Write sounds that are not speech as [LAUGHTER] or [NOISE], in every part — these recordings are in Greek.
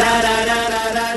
da da da da da.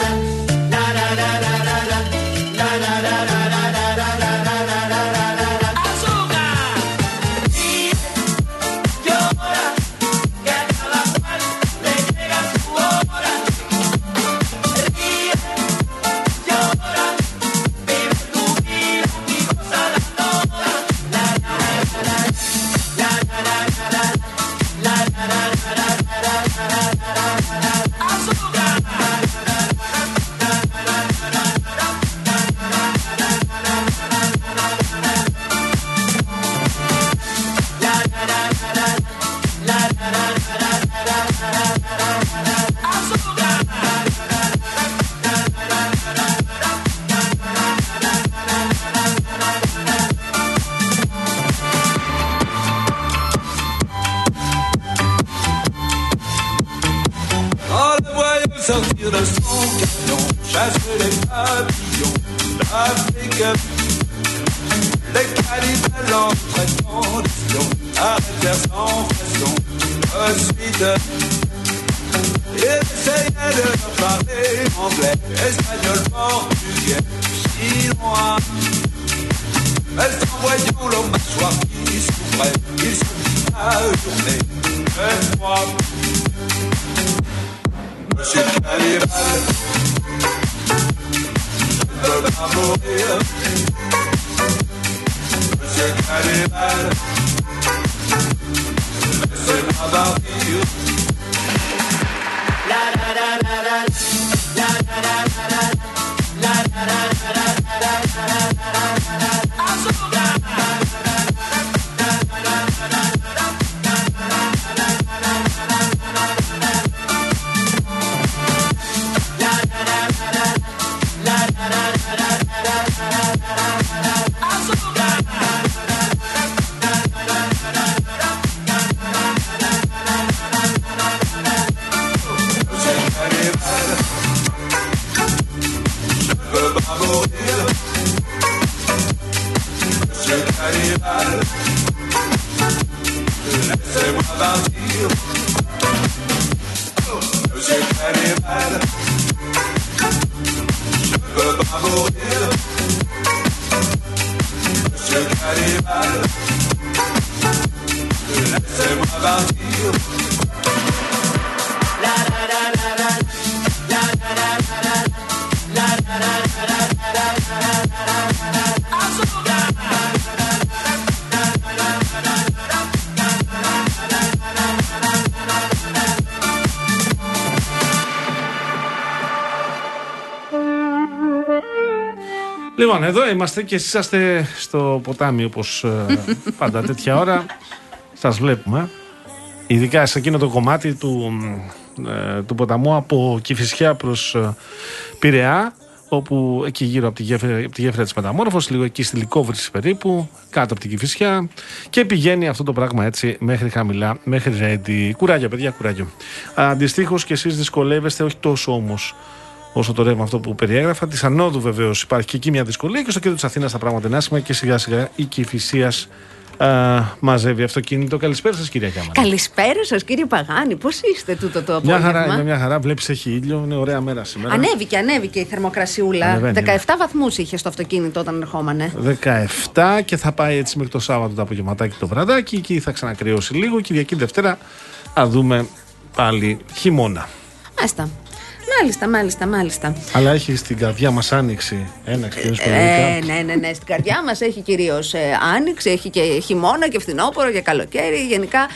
Λοιπόν, εδώ είμαστε και εσείς είσαστε στο ποτάμι όπως ε, [LAUGHS] πάντα τέτοια ώρα. Σας βλέπουμε. Ειδικά σε εκείνο το κομμάτι του, ε, του ποταμού από Κηφισιά προς ε, Πειραιά όπου εκεί γύρω από τη γέφυρα, από τη γέφυρα της Μεταμόρφωσης, λίγο εκεί στη Λικόβρηση περίπου, κάτω από την Κηφισιά και πηγαίνει αυτό το πράγμα έτσι μέχρι χαμηλά, μέχρι ρέντι. Κουράγια παιδιά, κουράγιο. Αντιστοίχως και εσείς δυσκολεύεστε, όχι τόσο όμως όσο το ρεύμα αυτό που περιέγραφα. Της Ανόδου βεβαίως υπάρχει και εκεί μια δυσκολία και στο κέντρο της Αθήνας τα πράγματα είναι άσχημα και σιγά σιγά η κυφυσία μαζεύει αυτοκίνητο. Καλησπέρα σας, κυρία Κιάμα. Καλησπέρα σας, κύριε Παγάνη. Πώς είστε τούτο το Μια απόγευμα; χαρά, είναι μια χαρά. Βλέπεις, έχει ήλιο. Είναι ωραία μέρα σήμερα. Ανέβηκε, ανέβηκε η θερμοκρασιούλα. Ανεβαίνει, 17 ναι. βαθμούς είχε στο αυτοκίνητο όταν ερχόμανε. 17 και θα πάει έτσι μέχρι το Σάββατο το απογευματάκι το βραδάκι. Εκεί θα ξανακριώσει λίγο. Κυριακή Δευτέρα θα δούμε πάλι χειμώνα. Μάλιστα. Μάλιστα, μάλιστα, μάλιστα. Αλλά έχει στην καρδιά μας άνοιξη ένα κυρίω Ε, ναι, ναι, ναι. Στην καρδιά μας έχει κυρίως άνοιξη, έχει και χειμώνα και φθινόπωρο και καλοκαίρι. Γενικά,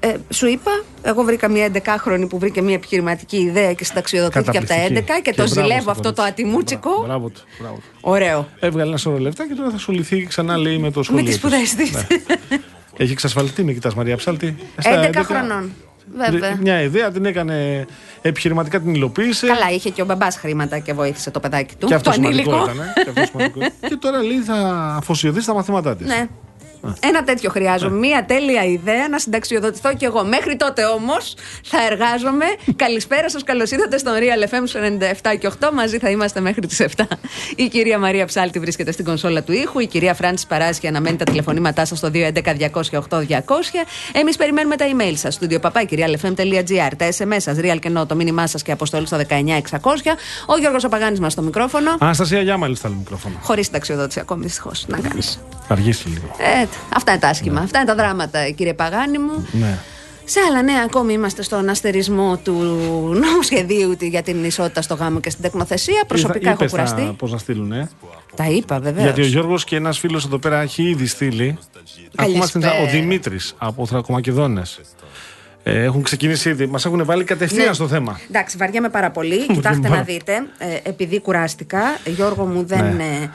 ε, σου είπα, εγώ βρήκα μια 11χρονη που βρήκε μια επιχειρηματική ιδέα και συνταξιοδοτήθηκε από τα 11 Καταπληκτική. και, το μπράβο ζηλεύω στο αυτό το κορίτσι. ατιμούτσικο. Μπράβο, Μπράβο του. μπράβο του. Ωραίο. Έβγαλε ένα σωρό λεφτά και τώρα θα ασχοληθεί ξανά λέει με το σχολείο. Με τις της. σπουδές της. Ναι. Έχει εξασφαλιστεί, με κοιτάς Μαρία Ψάλτη. Στα 11 11 χρονών. Βέβαια. Μια ιδέα την έκανε επιχειρηματικά, την υλοποίησε. Καλά, είχε και ο μπαμπάς χρήματα και βοήθησε το παιδάκι του. Και αυτός το σημαντικό ανήλικο. ήταν. Και, αυτός σημαντικό. [LAUGHS] και τώρα λέει θα αφοσιωθείς στα μαθήματά της. Ναι. Ένα τέτοιο χρειάζομαι. Μία τέλεια ιδέα να συνταξιοδοτηθώ κι εγώ. Μέχρι τότε όμως θα εργάζομαι. [LAUGHS] Καλησπέρα σας, καλώς ήρθατε στον Real FM 97 και 8. Μαζί θα είμαστε μέχρι τις 7. Η κυρία Μαρία Ψάλτη βρίσκεται στην κονσόλα του ήχου. Η κυρία Φράνση Παράσχη αναμένει τα τηλεφωνήματά σας στο 211-200-8200. Εμείς περιμένουμε τα email σας. Studio papakirialfm.gr. Τα SMS σας, real και το μήνυμά σας και αποστολή στο 19600. Ο Γιώργος Απαγάνη μας στο μικρόφωνο. Αναστασία Γιάμαλη στα μικρόφωνο. Χωρίς ταξιοδότηση ακόμη δυστυχώς. Να κάνεις. Θα αργήσει λίγο. Ε, αυτά είναι τα άσχημα. Ναι. Αυτά είναι τα δράματα, κύριε Παγάνη μου. Ναι. Σε άλλα νέα, ακόμη είμαστε στον αστερισμό του [LAUGHS] νομοσχεδίου για την ισότητα στο γάμο και στην τεκνοθεσία. Προσωπικά έχω κουραστεί. Πώς να στείλουν, ε; Τα είπα, βέβαια. Γιατί ο Γιώργος και ένας φίλος εδώ πέρα έχει ήδη στείλει. Ακόμα στην, ο Δημήτρης από Θρακομακεδόνες. Ε, έχουν ξεκινήσει ήδη. Μας έχουν βάλει κατευθείαν ναι. στο θέμα. Εντάξει, βαριέμαι πάρα πολύ. Κοιτάξτε να δείτε. Ε, επειδή κουράστηκα, Γιώργο μου δεν. Ναι. Ε,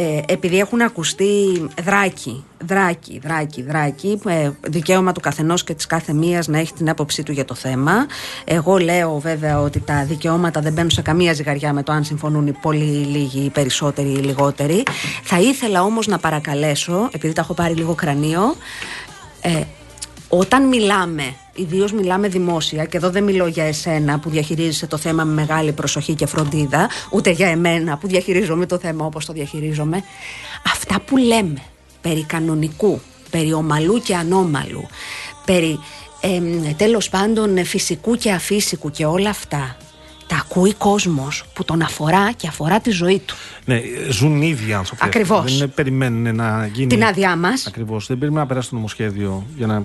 ε, επειδή έχουν ακουστεί δράκι, δράκι, δράκι, δράκι, ε, δικαίωμα του καθενός και της κάθε μίας να έχει την άποψή του για το θέμα. Εγώ λέω βέβαια ότι τα δικαιώματα δεν μπαίνουν σε καμία ζυγαριά με το αν συμφωνούν οι πολύ λίγοι, οι περισσότεροι ή οι λιγότεροι. Θα ήθελα όμως να παρακαλέσω, επειδή τα έχω πάρει λίγο κρανίο, ε, όταν μιλάμε ιδίως μιλάμε δημόσια, και εδώ δεν μιλώ για εσένα που διαχειρίζεσαι το θέμα με μεγάλη προσοχή και φροντίδα, ούτε για εμένα που διαχειρίζομαι το θέμα όπως το διαχειρίζομαι. Αυτά που λέμε περί κανονικού, περί ομαλού και ανώμαλου, περί ε, τέλος πάντων φυσικού και αφύσικου και όλα αυτά, τα ακούει κόσμος που τον αφορά και αφορά τη ζωή του. Ναι, ζουν ήδη άνθρωποι. Ακριβώς. Δεν περιμένουν να γίνει. Την άδειά μας. Ακριβώς. Δεν περιμένουν να περάσει το νομοσχέδιο για να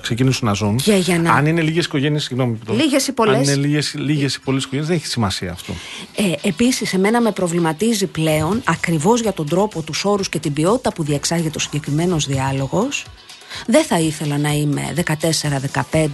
ξεκινήσουν να ζουν. για να... Αν είναι λίγες οικογένειες, συγγνώμη. Λίγες ή πολλές. Αν είναι λίγες ή πολλές οικογένειες, δεν έχει σημασία αυτό. Ε, Επίσης, εμένα με προβληματίζει πλέον ακριβώς για τον τρόπο, τους όρους και την ποιότητα που διεξάγεται ο συγκεκριμένος διάλογος δεν θα ήθελα να είμαι 14-15,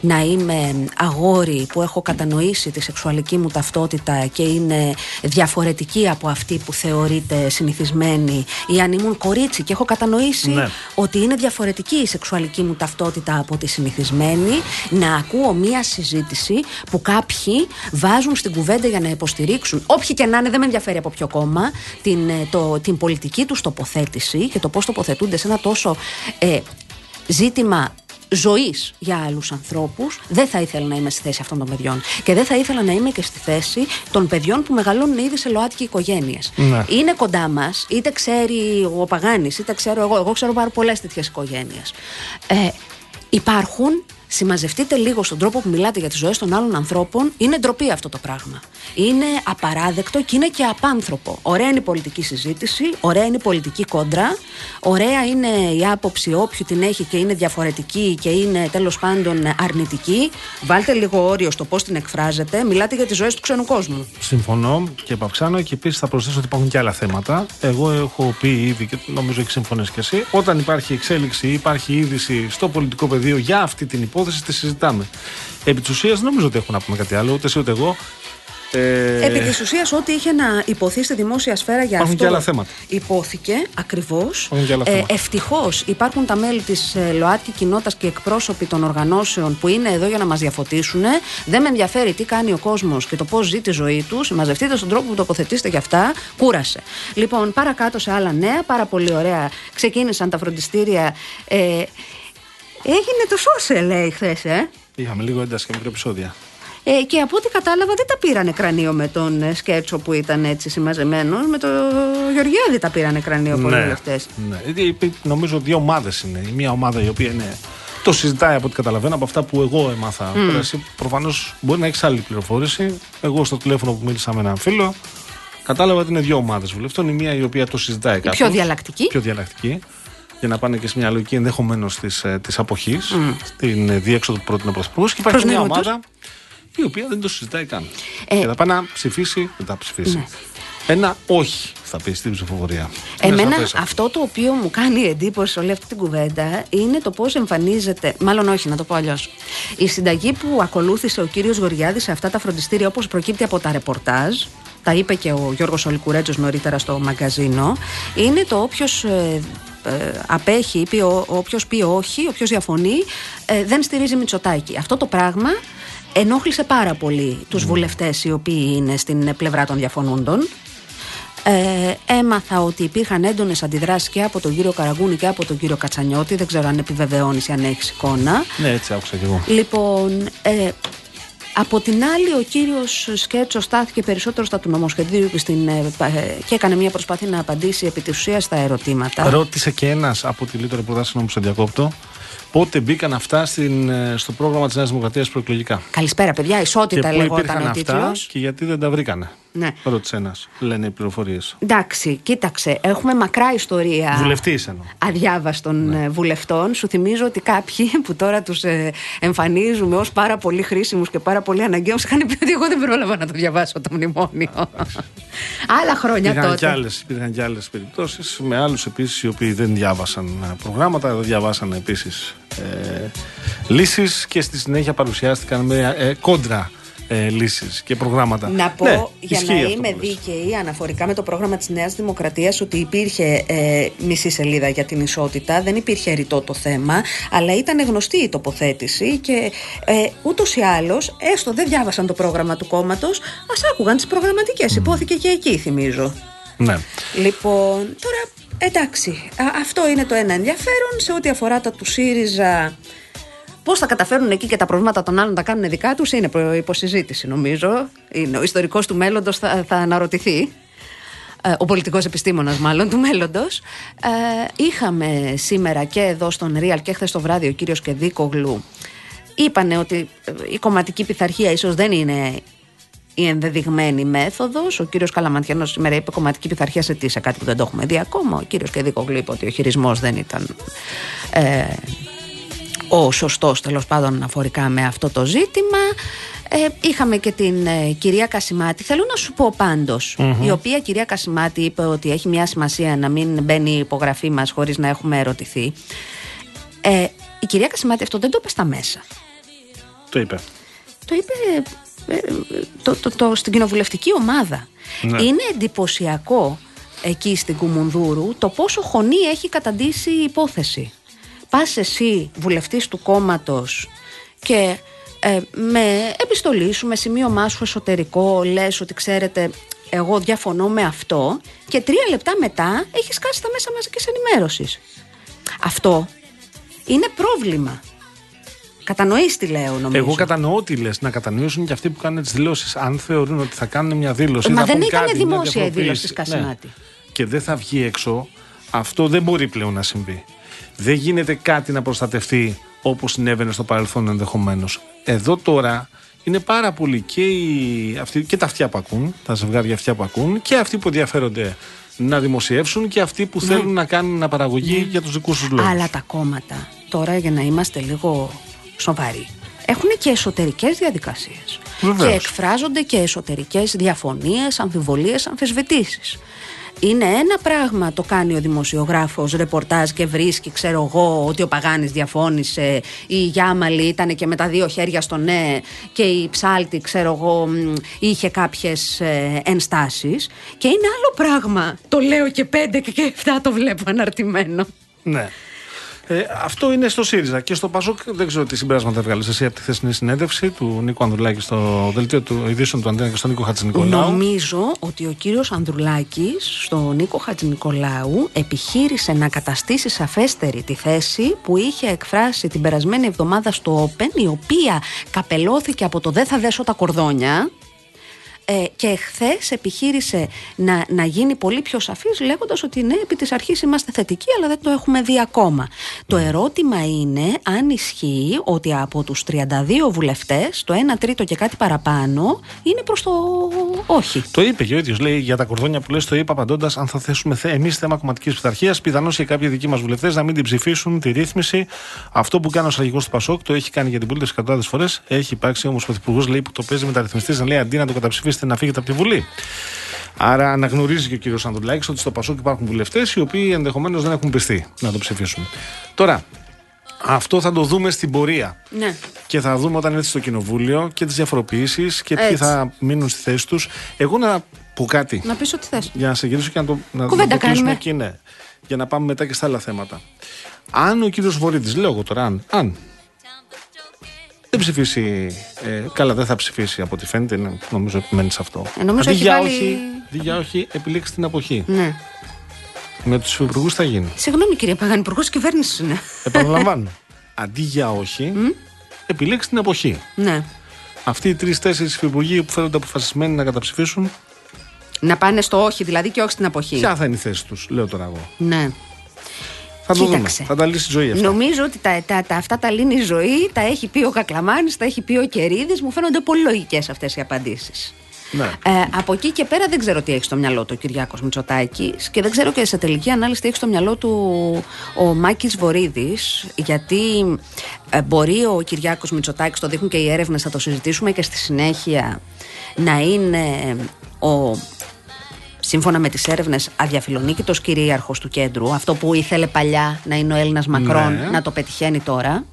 να είμαι αγόρι που έχω κατανοήσει τη σεξουαλική μου ταυτότητα και είναι διαφορετική από αυτή που θεωρείται συνηθισμένη ή αν ήμουν κορίτσι και έχω κατανοήσει ναι. ότι είναι διαφορετική η σεξουαλική μου ταυτότητα από τη συνηθισμένη να ακούω μία συζήτηση που κάποιοι βάζουν στην κουβέντα για να υποστηρίξουν όποιοι και να είναι δεν με ενδιαφέρει από ποιο κόμμα την, ε, το, την πολιτική τους τοποθέτηση και το πώς τοποθετούνται σε ένα τόσο ε, ζήτημα ζωής για άλλους ανθρώπους, δεν θα ήθελα να είμαι στη θέση αυτών των παιδιών. Και δεν θα ήθελα να είμαι και στη θέση των παιδιών που μεγαλώνουν ήδη σε ΛΟΑΤΚΙ οικογένειες. Ναι. Είναι κοντά μας, είτε ξέρει ο Παγάνης, είτε ξέρω εγώ. Εγώ ξέρω πάρα πολλές τέτοιες οικογένειες. Ε, υπάρχουν συμμαζευτείτε λίγο στον τρόπο που μιλάτε για τις ζωές των άλλων ανθρώπων, είναι ντροπή αυτό το πράγμα. Είναι απαράδεκτο και είναι και απάνθρωπο. Ωραία είναι η πολιτική συζήτηση, ωραία είναι η πολιτική κόντρα, ωραία είναι η άποψη όποιου την έχει και είναι διαφορετική και είναι τέλος πάντων αρνητική. Βάλτε λίγο όριο στο πώς την εκφράζετε. Μιλάτε για τις ζωές του ξένου κόσμου. Συμφωνώ και επαυξάνω και επίσης θα προσθέσω ότι υπάρχουν και άλλα θέματα. Εγώ έχω πει ήδη και νομίζω έχεις συμφωνήσει και εσύ, όταν υπάρχει εξέλιξη, υπάρχει είδηση στο πολιτικό πεδίο για αυτή την υπόθεση υπόθεση τη συζητάμε. Επί της ουσίας δεν νομίζω ότι έχω να πούμε κάτι άλλο, ούτε εσύ ούτε εγώ. Ε... Επί της ουσίας, ό,τι είχε να υποθεί στη δημόσια σφαίρα για υπάρχουν αυτό. Και άλλα θέματα. Υπόθηκε ακριβώς. Ε, Ευτυχώς υπάρχουν τα μέλη της ε, ΛΟΑΤΚΙ κοινότητας και εκπρόσωποι των οργανώσεων που είναι εδώ για να μας διαφωτίσουν. Δεν με ενδιαφέρει τι κάνει ο κόσμος και το πώς ζει τη ζωή τους. Μαζευτείτε στον τρόπο που τοποθετήσετε για αυτά. Κούρασε. Λοιπόν, παρακάτω σε άλλα νέα, πάρα πολύ ωραία. Ξεκίνησαν τα φροντιστήρια. Ε, Έγινε το σώσε, λέει χθες, ε. Είχαμε λίγο ένταση και μικρό επεισόδια. Ε, και από ό,τι κατάλαβα δεν τα πήρανε κρανίο με τον ε, Σκέτσο που ήταν έτσι συμμαζεμένο. Με τον Γεωργιάδη τα πήρανε κρανίο ναι, πολλοί βουλευτές. Ναι. Ε, νομίζω δύο ομάδες είναι. Η μία ομάδα η οποία είναι. Το συζητάει από ό,τι καταλαβαίνω από αυτά που εγώ έμαθα. Mm. Προφανώς μπορεί να έχεις άλλη πληροφόρηση. Εγώ στο τηλέφωνο που μίλησα με έναν φίλο κατάλαβα ότι είναι δύο ομάδες βουλευτών. Η μία η οποία το συζητάει κάτι. Πιο διαλλακτική. Πιο διαλλακτική για να πάνε και σε μια λογική ενδεχομένως της της ε, αποχής, mm. στην ε, διέξοδο που πρότεινε ο Πρωθυπουργό. Και υπάρχει μια ομάδα η οποία δεν το συζητάει καν. Ε, και θα πάει να ψηφίσει, δεν θα ψηφίσει. Ναι. Ένα όχι θα πει στην ψηφοφορία. Εμένα αυτό το οποίο μου κάνει εντύπωση όλη αυτή την κουβέντα είναι το πώς εμφανίζεται. Μάλλον όχι, να το πω αλλιώς. Η συνταγή που ακολούθησε ο κύριος Γοριάδη σε αυτά τα φροντιστήρια, όπως προκύπτει από τα ρεπορτάζ, τα είπε και ο Γιώργος Ολικουρέτζος νωρίτερα στο μαγκαζίνο, είναι το όποιος ε, ε, απέχει, πει, όποιος πει όχι, όποιος διαφωνεί, ε, δεν στηρίζει Μητσοτάκη. Αυτό το πράγμα ενόχλησε πάρα πολύ τους mm. βουλευτές οι οποίοι είναι στην πλευρά των διαφωνούντων. Ε, έμαθα ότι υπήρχαν έντονες αντιδράσεις και από τον κύριο Καραγκούνη και από τον κύριο Κατσανιώτη. Δεν ξέρω αν επιβεβαιώνεις ή αν έχεις εικόνα. Ναι, έτσι άκουσα κι εγώ. Λοιπόν, ε, από την άλλη, ο κύριος Σκέτσο στάθηκε περισσότερο στα του νομοσχεδίου και, στην, ε, ε, και έκανε μια προσπάθεια να απαντήσει επί της ουσίας στα ερωτήματα. Ρώτησε και ένας από τη Λίτρα Προτάσεων που σε διακόπτω πότε μπήκαν αυτά στην, ε, στο πρόγραμμα της Νέας Δημοκρατίας προεκλογικά. Καλησπέρα, παιδιά. Ισότητα λεγόταν ο τίτλος. Και γιατί δεν τα βρήκανε. Ναι. Ρώτησε ένας. Λένε οι πληροφορίες. Εντάξει, κοίταξε. Έχουμε μακρά ιστορία. Βουλευτή εννοώ. Αδιάβαστων ναι. Ε, βουλευτών. Σου θυμίζω ότι κάποιοι [LAUGHS] που τώρα τους ε, εμφανίζουμε ως πάρα πολύ χρήσιμους και πάρα πολύ αναγκαίους είχαν πει ότι εγώ δεν πρόλαβα να το διαβάσω το μνημόνιο. [LAUGHS] Άλλα χρόνια υπήρχαν τότε. Και άλλες, υπήρχαν και άλλες περιπτώσεις με άλλους επίσης οι οποίοι δεν διάβασαν ε, προγράμματα, δεν διαβάσαν επίσης ε, λύσεις και στη συνέχεια παρουσιάστηκαν με ε, κόντρα ε, λύσεις και προγράμματα. Να πω, ναι, για να είμαι δίκαιη, αναφορικά με το πρόγραμμα της Νέας Δημοκρατίας, ότι υπήρχε ε, μισή σελίδα για την ισότητα, δεν υπήρχε ρητό το θέμα, αλλά ήταν γνωστή η τοποθέτηση και ε, ούτως ή άλλως, έστω δεν διάβασαν το πρόγραμμα του κόμματος, ας άκουγαν τις προγραμματικές. Mm. Υπόθηκε και εκεί, θυμίζω. Ναι. Λοιπόν, τώρα εντάξει, αυτό είναι το ένα ενδιαφέρον. Σε ό,τι αφορά τα του ΣΥΡΙΖΑ, Πώς θα καταφέρουν εκεί και τα προβλήματα των άλλων να τα κάνουν δικά τους είναι υποσυζήτηση, νομίζω. Είναι, ο ιστορικός του μέλλοντος θα, θα αναρωτηθεί. Ε, ο πολιτικός επιστήμονας μάλλον του μέλλοντος ε, είχαμε σήμερα και εδώ στον Real και χθες το βράδυ ο κύριος Κεδίκογλου είπανε ότι η κομματική πειθαρχία ίσως δεν είναι η ενδεδειγμένη μέθοδος ο κύριος Καλαμαντιανός σήμερα είπε κομματική πειθαρχία σε τι, σε κάτι που δεν το έχουμε δει ακόμα ο κύριος Κεδίκογλου είπε ότι ο χειρισμός δεν ήταν ε, ο σωστός τέλος πάντων αναφορικά με αυτό το ζήτημα. Ε, είχαμε και την ε, κυρία Κασιμάτη. Θέλω να σου πω παντως η οποία κυρία Κασιμάτη είπε ότι έχει μια σημασία να μην μπαίνει η υπογραφή μας χωρίς να έχουμε ερωτηθεί. Ε, η κυρία Κασιμάτη αυτό δεν το είπε στα μέσα. Το είπε. Το είπε ε, το, το, το, στην κοινοβουλευτική ομάδα. Ναι. είναι εντυπωσιακό εκεί στην Κουμουνδούρου το πόσο χωνή έχει καταντήσει η υπόθεση πας εσύ βουλευτής του κόμματος και ε, με επιστολή σου, με σημείωμά σου εσωτερικό λες ότι ξέρετε εγώ διαφωνώ με αυτό και τρία λεπτά μετά έχεις σκάσει τα μέσα μαζικής ενημέρωσης. Αυτό είναι πρόβλημα. Κατανοείς τι λέω, νομίζω. Εγώ κατανοώ τι λες. Να κατανοήσουν και αυτοί που κάνουν τις δηλώσεις. Αν θεωρούν ότι θα κάνουν μια δήλωση. Μα δεν ήταν δημόσια η δήλωση τη Κασιμάτη. Ναι. Και δεν θα βγει έξω, αυτό δεν μπορεί πλέον να συμβεί δεν γίνεται κάτι να προστατευτεί όπως συνέβαινε στο παρελθόν ενδεχομένως. Εδώ τώρα είναι πάρα πολύ και, οι, αυτοί, και τα αυτιά που ακούν, τα ζευγάρια αυτιά που ακούν και αυτοί που ενδιαφέρονται να δημοσιεύσουν και αυτοί που ναι. θέλουν να κάνουν αναπαραγωγή ναι. για τους δικούς τους λόγους. Αλλά τα κόμματα, τώρα για να είμαστε λίγο σοβαροί, έχουν και εσωτερικές διαδικασίες. Και εκφράζονται και εσωτερικές διαφωνίες, αμφιβολίες, αμφισβητήσεις. Είναι ένα πράγμα το κάνει ο δημοσιογράφος ρεπορτάζ και βρίσκει ξέρω εγώ ότι ο Παγάνης διαφώνησε η Γιάμαλη ήταν και με τα δύο χέρια στο ναι και η Ψάλτη ξέρω εγώ είχε κάποιες ε, ενστάσεις και είναι άλλο πράγμα το λέω και πέντε και εφτά το βλέπω αναρτημένο. Ναι. Ε, αυτό είναι στο ΣΥΡΙΖΑ. Και στο ΠΑΣΟΚ δεν ξέρω τι συμπεράσματα έβγαλες εσύ από τη χθεσινή συνέντευξη του Νίκο Ανδρουλάκη στο δελτίο του ειδήσεων του Αντένα και στον Νίκο Χατζηνικολάου. Νομίζω ότι ο κύριος Ανδρουλάκης στο Νίκο Χατζηνικολάου επιχείρησε να καταστήσει σαφέστερη τη θέση που είχε εκφράσει την περασμένη εβδομάδα στο Open, η οποία καπελώθηκε από το Δεν θα δέσω τα κορδόνια ε, και χθες επιχείρησε να, να γίνει πολύ πιο σαφής, λέγοντας ότι ναι, επί της αρχής είμαστε θετικοί, αλλά δεν το έχουμε δει ακόμα. Το ναι. ερώτημα είναι αν ισχύει ότι από τους 32 βουλευτές, το 1 τρίτο και κάτι παραπάνω είναι προς το όχι. Το είπε και ο ίδιος. Λέει για τα κορδόνια που λες, το είπα απαντώντας αν θα θέσουμε εμείς θέμα κομματικής πειθαρχίας. Πιθανώς και κάποιοι δικοί μας βουλευτές να μην την ψηφίσουν τη ρύθμιση. Αυτό που κάνει ο αρχηγό του Πασόκ το έχει κάνει για την πολίτευση εκατοντάδες φορές. Έχει υπάρξει όμως πρωθυπουργός λέει που το παίζει μεταρρυθμιστή να λέει αντί να το καταψηφίσει να φύγετε από τη Βουλή. Άρα αναγνωρίζει και ο κύριος Ανδρουλάκης ότι στο Πασόκ υπάρχουν βουλευτές οι οποίοι ενδεχομένως δεν έχουν πιστεί να το ψηφίσουν. Τώρα, αυτό θα το δούμε στην πορεία. Ναι. Και θα δούμε όταν έρθει στο κοινοβούλιο και τις διαφοροποιήσεις και ποιοι θα μείνουν στη θέση τους. Εγώ να πω κάτι. Να πεις ό,τι θες. Για να σε γυρίσω και να το, να, να το κλείσουμε εκεί, ναι. Για να πάμε μετά και στα άλλα θέματα. Αν ο κύριος Βορύδης, λέω εγώ τώρα, αν, αν δεν ψηφίσει. Ε, καλά, δεν θα ψηφίσει από ό,τι φαίνεται. νομίζω επιμένει σε αυτό. Ε, νομίζω έχει, βάλει, όχι... Αντί για όχι, επιλέξει την αποχή. Ναι. Με τους υφυπουργού θα γίνει. Συγγνώμη κύριε Παγάνη, υπουργός κυβέρνησης είναι. [LAUGHS] Επαναλαμβάνω. Αντί για όχι, επιλέξει την αποχή. ναι. Αυτοί οι τρει-τέσσερι υφυπουργοί που φαίνονται αποφασισμένοι να καταψηφίσουν, Να πάνε στο όχι δηλαδή και όχι στην αποχή. ποια θα είναι η θέση τους, λέω τώρα εγώ. Ναι. Θα το δούμε. Κοίταξε. Θα τα λύσει η ζωή αυτά. Νομίζω ότι τα, τα, τα, αυτά τα λύνει η ζωή, τα έχει πει ο Κακλαμάνης, τα έχει πει ο Κερίδης, μου φαίνονται πολύ λογικές αυτές οι απαντήσεις. Ναι. Ε, από εκεί και πέρα δεν ξέρω τι έχει στο μυαλό του ο Κυριάκος Μητσοτάκης και δεν ξέρω και σε τελική ανάλυση τι έχει στο μυαλό του ο Μάκης Βορύδης γιατί ε, μπορεί ο Κυριάκος Μητσοτάκης, το δείχνουν και οι έρευνες, θα το συζητήσουμε και στη συνέχεια, να είναι ο σύμφωνα με τις έρευνες αδιαφιλονίκητος κυρίαρχος του κέντρου αυτό που ήθελε παλιά να είναι ο Έλληνας Μακρόν Ναι. να το πετυχαίνει τώρα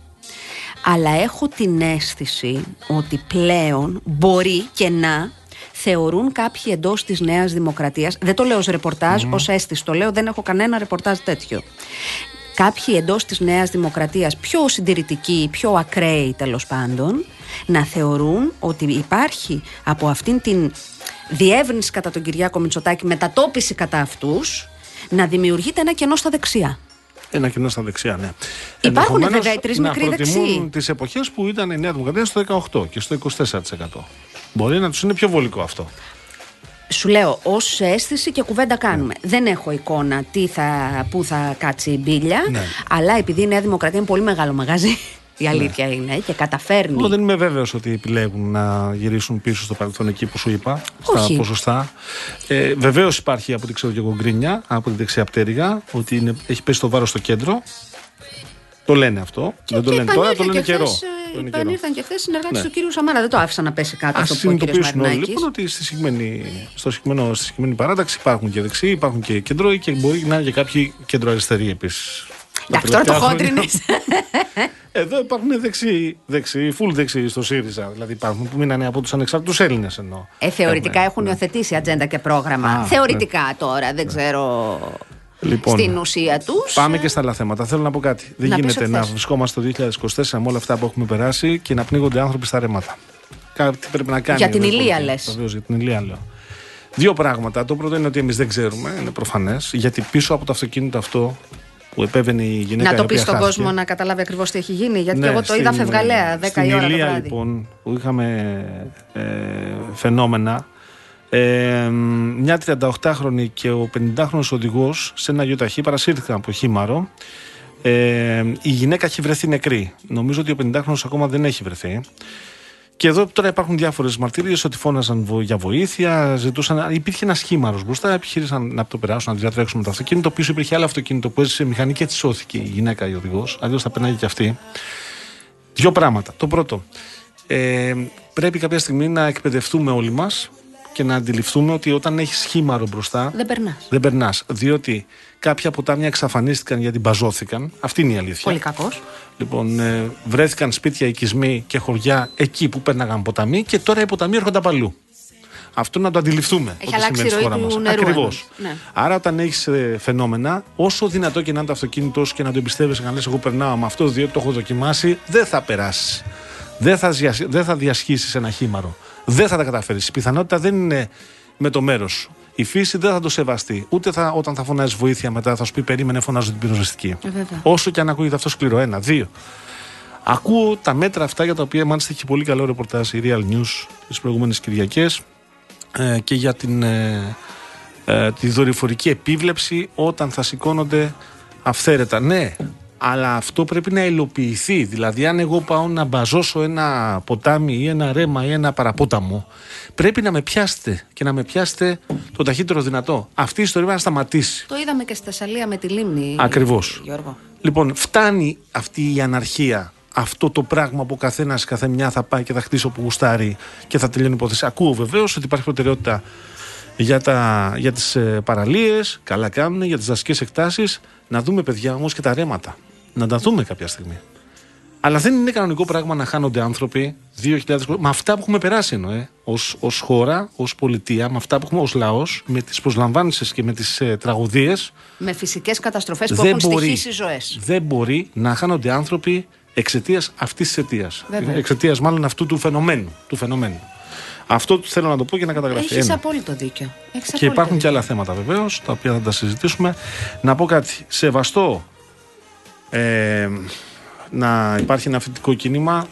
αλλά έχω την αίσθηση ότι πλέον μπορεί και να θεωρούν κάποιοι εντός της Νέας Δημοκρατίας. Δεν το λέω ως ρεπορτάζ, ως αίσθηση το λέω, δεν έχω κανένα ρεπορτάζ τέτοιο. Κάποιοι εντός της Νέας Δημοκρατίας, πιο συντηρητικοί, πιο ακραίοι τέλος πάντων, να θεωρούν ότι υπάρχει από αυτήν την διεύρυνση κατά τον Κυριάκο Μητσοτάκη, μετατόπιση κατά αυτούς, να δημιουργείται ένα κενό στα δεξιά. Ένα κοινό στα δεξιά, ναι. Υπάρχουν, Ενδεχομένως βέβαια, οι τρεις να μικροί προτιμούν δεξιοί. τις εποχές που ήταν η Νέα Δημοκρατία στο 18 και στο 24%. Μπορεί να τους είναι πιο βολικό αυτό. Σου λέω ως αίσθηση και κουβέντα κάνουμε. Δεν έχω εικόνα τι θα, πού θα κάτσει η μπίλια. Ναι. Αλλά επειδή η Νέα Δημοκρατία είναι πολύ μεγάλο μαγαζί, η αλήθεια είναι, και καταφέρνει. Εγώ δεν είμαι βέβαιος ότι επιλέγουν να γυρίσουν πίσω στο παρελθόν εκεί που σου είπα, στα Όχι. ποσοστά. Ε, Βεβαίως υπάρχει από ό,τι ξέρω και εγώ γκρίνια από τη δεξιά πτέρυγα ότι είναι, έχει πέσει το βάρος στο κέντρο. Το λένε αυτό. δεν το Και λένε τώρα, το επανήλθαν λένε και καιρό. χθες, ε, Το λένε καιρό. Επανήλθαν και χθες συνεργάτε Ναι. του κύριου Σαμάρα. Δεν το άφησαν να πέσει κάτω Α αυτό που είπε ο κύριο συνειδητοποιήσουν όλοι Μαρινάκη. λοιπόν ότι στη συγκεκριμένη, στο συγκεκριμένο, στη συγκεκριμένη παράταξη υπάρχουν και δεξιοί, υπάρχουν και κεντρώοι και μπορεί να είναι και κάποιοι κεντροαριστεροί επίσης. Εντάξει, τώρα το χόντρινε. Εδώ υπάρχουν δεξιοί, δεξιοί, full δεξιοί στο ΣΥΡΙΖΑ. Δηλαδή υπάρχουν που μείνανε από τους ανεξάρτητους Έλληνες εννοώ. Ε, θεωρητικά Έχουμε, έχουν ναι. υιοθετήσει ατζέντα και πρόγραμμα. Α, θεωρητικά τώρα, δεν ξέρω Λοιπόν, στην ουσία τους. Πάμε και στα άλλα θέματα. Θέλω να πω κάτι. Δεν Να πεις γίνεται ό,τι να θες. βρισκόμαστε το 2024 με όλα αυτά που έχουμε περάσει και να πνίγονται άνθρωποι στα ρέματα. Κάτι πρέπει να κάνει. Για την η Ηλία, πολιτεία. λες. Βεβαίως, για την Ηλία λέω. Δύο πράγματα. Το πρώτο είναι ότι εμείς δεν ξέρουμε, είναι προφανές, γιατί πίσω από το αυτοκίνητο αυτό που επέβαινε η γυναίκα. Να η το οποία πει στον χάθηκε. κόσμο να καταλάβει ακριβώς τι έχει γίνει. Γιατί Ναι, και εγώ το είδα στην, φευγαλέα 10 στην η ώρα το Ηλία, βράδυ. λοιπόν, που είχαμε ε, φαινόμενα. Ε, μια 38χρονη και ο 50χρονος οδηγός σε ένα γιοταχή παρασύρθηκαν από χήμαρο. Ε, η γυναίκα έχει βρεθεί νεκρή. Νομίζω ότι ο 50χρονος ακόμα δεν έχει βρεθεί. Και εδώ τώρα υπάρχουν διάφορες μαρτυρίες ότι φώναζαν βο- για βοήθεια, ζητούσαν. Υπήρχε ένα σχήμαρο μπροστά, επιχείρησαν να το περάσουν, να διατρέξουν με το αυτοκίνητο. Πίσω υπήρχε άλλο αυτοκίνητο που έζησε μηχανή και έτσι σώθηκε η γυναίκα η οδηγός. Αλλιώς θα περνάει και αυτή. Δύο πράγματα. Το πρώτο. Ε, πρέπει κάποια στιγμή να εκπαιδευτούμε όλοι μας και να αντιληφθούμε ότι όταν έχεις σχήμαρο μπροστά. Δεν περνάς. Δεν περνάς. Διότι κάποια ποτάμια εξαφανίστηκαν γιατί μπαζώθηκαν. Αυτή είναι η αλήθεια. Πολύ κακός. Λοιπόν, ε, βρέθηκαν σπίτια, οικισμοί και χωριά εκεί που πέρναγαν ποταμοί και τώρα οι ποταμοί έρχονται από αλλού. Αυτό να το αντιληφθούμε. Έχει αλλάξει η ροή του νερού Ακριβώς. εννοείς. Ναι. Άρα, όταν έχεις φαινόμενα, όσο δυνατό και να είναι το αυτοκίνητό σου και να το εμπιστεύεσαι, να λες: Εγώ περνάω με αυτό, διότι το έχω δοκιμάσει, δεν θα περάσεις. Δεν θα, διασ... δεν θα διασχίσεις ένα χήμαρο. Δεν θα τα καταφέρεις. Η πιθανότητα δεν είναι με το μέρος σου. Η φύση δεν θα το σεβαστεί. Ούτε θα, όταν θα φωνάζει βοήθεια μετά θα σου πει: Περίμενε, φωνάζω την πυροσβεστική. Ε, βέβαια. Όσο και αν ακούγεται αυτό σκληρό. Ένα. Δύο. Ακούω τα μέτρα αυτά για τα οποία μάλιστα έχει πολύ καλό ρεπορτάζ η Real News τις προηγούμενες Κυριακές ε, και για την, ε, ε, τη δορυφορική επίβλεψη όταν θα σηκώνονται αυθαίρετα. Ναι, αλλά αυτό πρέπει να υλοποιηθεί. Δηλαδή, αν εγώ πάω να μπαζώσω ένα ποτάμι ή ένα ρέμα ή ένα παραπόταμο, πρέπει να με πιάσετε και να με πιάσετε το ταχύτερο δυνατό. Αυτή η ιστορία πρέπει να σταματήσει. Το είδαμε και στη Θεσσαλία με τη λίμνη. Ακριβώς. Γιώργο. Λοιπόν, φτάνει αυτή η αναρχία. Αυτό το πράγμα που ο καθένα κάθε μια θα πάει και θα χτίσει όπου γουστάρει και θα τελειώνει η υπόθεση. Ακούω βεβαίως ότι υπάρχει προτεραιότητα για, τα, για τις ε, παραλίες. Καλά κάνουν, για τις δασικές εκτάσεις. Να δούμε, παιδιά, όμως και τα ρέματα. Να τα δούμε κάποια στιγμή. Αλλά δεν είναι κανονικό πράγμα να χάνονται άνθρωποι 2000 με αυτά που έχουμε περάσει εννοώ, ε, ως, ως χώρα, ως πολιτεία, με αυτά που έχουμε ως λαός, με τις προσλαμβάνσεις και με τις ε, τραγωδίες Με φυσικές καταστροφές που δεν έχουν μπορεί, στοιχήσει ζωές. δεν μπορεί να χάνονται άνθρωποι Εξαιτίας αυτής της αιτίας. Βέβαια. Εξαιτίας μάλλον αυτού του φαινομένου. Του φαινομένου. Αυτό θέλω να το πω και να καταγραφεί. Έχεις Ένα. απόλυτο δίκιο. Έχεις Και απόλυτο υπάρχουν και δίκιο. άλλα θέματα βεβαίως, τα οποία θα τα συζητήσουμε. Να πω κάτι. Σεβαστό ε, να υπάρχει ένα φοιτητικό κίνημα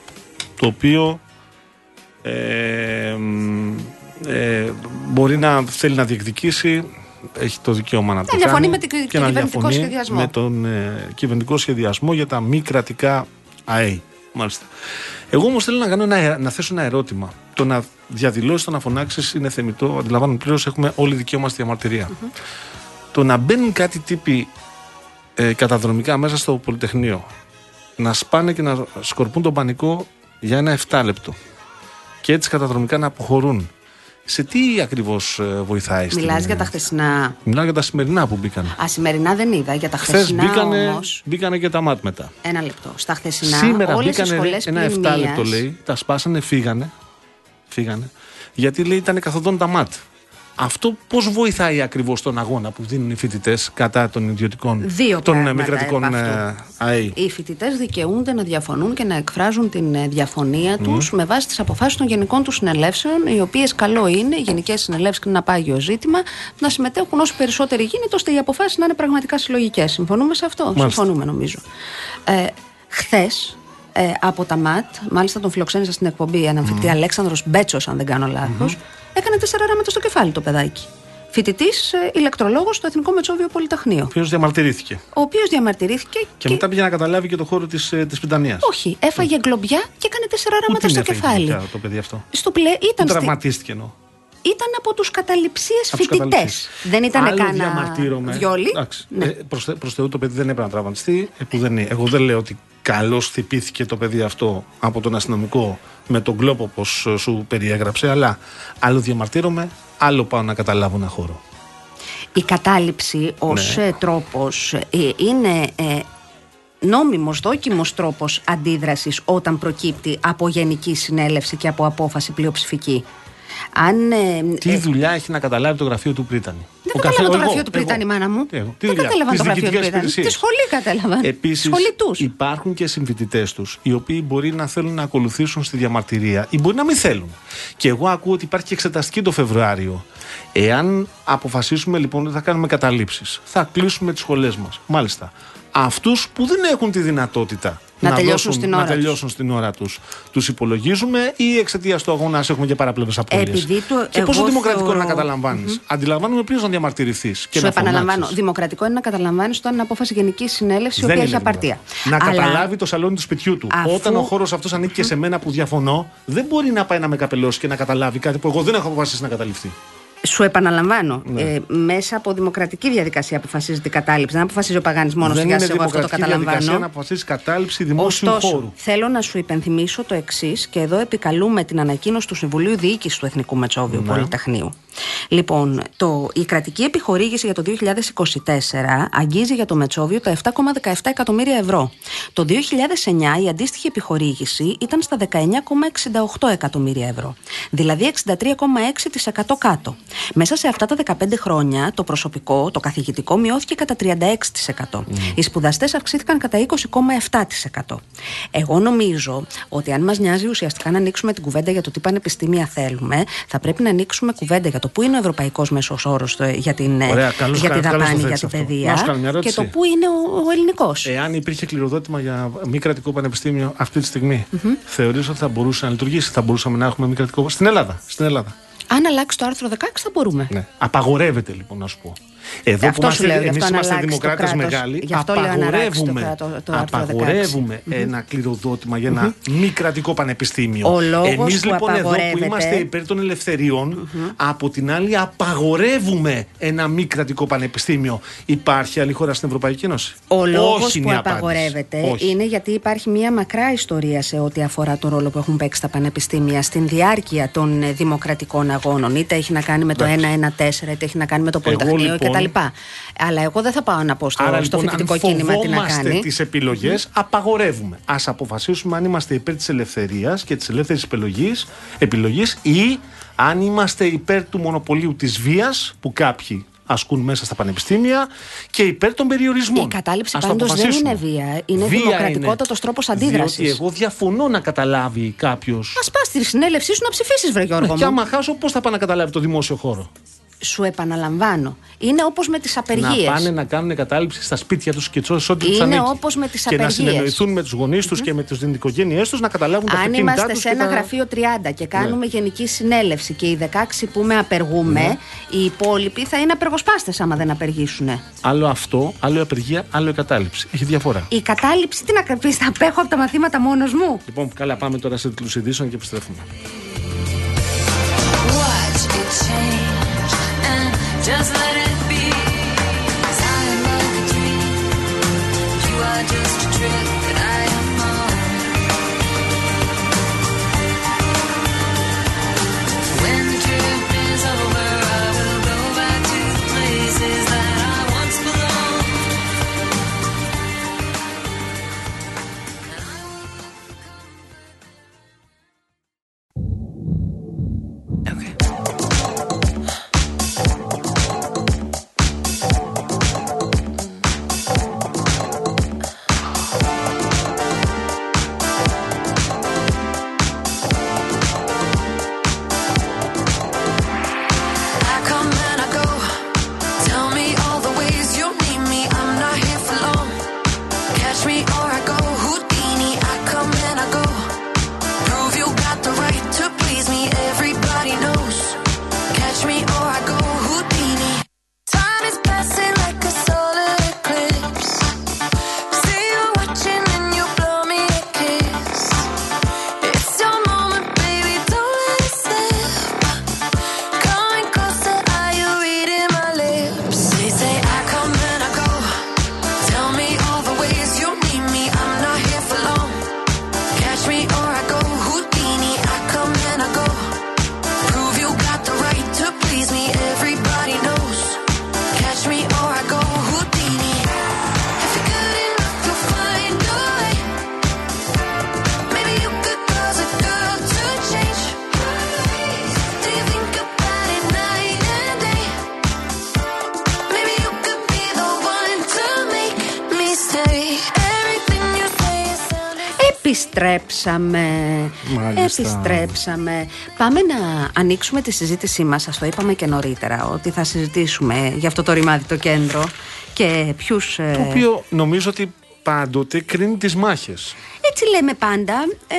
το οποίο ε, μ, ε, μπορεί να θέλει να διεκδικήσει έχει το δικαίωμα να το διαφωνεί κάνει με την- και τον να κυβερνητικό διαφωνεί σχεδιασμό. με τον ε, κυβερνητικό σχεδιασμό για τα μη κρατικά ΑΕ. Μάλιστα. Εγώ όμως θέλω να, κάνω ένα, να θέσω ένα ερώτημα. Το να διαδηλώσει, το να φωνάξεις είναι θεμητό. Αντιλαμβάνομαι πλήρως έχουμε όλοι δικαίωμα στη διαμαρτυρία. Το να μπαίνουν κάτι τύποι ε, καταδρομικά μέσα στο Πολυτεχνείο, να σπάνε και να σκορπούν τον πανικό για ένα 7 λεπτό και έτσι καταδρομικά να αποχωρούν. Σε τι ακριβώς βοηθάει στην- Μιλάς για τα χθεσινά. Μιλάω για τα σημερινά που μπήκαν. Α, σημερινά δεν είδα. Για τα Χθες χθεσινά μπήκανε, όμως, μπήκανε και τα μάτ μετά. Ένα λεπτό. Στα χθεσινά Σήμερα όλες οι μπήκανε σχολές ένα 7 πλημμύρας- λεπτό λέει, τα σπάσανε, φύγανε. Φύγανε. Γιατί λέει ήταν καθοδόν τα ΜΑΤ. Αυτό πώς βοηθάει ακριβώς τον αγώνα που δίνουν οι φοιτητές κατά των ιδιωτικών Δύο των ε, πράγματα μη κρατικών επ' ε, αυτού. ΑΕ. Οι φοιτητές δικαιούνται να διαφωνούν και να εκφράζουν την ε, διαφωνία τους με βάση τις αποφάσεις των γενικών τους συνελεύσεων, οι οποίες καλό είναι, οι γενικές συνελεύσεις και είναι ένα πάγιο ζήτημα, να συμμετέχουν όσο περισσότεροι γίνεται, ώστε οι αποφάσεις να είναι πραγματικά συλλογικές. Συμφωνούμε σε αυτό; Μάλιστα. Συμφωνούμε, νομίζω. Ε, Χθες, ε, από τα ΜΑΤ, μάλιστα τον φιλοξένησα στην εκπομπή, έναν φοιτητή Αλέξανδρος Μπέτσος, αν δεν κάνω λάθος, έκανε τέσσερα ράματα στο κεφάλι το παιδάκι. Φοιτητής ε, ηλεκτρολόγος στο Εθνικό Μετσόβιο Πολυτεχνείο. Ποιο διαμαρτυρήθηκε. Ο οποίος διαμαρτυρήθηκε Και, μετά πήγε να καταλάβει και το χώρο της της Πιτανία. όχι, έφαγε γκλομπιά και έκανε τέσσερα ράματα στο κεφάλι. το παιδί αυτό. Στο πλε... Που ήταν, στη... τραυματίστηκε εννοώ. ήταν από τους καταληψίες Από τους φοιτητές. καταλήψεις. Δεν ήταν Άλλο κανένα διαμαρτύρομαι. βιόλι. Εντάξει. Ναι. Ε, προς, θε- προς Θεού το παιδί δεν έπρεπε να τραυματιστεί. Ε, που δεν είναι. Εγώ δεν λέω ότι καλώς χτυπήθηκε το παιδί αυτό από τον αστυνομικό με τον κλόπο όπω σου περιέγραψε. Αλλά άλλο διαμαρτύρομαι, άλλο πάω να καταλάβω ένα χώρο. Η κατάληψη ως Ναι. ε, τρόπος ε, είναι ε, νόμιμος, δόκιμος τρόπος αντίδρασης όταν προκύπτει από γενική συνέλευση και από απόφαση πλειοψηφική. Αν, ε, Τι ε, δουλειά έχει να καταλάβει το γραφείο του Πρίτανη; Δεν Ο κατάλαβα καθέ- το εγώ, γραφείο του εγώ. Πρίτανη, μάνα μου. Τι εγώ, τι δεν δουλειά, κατάλαβαν τις το γραφείο του διοικητικές Πρίτανη. υπηρεσίες. Τη σχολή κατάλαβαν. Επίσης, σχολή τους. υπάρχουν και συμφοιτητές τους οι οποίοι μπορεί να θέλουν να ακολουθήσουν στη διαμαρτυρία ή μπορεί να μην θέλουν. Και εγώ ακούω ότι υπάρχει και εξεταστική το Φεβρουάριο. Εάν αποφασίσουμε λοιπόν ότι θα κάνουμε καταλήψεις, θα κλείσουμε τις σχολές μας. Μάλιστα. Αυτούς που δεν έχουν τη δυνατότητα Να τελειώσουν στην να ώρα τους. τελειώσουν στην ώρα τους, τους υπολογίζουμε ή εξαιτίας του αγώνα ας έχουμε και παραπλεύρε απώλειες; Επειδή το- Και πόσο εγώ δημοκρατικό θεωρώ- είναι να καταλαμβάνεις; Αντιλαμβάνομαι πλήρω να διαμαρτυρηθείς και Σου να επαναλαμβάνω, φωνάξεις. δημοκρατικό είναι να καταλαμβάνεις όταν είναι απόφαση γενικής συνέλευσης η Δεν οποία είναι έχει απαρτία. δημοκρατικό. Να Αλλά καταλάβει το σαλόνι του σπιτιού του. Αφού- Όταν ο χώρος αυτός ανήκει και σε μένα που διαφωνώ, δεν μπορεί να πάει να με καπελώσει και να καταλάβει κάτι που εγώ δεν έχω αποφασίσει να καταληφθεί. Σου επαναλαμβάνω, Ναι. ε, μέσα από δημοκρατική διαδικασία αποφασίζεται η κατάληψη. Δεν αποφασίζει ο Παγάνης μόνος του δεν για είναι σε εγώ αυτό το δημοκρατική διαδικασία να καταλαμβάνω. αποφασίσει κατάληψη δημόσιου Ωστόσο, χώρου. θέλω να σου υπενθυμίσω το εξής και εδώ επικαλούμε την ανακοίνωση του Συμβουλίου Διοίκησης του Εθνικού Μετσόβιου Ναι. Πολυτεχνείου. Λοιπόν, το, η κρατική επιχορήγηση για το 2024 αγγίζει για το Μετσόβιο τα 7,17 εκατομμύρια ευρώ. Το 2009 η αντίστοιχη επιχορήγηση ήταν στα 19,68 εκατομμύρια ευρώ. Δηλαδή 63,6% κάτω. Μέσα σε αυτά τα 15 χρόνια το προσωπικό, το καθηγητικό μειώθηκε κατά 36%. Οι σπουδαστές αυξήθηκαν κατά 20,7%. Εγώ νομίζω ότι αν μας νοιάζει ουσιαστικά να ανοίξουμε την κουβέντα για το τι πανεπιστήμια θέλουμε, θα πρέπει να ανοίξουμε κουβέντα για το πού είναι ο ευρωπαϊκός μέσος όρος για, την, ε, Ωραία, καλώς για τη κα- καλώς το δαπάνη, για θέτεις την αυτό. παιδεία Να σου κάνω μια και ερώτηση. το πού είναι ο, ο ελληνικός. Εάν υπήρχε κληροδότημα για μη κρατικό πανεπιστήμιο αυτή τη στιγμή, θεωρείς ότι θα μπορούσε να λειτουργήσει, θα μπορούσαμε να έχουμε μη κρατικό στην Ελλάδα. Στην Ελλάδα. Αν αλλάξει το άρθρο 16 θα μπορούμε. Ναι. Απαγορεύεται λοιπόν να σου πω. Εδώ Αυτό που σου είμαστε, λέω, γι' εμείς αυτό αν είμαστε αλλάξει το δημοκράτες κράτος. μεγάλοι, Γι' αυτό λέω αν αλλάξει το απαγορεύουμε, κράτο- το άρθρο 16. απαγορεύουμε ένα κληροδότημα για ένα μη κρατικό πανεπιστήμιο. Ο λόγος Εμείς που λοιπόν εδώ που απαγορεύεται- είμαστε υπέρ των ελευθεριων από την άλλη απαγορεύουμε ένα μη κρατικό πανεπιστήμιο. Υπάρχει άλλη χώρα στην Ευρωπαϊκή Ένωση; Ο λόγος Όχι που είναι η απάντηση. απαγορεύεται Όχι. είναι γιατί υπάρχει μια μακρά ιστορία σε ό,τι αφορά το ρόλο που έχουν παίξει τα πανεπιστήμια στην διάρκεια των ε, δημοκρατικών αγώνων. Είτε έχει να κάνει με το 114, είτε έχει να κάνει με το Εγώ, Πολυτεχνείο λοιπόν, κτλ. Αλλά εγώ δεν θα πάω να πω στο, Άρα στο λοιπόν, φοιτητικό αν κίνημα τι να φοβόμαστε κάνει. τις επιλογές, απαγορεύουμε. Ας αποφασίσουμε αν είμαστε υπέρ της ελευθερίας και της ελεύθερης επιλογής, επιλογής ή αν είμαστε υπέρ του μονοπωλίου της βίας που κάποιοι ασκούν μέσα στα πανεπιστήμια και υπέρ των περιορισμών. Η κατάληψη πάντως δεν είναι βία. Είναι δημοκρατικότατος τρόπος αντίδρασης. Διότι εγώ διαφωνώ να καταλάβει κάποιος. Α πας στη συνέλευσή σου να ψηφίσεις, Βρε Γιώργο. Ναι, και άμα χάσω, πώς θα πάει να καταλάβει το δημόσιο χώρο; Σου επαναλαμβάνω, είναι όπως με τις απεργίες. Να πάνε να κάνουν κατάληψη στα σπίτια τους και ό,τι τους Είναι όπως με τις απεργίε. Και να συνεννοηθούν με τους γονείς τους και με τι οικογένειέ τους να καταλάβουν τα Αν είμαστε σε ένα γραφείο 30 και κάνουμε ναι. γενική συνέλευση και οι 16 που με απεργούμε, ναι. οι υπόλοιποι θα είναι απεργοσπάστες άμα δεν απεργήσουν. Άλλο αυτό, άλλο η απεργία, άλλο η κατάληψη. Έχει διαφορά. Η κατάληψη, τι να πεις, θα απέχω από τα μαθήματα μόνος μου; Λοιπόν, καλά, πάμε τώρα σε τίτλους ειδήσεων και επιστρέφουμε. Just let it be. Dream. You are just a trick. Επιστρέψαμε. Επιστρέψαμε. Πάμε να ανοίξουμε τη συζήτησή μας. Σας το είπαμε και νωρίτερα ότι θα συζητήσουμε για αυτό το ρημάδι το κέντρο και ποιους. Ε, το οποίο νομίζω ότι πάντοτε κρίνει τις μάχες. Έτσι λέμε πάντα. Ε,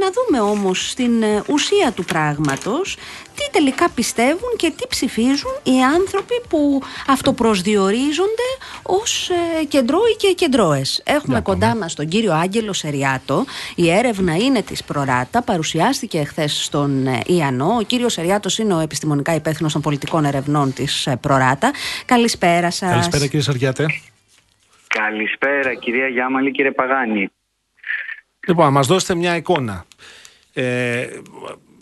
να δούμε όμως στην ε, ουσία του πράγματος τι τελικά πιστεύουν και τι ψηφίζουν οι άνθρωποι που αυτοπροσδιορίζονται ως ε, κεντρώοι και κεντρώες. Έχουμε κοντά μας τον κύριο Άγγελο Σεριάτο. Η έρευνα είναι της Προράτα. Παρουσιάστηκε χθες στον ε, Ιαννό. Ο κύριος Σεριάτος είναι ο επιστημονικά υπεύθυνος των πολιτικών ερευνών της ε, Προράτα. Καλησπέρα σας. Καλησπέρα κύριε Σεριάτε. Καλησπέρα κυρία Γιάμαλη, κύριε Παγάνη. Λοιπόν, να μας δώσετε μια εικόνα. Ε,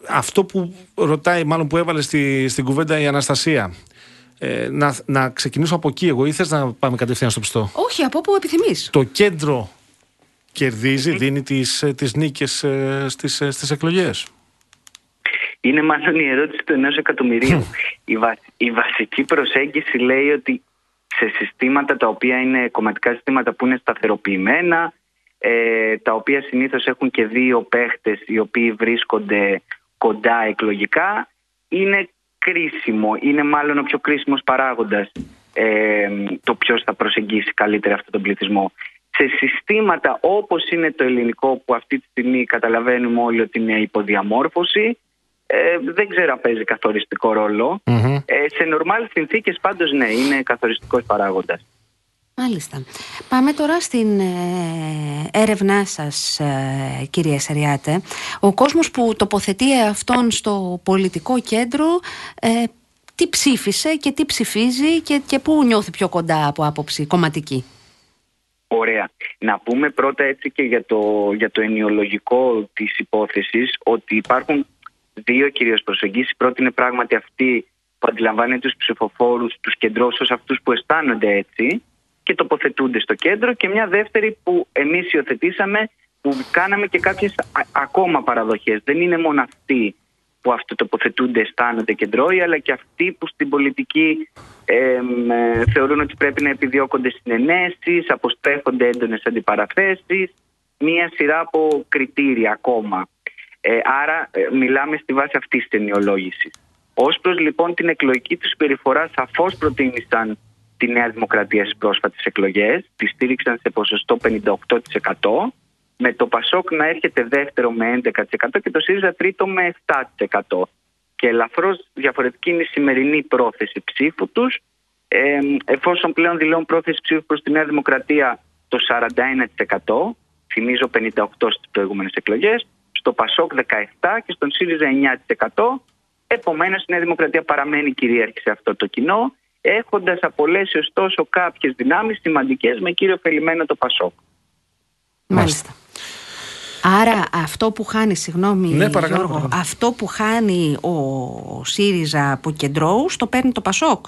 αυτό που ρωτάει, μάλλον που έβαλε στη, στην κουβέντα η Αναστασία. Ε, να, να ξεκινήσω από εκεί εγώ ή θες να πάμε κατευθείαν στο πιστό; Όχι, από όπου επιθυμείς. Το κέντρο κερδίζει, δίνει τις, ε, τις νίκες ε, στις, ε, στις εκλογές. Είναι μάλλον η ερώτηση του ενός εκατομμυρίου. η, η βασική προσέγγιση λέει ότι σε συστήματα τα οποία είναι κομματικά συστήματα που είναι σταθεροποιημένα, ε, τα οποία συνήθως έχουν και δύο παίχτες οι οποίοι βρίσκονται κοντά εκλογικά είναι κρίσιμο, είναι μάλλον ο πιο κρίσιμος παράγοντας ε, το ποιος θα προσεγγίσει καλύτερα αυτόν τον πληθυσμό. Σε συστήματα όπως είναι το ελληνικό που αυτή τη στιγμή καταλαβαίνουμε όλοι ότι είναι υποδιαμόρφωση ε, δεν ξέρω αν παίζει καθοριστικό Ε, σε νορμάλ συνθήκες πάντως ναι, είναι καθοριστικός παράγοντας. Μάλιστα. Πάμε τώρα στην ε, έρευνά σας ε, κυρία Σαριάτε. Ο κόσμος που τοποθετεί αυτόν στο πολιτικό κέντρο ε, τι ψήφισε και τι ψηφίζει και, και πού νιώθει πιο κοντά από άποψη κομματική; Ωραία. Να πούμε πρώτα έτσι και για το, για το ενιολογικό της υπόθεσης ότι υπάρχουν δύο κυρίως προσεγγίσεις. Η πρώτη είναι πράγματι αυτή που αντιλαμβάνει τους ψηφοφόρους, τους κεντρός ως αυτούς που αισθάνονται έτσι και τοποθετούνται στο κέντρο και μια δεύτερη που εμείς υιοθετήσαμε που κάναμε και κάποιες ακόμα παραδοχές. Δεν είναι μόνο αυτή που αυτοτοποθετούνται αισθάνονται κεντρώοι, αλλά και αυτοί που στην πολιτική ε, θεωρούν ότι πρέπει να επιδιώκονται συνενέσεις, αποστρέφονται έντονες αντιπαραθέσεις, μία σειρά από κριτήρια ακόμα. Ε, άρα ε, μιλάμε στη βάση αυτής της ενοιολόγησης. Ως προς λοιπόν την εκλογική τους συμπεριφορά σαφώς προτίμησαν τη Νέα Δημοκρατία στις πρόσφατες εκλογές, τη στήριξαν σε ποσοστό 58%, με το Πασόκ να έρχεται δεύτερο με 11% και το ΣΥΡΙΖΑ τρίτο με 7%. Και ελαφρώς διαφορετική είναι η σημερινή πρόθεση ψήφου τους, ε, εφόσον πλέον δηλώνουν πρόθεση ψήφου προς τη Νέα Δημοκρατία το 41%, θυμίζω 58% στις προηγούμενες εκλογές, στο Πασόκ 17% και στον ΣΥΡΙΖΑ 9%. Επομένως η Νέα Δημοκρατία παραμένει κυρίαρχη σε αυτό το κοινό, έχοντας απολέσει ωστόσο κάποιες δυνάμεις σημαντικές με κύριο φελημένο το Πασόκ. Μάλιστα. Άρα αυτό που χάνει, συγγνώμη Ναι, Γιώργο, αυτό που χάνει ο ΣΥΡΙΖΑ από κεντρώους το παίρνει το ΠΑΣΟΚ.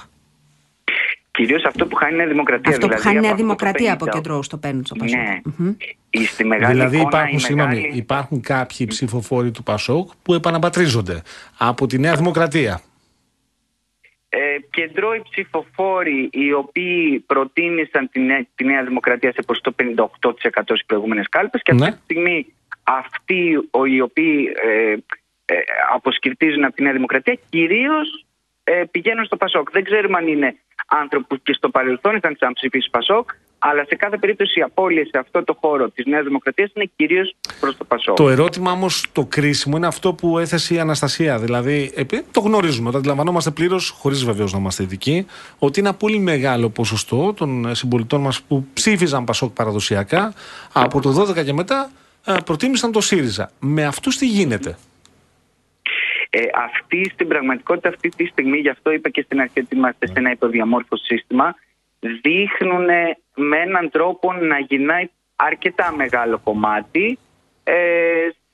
Κυρίως αυτό που χάνει η Νέα Δημοκρατία. Αυτό δηλαδή, που χάνει η Νέα από Δημοκρατία το από κεντρώους το παίρνει το ΠΑΣΟΚ. Ναι. Μμμ. Η- Στη μεγάλη Δηλαδή εικόνα, υπάρχουν, η συγγνώμη, μεγάλη- υπάρχουν κάποιοι ψηφοφόροι του Πασόκ που επαναπατρίζονται από τη Νέα Δημοκρατία. Ε, κεντρώοι ψηφοφόροι οι οποίοι προτίμησαν τη Νέα, τη Νέα Δημοκρατία σε ποσοστό 58% στις προηγούμενες κάλπες και Ναι. αυτή τη στιγμή αυτοί ο- οι οποίοι ε, ε, αποσκυρτίζουν από τη Νέα Δημοκρατία κυρίως ε, πηγαίνουν στο Πασόκ. Δεν ξέρουμε αν είναι άνθρωποι που και στο παρελθόν είχαν ξαναψηφίσει Πασόκ, αλλά σε κάθε περίπτωση οι απώλειες σε αυτό το χώρο της Νέας Δημοκρατίας είναι κυρίως προς το Πασόκ. Το ερώτημα όμως το κρίσιμο είναι αυτό που έθεσε η Αναστασία. Δηλαδή, επί- το γνωρίζουμε, το αντιλαμβανόμαστε πλήρως, χωρίς βεβαίως να είμαστε ειδικοί, ότι ένα πολύ μεγάλο ποσοστό των ε, συμπολιτών μας που ψήφιζαν Πασόκ παραδοσιακά από το 12 και μετά ε, προτίμησαν το ΣΥΡΙΖΑ. Με αυτούς τι γίνεται; Ε, αυτή στην πραγματικότητα αυτή τη στιγμή, γι' αυτό είπα και στην αρχή ότι είμαστε σε ένα υποδιαμόρφωτο σύστημα, δείχνουν με έναν τρόπο να γυρνάει αρκετά μεγάλο κομμάτι ε,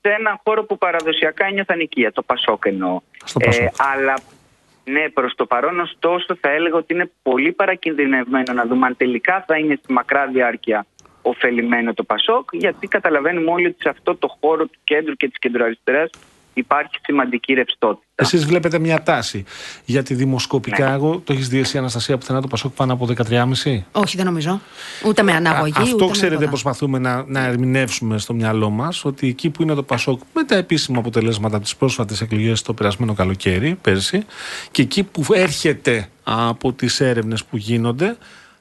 σε έναν χώρο που παραδοσιακά ένιωθαν οικία, το Πασόκ εννοώ. Στο Πασόκ. αλλά ναι, προς το παρόν ωστόσο θα έλεγα ότι είναι πολύ παρακινδυνευμένο να δούμε αν τελικά θα είναι στη μακρά διάρκεια ωφελημένο το Πασόκ, γιατί καταλαβαίνουμε όλοι ότι σε αυτό το χώρο του κέντρου και της κεντροαριστεράς υπάρχει σημαντική ρευστότητα. Εσείς βλέπετε μια τάση. Γιατί δημοσκοπικά, Ναι. εγώ το έχεις δει εσύ, Αναστασία, πουθενά το Πασόκ πάνω από 13,5. Όχι, δεν νομίζω. Ούτε με αναγωγή. Α, αυτό ούτε με ξέρετε τίποτα. προσπαθούμε να, να ερμηνεύσουμε στο μυαλό μας, ότι εκεί που είναι το Πασόκ με τα επίσημα αποτελέσματα από τις πρόσφατες εκλογές το περασμένο καλοκαίρι, πέρσι, και εκεί που έρχεται από τις έρευνες που γίνονται,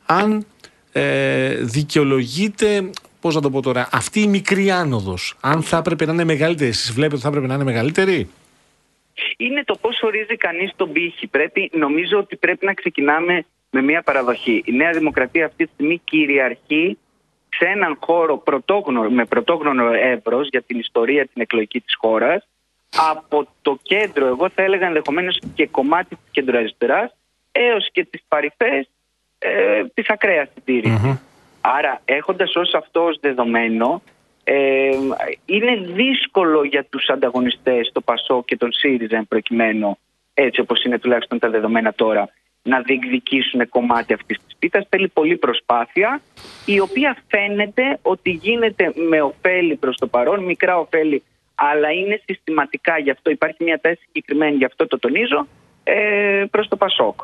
αν ε, δικαιολογείται. Πώς να το πω τώρα, αυτή η μικρή άνοδος, αν θα έπρεπε να είναι μεγαλύτερη, εσείς βλέπετε ότι θα έπρεπε να είναι μεγαλύτερη; είναι το πώς ορίζει κανείς τον πύχη. Πρέπει, νομίζω ότι πρέπει να ξεκινάμε με μια παραδοχή. Η Νέα Δημοκρατία αυτή τη στιγμή κυριαρχεί σε έναν χώρο πρωτόγνωρο, με πρωτόγνωρο εύρος για την ιστορία την εκλογική της χώρας από το κέντρο, εγώ θα έλεγα ενδεχομένως και κομμάτι της κεντροαριστεράς έως και τις παρυφές ε, της ακραίας συντήρησης. Άρα έχοντας ως αυτό ως δεδομένο ε, είναι δύσκολο για τους ανταγωνιστές το ΠΑΣΟ και τον ΣΥΡΙΖΑ εν προκειμένου έτσι όπως είναι τουλάχιστον τα δεδομένα τώρα να διεκδικήσουν κομμάτι αυτής της πίτας. Θέλει πολλή προσπάθεια η οποία φαίνεται ότι γίνεται με ωφέλη προς το παρόν, μικρά ωφέλη αλλά είναι συστηματικά, γι' αυτό υπάρχει μια τάση συγκεκριμένη, γι' αυτό το τονίζω, ε, προς το ΠΑΣΟΚ.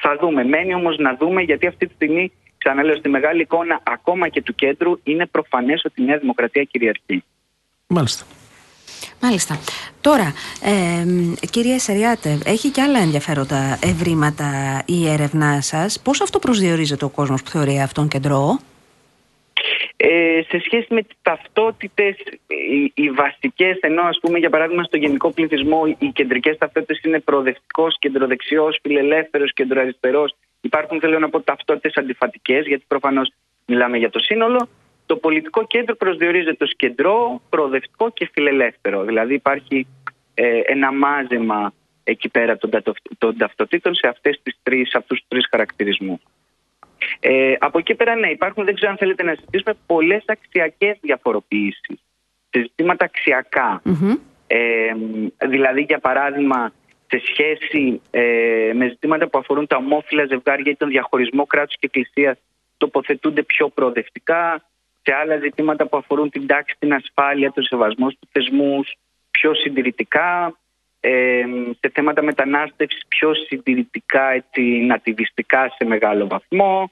Θα δούμε, μένει όμως να δούμε γιατί αυτή τη στιγμή ξαναλέω στη μεγάλη εικόνα ακόμα και του κέντρου είναι προφανές ότι η Νέα Δημοκρατία κυριαρχεί. Μάλιστα. Μάλιστα. Τώρα, ε, κυρία Σεριάτε, έχει και άλλα ενδιαφέροντα ευρήματα η έρευνά σας. Πώς αυτό προσδιορίζεται ο κόσμος που θεωρεί αυτόν κεντρό; Ε, σε σχέση με τις ταυτότητες, οι, οι βασικές, ενώ ας πούμε για παράδειγμα στο γενικό πληθυσμό οι κεντρικές ταυτότητες είναι προοδευτικός, κεντροδεξιός, φιλελεύθερος, κεντροαριστερός. Υπάρχουν θέλω να πω ταυτότητες αντιφατικές γιατί προφανώς μιλάμε για το σύνολο. Το πολιτικό κέντρο προσδιορίζεται ως κεντρό, προοδευτικό και φιλελεύθερο. Δηλαδή υπάρχει ε, ένα μάζεμα εκεί πέρα των, τατο- των ταυτοτήτων σε, αυτές τις τρεις, σε αυτούς τους τρεις χαρακτηρισμούς. Ε, από εκεί πέρα, ναι, υπάρχουν, δεν ξέρω αν θέλετε να συζητήσουμε, πολλές αξιακές διαφοροποιήσεις σε ζητήματα αξιακά. Μμμ. Ε, δηλαδή, για παράδειγμα, σε σχέση ε, με ζητήματα που αφορούν τα ομόφυλα ζευγάρια ή τον διαχωρισμό κράτους και εκκλησίας τοποθετούνται πιο προοδευτικά. Σε άλλα ζητήματα που αφορούν την τάξη, την ασφάλεια, τον σεβασμό στους θεσμούς, πιο συντηρητικά. ε, σε θέματα μετανάστευσης πιο συντηρητικά, έτσι, νατιβιστικά σε μεγάλο βαθμό.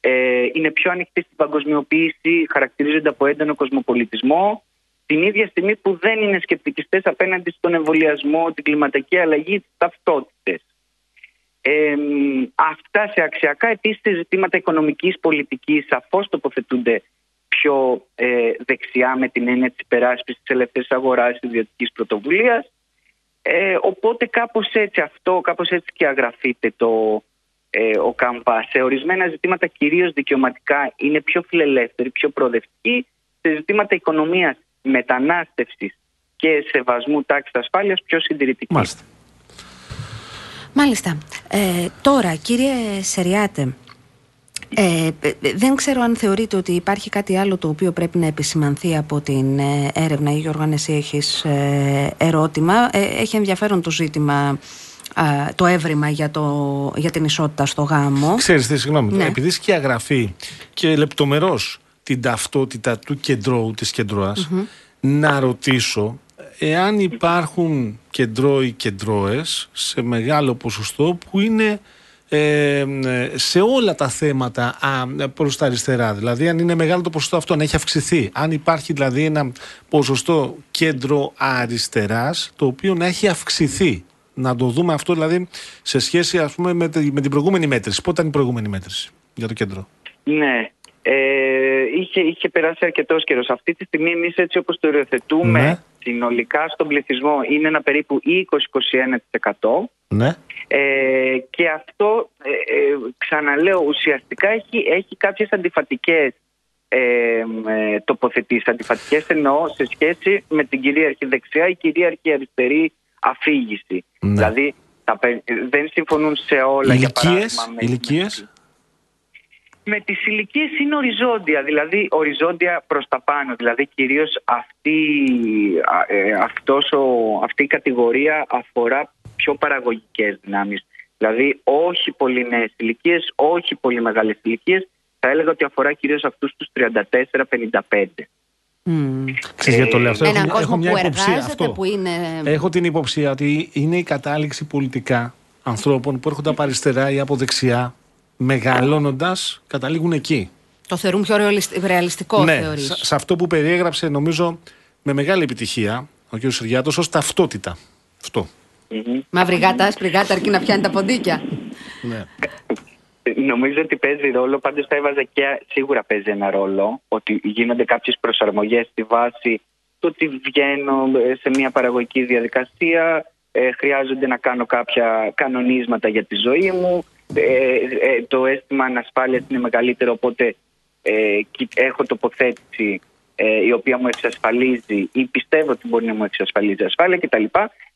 Ε, είναι πιο ανοιχτή στην παγκοσμιοποίηση, χαρακτηρίζονται από έντονο κοσμοπολιτισμό. Την ίδια στιγμή που δεν είναι σκεπτικιστές απέναντι στον εμβολιασμό, την κλιματική αλλαγή, τις ταυτότητες. Ε, αυτά σε αξιακά επίσης ζητήματα οικονομικής πολιτικής σαφώς τοποθετούνται πιο ε, δεξιά με την έννοια της υπεράσπισης της ελεύθερης αγοράς της ιδιωτικής πρωτοβουλίας. Ε, οπότε κάπως έτσι αυτό, κάπως έτσι και αγραφείται το, ε, ο Καμπάς. Σε ορισμένα ζητήματα κυρίως δικαιωματικά είναι πιο φιλελεύθερη, πιο προοδευτική. Σε ζητήματα οικονομίας, μετανάστευσης και σεβασμού τάξης ασφάλειας πιο συντηρητική. Μάλιστα. Μάλιστα. Ε, τώρα, κύριε Σεριάτε, ε, δεν ξέρω αν θεωρείτε ότι υπάρχει κάτι άλλο το οποίο πρέπει να επισημανθεί από την ε, έρευνα ή Γιώργο εσύ έχεις ε, ερώτημα. Ε, έχει ενδιαφέρον το ζήτημα το έβριμα για, το, για την ισότητα στο γάμο. Ξέρεις τι, συγγνώμη, ναι. επειδή σκιαγραφεί και λεπτομερώς την ταυτότητα του κεντρώου της κεντρωας να ρωτήσω εάν υπάρχουν κεντρώοι κεντρώες σε μεγάλο ποσοστό που είναι ε, σε όλα τα θέματα α, προς τα αριστερά. Δηλαδή αν είναι μεγάλο το ποσοστό αυτό, αν έχει αυξηθεί. Αν υπάρχει δηλαδή ένα ποσοστό κέντρο αριστεράς το οποίο να έχει αυξηθεί. Να το δούμε αυτό δηλαδή σε σχέση ας πούμε με, με την προηγούμενη μέτρηση. Πότε ήταν η προηγούμενη μέτρηση για το κέντρο; Ναι. Ε, είχε, είχε περάσει αρκετός καιρός. Αυτή τη στιγμή εμείς έτσι όπως το υιοθετούμε ναι. συνολικά στον πληθυσμό είναι ένα περίπου 20-21%. Ναι. Ε, και αυτό, ε, ε, ξαναλέω, ουσιαστικά έχει, έχει κάποιες αντιφατικές ε, ε, τοποθετήσεις. Αντιφατικές εννοώ σε σχέση με την κυρίαρχη δεξιά ή κυρίαρχη αριστερή αφήγηση. Ναι. Δηλαδή τα, δεν συμφωνούν σε όλα. Ηλικίες, για ηλικίες. Με τις ηλικίε είναι οριζόντια, δηλαδή οριζόντια προς τα πάνω. Δηλαδή κυρίως αυτή, ε, αυτός ο, αυτή η κατηγορία αφορά πιο παραγωγικές δυνάμεις. Δηλαδή όχι πολύ νέες ηλικίες, όχι πολύ μεγάλες ηλικίες. Θα έλεγα ότι αφορά κυρίως αυτούς τους 34-55. Mm. γιατί το λέω αυτό. Έχω, έχω μια υποψία αυτό. Που είναι... Έχω την υποψία ότι είναι η κατάληξη πολιτικά ανθρώπων που έρχονται από αριστερά ή από δεξιά, μεγαλώνοντας, καταλήγουν εκεί. Το θεωρούν πιο ρεαλιστικό, ναι, θεωρείς. Σε αυτό που περιέγραψε, νομίζω, με μεγάλη επιτυχία ο κ. Σιριάτο ως ταυτότητα. Αυτό. Mm-hmm. Μαύρη γάτα, άσπρη γάτα, αρκεί να πιάνει τα ποντίκια. Ναι. Νομίζω ότι παίζει ρόλο, πάντως θα έβαζα και σίγουρα παίζει ένα ρόλο, ότι γίνονται κάποιες προσαρμογές στη βάση του ότι βγαίνω σε μια παραγωγική διαδικασία, ε, χρειάζονται να κάνω κάποια κανονίσματα για τη ζωή μου, ε, ε, το αίσθημα ανασφάλειας είναι μεγαλύτερο, οπότε ε, έχω τοποθέτηση η οποία μου εξασφαλίζει ή πιστεύω ότι μπορεί να μου εξασφαλίζει ασφάλεια κτλ.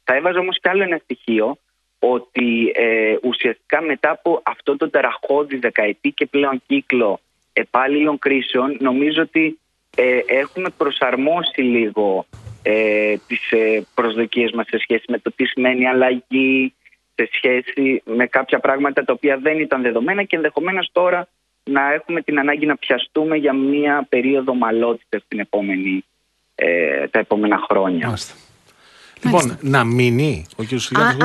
Θα έβαζα όμως κι άλλο ένα στοιχείο ότι ε, ουσιαστικά μετά από αυτό το τεραχώδη δεκαετή και πλέον κύκλο επάλληλων κρίσεων νομίζω ότι ε, έχουμε προσαρμόσει λίγο ε, τις ε, προσδοκίες μας σε σχέση με το τι σημαίνει αλλαγή, σε σχέση με κάποια πράγματα τα οποία δεν ήταν δεδομένα και ενδεχομένως τώρα να έχουμε την ανάγκη να πιαστούμε για μια περίοδο μαλότητας την επόμενη, ε, τα επόμενα χρόνια. Λοιπόν, να μείνει ο κ. Σιλιάδη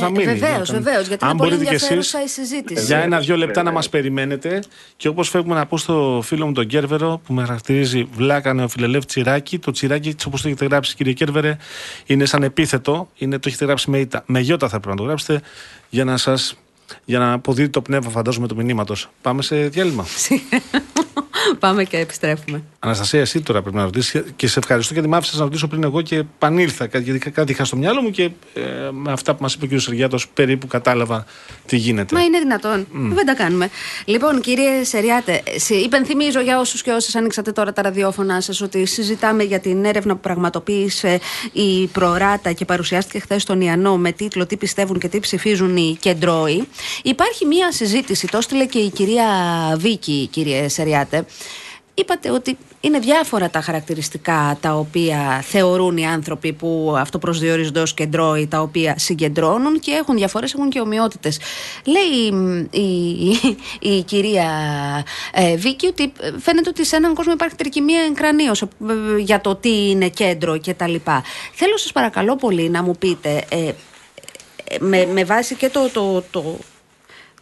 να μείνει. Βεβαίως, βεβαίως. Γιατί αν είναι πολύ ενδιαφέρουσα η συζήτηση. Για ένα-δύο λεπτά να μας περιμένετε. Και όπως φεύγουμε να πω στο φίλο μου τον Κέρβερο, που με χαρακτηρίζει βλάκα νεοφιλελεύ τσιράκι. Το τσιράκι, όπως το έχετε γράψει, κύριε Κέρβερε, είναι σαν επίθετο. Είναι, το έχετε γράψει με ήττα. Με γιώτα θα πρέπει να το γράψετε για να σας για να αποδίδει το πνεύμα, φαντάζομαι, του μηνύματος. Πάμε σε διάλειμμα. [LAUGHS] Πάμε και επιστρέφουμε. Αναστασία, εσύ τώρα πρέπει να ρωτήσεις και σε ευχαριστώ γιατί μ' άφησε να ρωτήσω πριν εγώ και πανήλθα. Γιατί κάτι είχα στο μυαλό μου και ε, με αυτά που μας είπε ο κ. Σεργιάτος περίπου κατάλαβα τι γίνεται; Μα είναι δυνατόν. Mm. Δεν τα κάνουμε. Λοιπόν, κύριε Σεριάτε, υπενθυμίζω για όσους και όσες ανοίξατε τώρα τα ραδιόφωνα σας ότι συζητάμε για την έρευνα που πραγματοποίησε η Προράτα και παρουσιάστηκε χθες στον Ιαννό με τίτλο Τι πιστεύουν και τι ψηφίζουν οι κεντρώοι. Υπάρχει μία συζήτηση, το έστειλε και η κυρία Βίκη, κύριε Σεριάτε είπατε ότι είναι διάφορα τα χαρακτηριστικά τα οποία θεωρούν οι άνθρωποι που αυτό προσδιορίζονται ως κεντρό ή τα οποία συγκεντρώνουν και έχουν διαφορές, έχουν και ομοιότητες. Λέει η, η, η κυρία ε, Βίκη ότι φαίνεται ότι σε έναν κόσμο υπάρχει τρικυμία εγκρανίως ε, για το τι είναι κέντρο και τα λοιπά. Θέλω σας παρακαλώ πολύ να μου πείτε ε, με, με βάση και το, το, το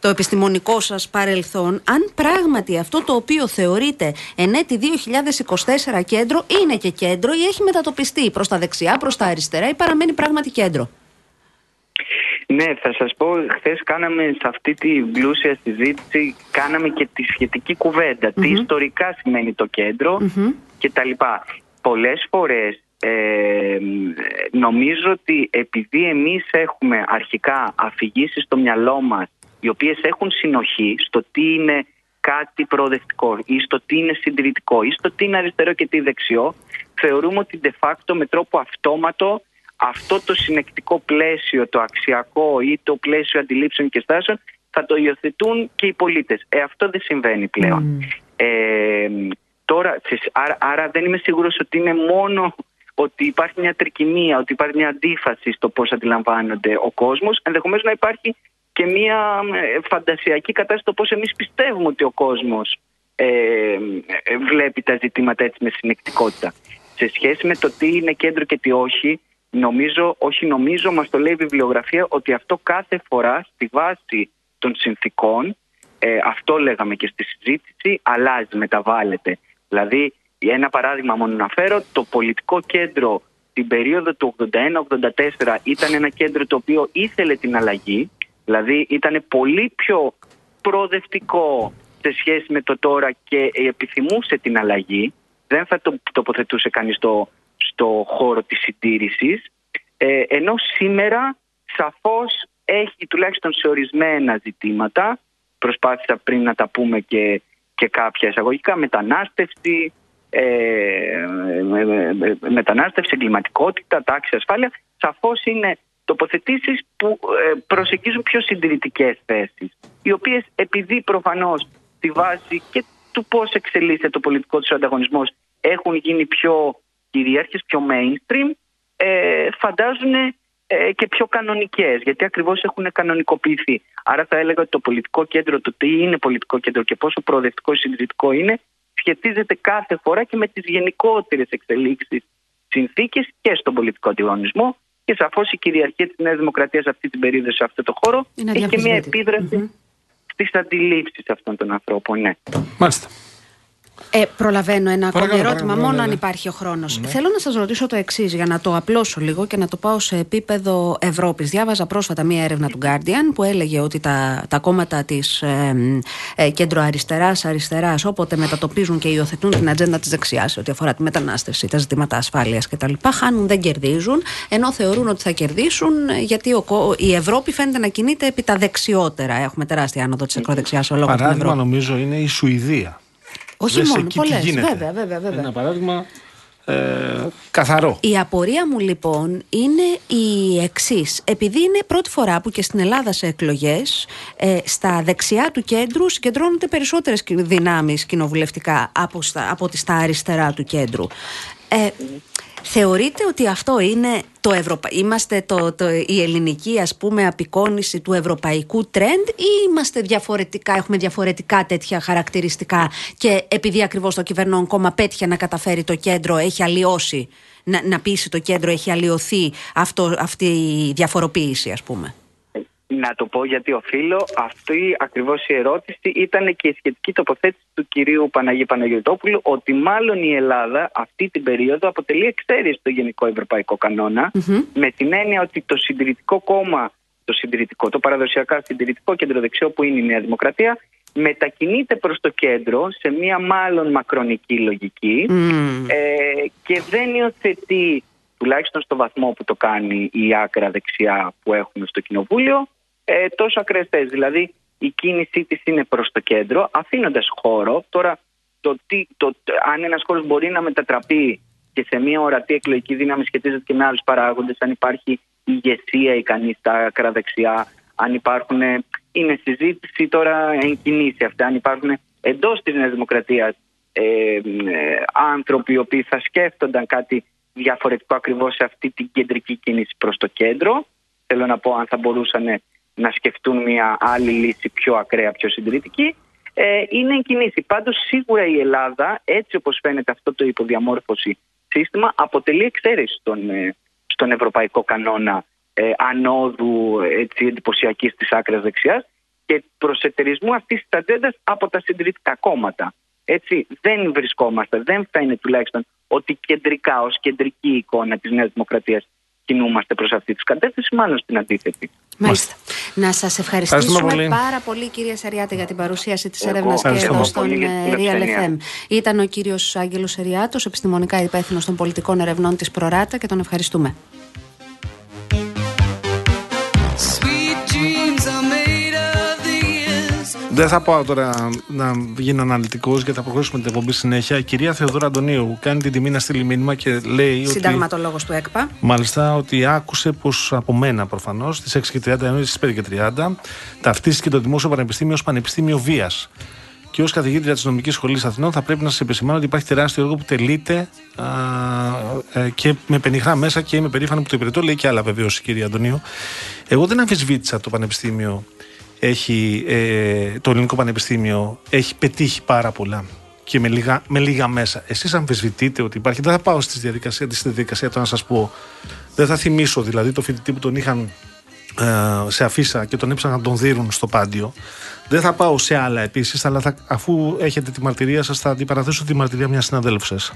το επιστημονικό σας παρελθόν αν πράγματι αυτό το οποίο θεωρείται εν έτη 2024 κέντρο είναι και κέντρο ή έχει μετατοπιστεί προς τα δεξιά, προς τα αριστερά ή παραμένει πράγματι κέντρο; Ναι, θα σας πω, χθες κάναμε σε αυτή τη πλούσια συζήτηση, κάναμε και τη σχετική Τι ιστορικά σημαίνει το κέντρο mm-hmm. και τα λοιπά. Πολλές φορές ε, νομίζω ότι επειδή εμείς έχουμε αρχικά αφηγήσει στο μυαλό μας οι οποίες έχουν συνοχή στο τι είναι κάτι προοδευτικό ή στο τι είναι συντηρητικό ή στο τι είναι αριστερό και τι δεξιό, θεωρούμε ότι de facto με τρόπο αυτόματο αυτό το συνεκτικό πλαίσιο, το αξιακό ή το πλαίσιο αντιλήψεων και στάσεων θα το υιοθετούν και οι πολίτες. Ε, αυτό δεν συμβαίνει πλέον. Ε, τώρα, άρα, άρα δεν είμαι σίγουρος ότι είναι μόνο ότι υπάρχει μια τρικυμία, ότι υπάρχει μια αντίφαση στο πώς αντιλαμβάνονται ο κόσμος. Ενδεχομένως να υπάρχει και μια ε, φαντασιακή κατάσταση το πώς εμείς πιστεύουμε ότι ο κόσμος ε, ε, βλέπει τα ζητήματα έτσι με συνεκτικότητα. Σε σχέση με το τι είναι κέντρο και τι όχι, νομίζω, όχι νομίζω, μας το λέει η βιβλιογραφία ότι αυτό κάθε φορά στη βάση των συνθήκων, ε, αυτό λέγαμε και στη συζήτηση, αλλάζει, μεταβάλλεται. Δηλαδή, ένα παράδειγμα μόνο να φέρω, το πολιτικό κέντρο την περίοδο του 81-84 ήταν ένα κέντρο το οποίο ήθελε την αλλαγή, Δηλαδή ήταν πολύ πιο προοδευτικό σε σχέση με το τώρα και επιθυμούσε την αλλαγή. Δεν θα το τοποθετούσε κανείς στο, στο χώρο της συντήρησης. Ε, ενώ σήμερα σαφώς έχει τουλάχιστον σε ορισμένα ζητήματα, προσπάθησα πριν να τα πούμε και, και κάποια εισαγωγικά, μετανάστευση, ε, μετανάστευση, εγκληματικότητα, τάξη, ασφάλεια, σαφώς είναι τοποθετήσεις που ε, προσεγγίζουν πιο συντηρητικές θέσεις, οι οποίες επειδή προφανώς στη βάση και του πώς εξελίσσεται το πολιτικό τους ανταγωνισμός έχουν γίνει πιο κυριάρχες, πιο mainstream, ε, φαντάζουν ε, και πιο κανονικές, γιατί ακριβώς έχουν κανονικοποιηθεί. Άρα θα έλεγα ότι το πολιτικό κέντρο, το τι είναι πολιτικό κέντρο και πόσο προοδευτικό ή συντηρητικό είναι, σχετίζεται κάθε φορά και με τις γενικότερες εξελίξεις συνθήκες και στον πολιτικό αντιγωνισμό και σαφώς η κυριαρχία της Νέας Δημοκρατίας αυτή την περίοδο σε αυτό το χώρο έχει και μια επίδραση mm-hmm. στις αντιλήψεις αυτών των ανθρώπων. Ναι. Μάλιστα. Ε, προλαβαίνω ένα ακόμη ερώτημα, μόνο ναι, αν ναι. υπάρχει ο χρόνος. Ναι. Θέλω να σας ρωτήσω το εξής, για να το απλώσω λίγο και να το πάω σε επίπεδο Ευρώπης. Διάβαζα πρόσφατα μία έρευνα του Guardian που έλεγε ότι τα, τα κόμματα της ε, ε, κέντρο-αριστεράς, αριστεράς, όποτε μετατοπίζουν και υιοθετούν την ατζέντα της δεξιάς, ό,τι αφορά τη μετανάστευση, τα ζητήματα ασφάλειας κτλ., χάνουν, δεν κερδίζουν, ενώ θεωρούν ότι θα κερδίσουν γιατί ο, η Ευρώπη φαίνεται να κινείται επί τα δεξιότερα. Έχουμε τεράστια άνοδο της ακροδεξιάς ολόκληρη την Ευρώπη. Παράδειγμα, νομίζω είναι η Σουηδία. Όχι μόνο, πολλές. Βέβαια, βέβαια, βέβαια. Ένα παράδειγμα ε, καθαρό. Η απορία μου λοιπόν είναι η εξής. Επειδή είναι πρώτη φορά που και στην Ελλάδα σε εκλογές, ε, στα δεξιά του κέντρου συγκεντρώνονται περισσότερες δυνάμεις κοινοβουλευτικά από, από ότι στα αριστερά του κέντρου. Ε, Θεωρείτε ότι αυτό είναι το Ευρωπα... είμαστε το, το, η ελληνική ας πούμε απεικόνηση του ευρωπαϊκού τρέντ ή είμαστε διαφορετικά, έχουμε διαφορετικά τέτοια χαρακτηριστικά και επειδή ακριβώς το κυβερνών κόμμα πέτυχε να καταφέρει το κέντρο έχει αλλοιώσει, να, να πείσει το κέντρο έχει αλλοιωθεί αυτό, αυτή η διαφοροποίηση ας πούμε. Να το πω γιατί οφείλω. Αυτή ακριβώς η ερώτηση ήταν και η σχετική τοποθέτηση του κυρίου Παναγί Παναγιωτόπουλου ότι μάλλον η Ελλάδα αυτή την περίοδο αποτελεί εξαίρεση στο γενικό ευρωπαϊκό με την έννοια ότι το συντηρητικό κόμμα, το συντηρητικό, το παραδοσιακά συντηρητικό κεντροδεξιό που είναι η Νέα Δημοκρατία μετακινείται προς το κέντρο σε μια μάλλον μακρονική λογική ε, και δεν υιοθετεί τουλάχιστον στο βαθμό που το κάνει η άκρα δεξιά που έχουμε στο Κοινοβούλιο ε, τόσο ακραίες θέσεις. Δηλαδή η κίνησή της είναι προς το κέντρο, αφήνοντας χώρο. Τώρα, το τι, το, αν ένας χώρος μπορεί να μετατραπεί και σε μια ορατή εκλογική δύναμη σχετίζεται και με άλλους παράγοντες, αν υπάρχει ηγεσία ικανή στα άκρα δεξιά, αν υπάρχουν. Είναι συζήτηση τώρα εν κινήσει αυτά, αν υπάρχουν εντός της Νέας Δημοκρατίας ε, ε, άνθρωποι οι οποίοι θα σκέφτονταν κάτι διαφορετικό ακριβώς σε αυτή την κεντρική κίνηση προς το κέντρο. Θέλω να πω αν θα μπορούσαν να σκεφτούν μια άλλη λύση πιο ακραία, πιο συντηρητική. Ε, είναι εν κινήσεις. Πάντως σίγουρα η Ελλάδα, έτσι όπως φαίνεται αυτό το υποδιαμόρφωση σύστημα, αποτελεί εξαίρεση στον, ε, στον ευρωπαϊκό κανόνα ε, ανόδου έτσι, εντυπωσιακής της άκρας δεξιάς και προσετερισμού αυτής της ατζέντας από τα συντηρητικά κόμματα. Έτσι, δεν βρισκόμαστε, δεν φαίνεται τουλάχιστον ότι κεντρικά ως κεντρική εικόνα της Νέας Δημοκρατίας κινούμαστε προς αυτή τη κατεύθυνση, μάλλον στην αντίθετη. Μάλιστα. Να σας ευχαριστήσουμε πολύ. πάρα πολύ κυρία Σαριάτη για την παρουσίαση της έρευνας και εδώ στον ε, Real FM. Ήταν ο κύριος Άγγελος Σαριάτος, επιστημονικά υπεύθυνος των πολιτικών ερευνών της Προράτα και τον ευχαριστούμε. Δεν θα πάω τώρα να γίνω αναλυτικός γιατί θα προχωρήσουμε την εκπομπή συνέχεια. Η κυρία Θεοδόρα Αντωνίου κάνει την τιμή να στείλει μήνυμα και λέει. Συνταγματολόγος του ΕΚΠΑ. Μάλιστα, ότι άκουσε πως από μένα προφανώς στις 6.30 ενώ στις 5.30 ταυτίστηκε το Δημόσιο Πανεπιστήμιο ως Πανεπιστήμιο Βίας. Και ως καθηγήτρια της Νομικής Σχολής Αθηνών, θα πρέπει να σας επισημάνω ότι υπάρχει τεράστιο έργο που τελείται α, ε, και με πενιχρά μέσα και είμαι περήφανο που το υπηρετώ. Λέει και άλλα βεβαίως η κυρία Αντωνίου. Εγώ δεν αμφισβήτησα το Πανεπιστήμιο έχει, ε, το Ελληνικό Πανεπιστήμιο έχει πετύχει πάρα πολλά και με λίγα, με λίγα μέσα. Εσείς αμφισβητείτε ότι υπάρχει, δεν θα πάω στη διαδικασία, στη διαδικασία το να σας πω, δεν θα θυμίσω δηλαδή το φοιτητή που τον είχαν ε, σε αφίσα και τον έψαναν να τον δίνουν στο πάντιο. Δεν θα πάω σε άλλα επίσης, αλλά θα, αφού έχετε τη μαρτυρία σας θα αντιπαραθέσω τη μαρτυρία μιας συναδέλφου σας.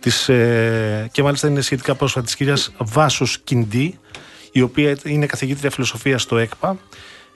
Της, ε, και μάλιστα είναι σχετικά πρόσφατα της κυρίας Βάσος Κιντή, η οποία είναι καθηγήτρια φιλοσοφίας στο ΕΚΠΑ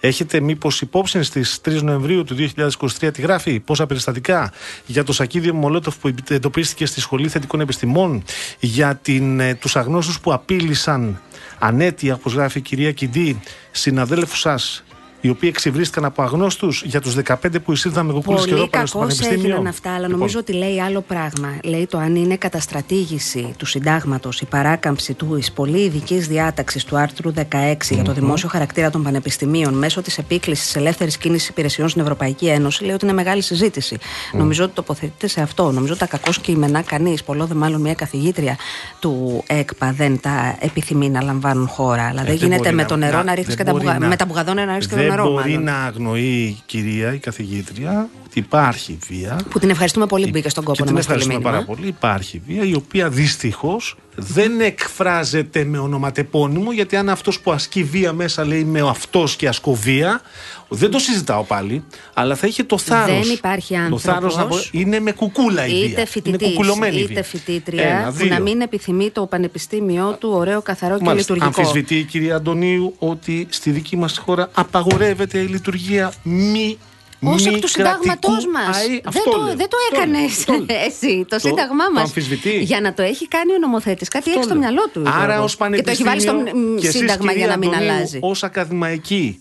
Έχετε μήπως υπόψη στις 3 Νοεμβρίου του 2023 τη γράφει; Πόσα περιστατικά για το σακίδιο Μολότοφ που εντοπίστηκε στη Σχολή Θετικών Επιστημών, για την, ε, τους αγνώστους που απείλησαν ανέτεια, όπως γράφει η κυρία Κιντή, συναδέλφους σας οι οποίοι εξυβρίστηκαν από αγνώστους για τους 15 που εισήλθαν με κουκούλες και ρόπαλε στο Πανεπιστήμιο. έγιναν αυτά, αλλά νομίζω λοιπόν. ότι λέει άλλο πράγμα. Λέει το αν είναι καταστρατήγηση του συντάγματος, η παράκαμψη του πολύ ειδικής διάταξης του άρθρου 16 για το δημόσιο χαρακτήρα των πανεπιστημίων μέσω της επίκλησης ελεύθερης κίνησης υπηρεσιών στην Ευρωπαϊκή Ένωση, λέει ότι είναι μεγάλη συζήτηση. Νομίζω ότι τοποθετείται σε αυτό. Νομίζω ότι τα κακό κείμενα κανείς, πολλό δε μάλλον μια καθηγήτρια του ΕΚΠΑ δεν τα επιθυμεί να λαμβάνουν χώρα. Αλλά ε, δεν γίνεται με το νερό να ρίχνεις και τα με τα μπουγαδόνια να ρίχνεις δεν μπορεί να αγνοεί η κυρία, η καθηγήτρια, ότι υπάρχει βία. Που την ευχαριστούμε πολύ που μπήκε στον κόπο και να την ευχαριστούμε πάρα πολύ. Υπάρχει βία, η οποία δυστυχώς δεν εκφράζεται με ονοματεπώνυμο, γιατί αν αυτός που ασκεί βία μέσα λέει με αυτός και ασκοβία, δεν το συζητάω πάλι, αλλά θα είχε το θάρρος. Δεν υπάρχει άνθρωπος. να είναι με κουκούλα η είτε φοιτητής, είτε φοιτήτρια, που να μην επιθυμεί το πανεπιστήμιο του ωραίο, καθαρό και Μάλιστα, λειτουργικό. Αμφισβητεί η κυρία Αντωνίου ότι στη δική μας χώρα απαγορεύεται η λειτουργία μη Ω εκ του συντάγματός μας. Δεν, το, δεν το έκανες [LAUGHS] εσύ. Το, σύνταγμά μας. Για να το έχει κάνει ο νομοθέτης. Κάτι έχει στο μυαλό του. Άρα ως πανεπιστήμιο. Και το έχει βάλει στο σύνταγμα για να μην αλλάζει. Ω ακαδημαϊκή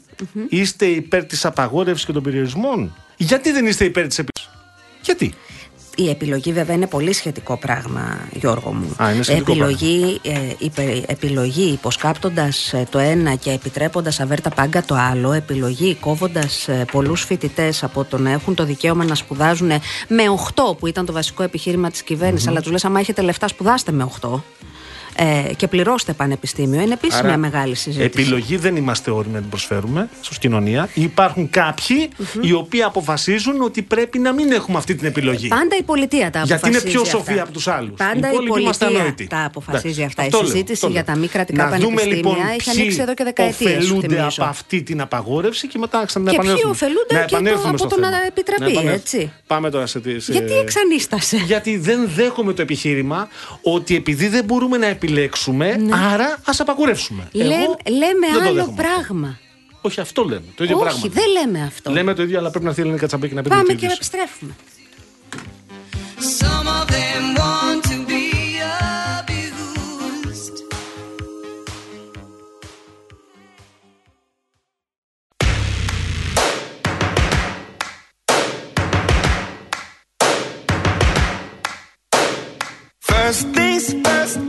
είστε υπέρ της απαγόρευσης και των περιορισμών; Γιατί δεν είστε υπέρ της επίση. Γιατί; Η επιλογή βέβαια είναι πολύ σχετικό πράγμα, Γιώργο μου. Α, είναι επιλογή, ε, επιλογή υποσκάπτοντας ε, το ένα και επιτρέποντας αβέρτα πάγκα το άλλο, επιλογή κόβοντας ε, πολλούς φοιτητές από το να έχουν το δικαίωμα να σπουδάζουν με 8 που ήταν το βασικό επιχείρημα της κυβέρνησης, mm-hmm. αλλά τους λες άμα έχετε λεφτά σπουδάστε με 8 ε, και πληρώστε πανεπιστήμιο. Είναι επίσης μια μεγάλη συζήτηση. Επιλογή δεν είμαστε όριμοι να την προσφέρουμε ω κοινωνία. Υπάρχουν οι οποίοι αποφασίζουν ότι πρέπει να μην έχουμε αυτή την επιλογή. Πάντα η πολιτεία τα αποφασίζει. Γιατί είναι πιο σοφή από τους άλλους. Πάντα η, πολιτεία τα αποφασίζει αυτά. Η συζήτηση για τα μη κρατικά να πανεπιστήμια λοιπόν, έχει ανοίξει εδώ και δεκαετίες. Οφελούνται από αυτή την απαγόρευση και μετά να επανέλθουν. Και ποιοι ωφελούνται και από το να επιτραπεί. Έτσι. Πάμε τώρα σε. Γιατί εξανίστασε. Γιατί δεν δέχομαι το επιχείρημα ότι επειδή δεν μπορούμε να επιλέξουμε επιλέξουμε, ναι. άρα ας απαγορεύσουμε. Λέ, λέμε άλλο πράγμα. Όχι, αυτό λέμε. Το ίδιο Όχι, πράγμα. δεν λέμε αυτό. Λέμε το ίδιο, αλλά πρέπει να θέλει να κατσαμπέκι να πει Πάμε και επιστρέφουμε. First things first,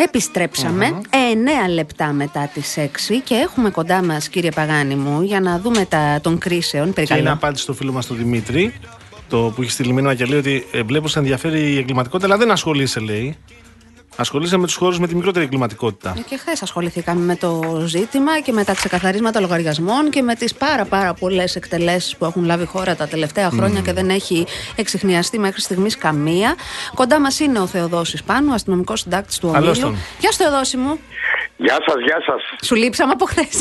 And the Επιστρέψαμε 9 λεπτά μετά τις 6 και έχουμε κοντά μας, κύριε Παγάνη μου, για να δούμε τα των κρίσεων. Και είναι Περικαλώ. απάντηση στο φίλο μας τον Δημήτρη, το που έχει στείλει μήνυμα και λέει ότι ε, βλέπω σε ενδιαφέρει η εγκληματικότητα, αλλά δεν ασχολείσαι, λέει. Ασχολείσαι με τους χώρους με τη μικρότερη εγκληματικότητα. Και χθες ασχοληθήκαμε με το ζήτημα και με τα ξεκαθαρίσματα λογαριασμών και με τις πάρα πάρα πολλές εκτελέσεις που έχουν λάβει η χώρα τα τελευταία χρόνια και δεν έχει εξηχνιαστεί μέχρι στιγμής καμία. Κοντά μας είναι ο Θεοδόσης Πάνου, αστυνομικός συντάκτης του Καλώς Ομίλου. τον. Γεια σου, Θεοδόση μου. Γεια σας, γεια σας. Σου λείψαμε από χθες.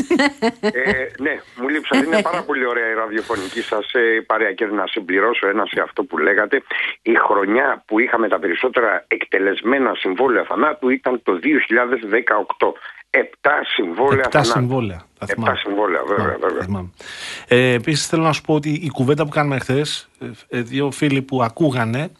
Ε, ναι, μου λείψατε. Είναι πάρα πολύ ωραία η ραδιοφωνική σας ε, παρέα και να συμπληρώσω ένα σε αυτό που λέγατε. Η χρονιά που είχαμε τα περισσότερα εκτελεσμένα συμβόλαια θανάτου ήταν το 2018. Επτά συμβόλαια Επτά θανάτου. συμβόλαια. Τα Επτά θυμάμαι. συμβόλαια, βέβαια. Ναι, βέβαια. τα θυμάμαι. Ε, Επίσης, θέλω να σου πω ότι η κουβέντα που κάναμε χθες, δύο φίλοι που ακούγανε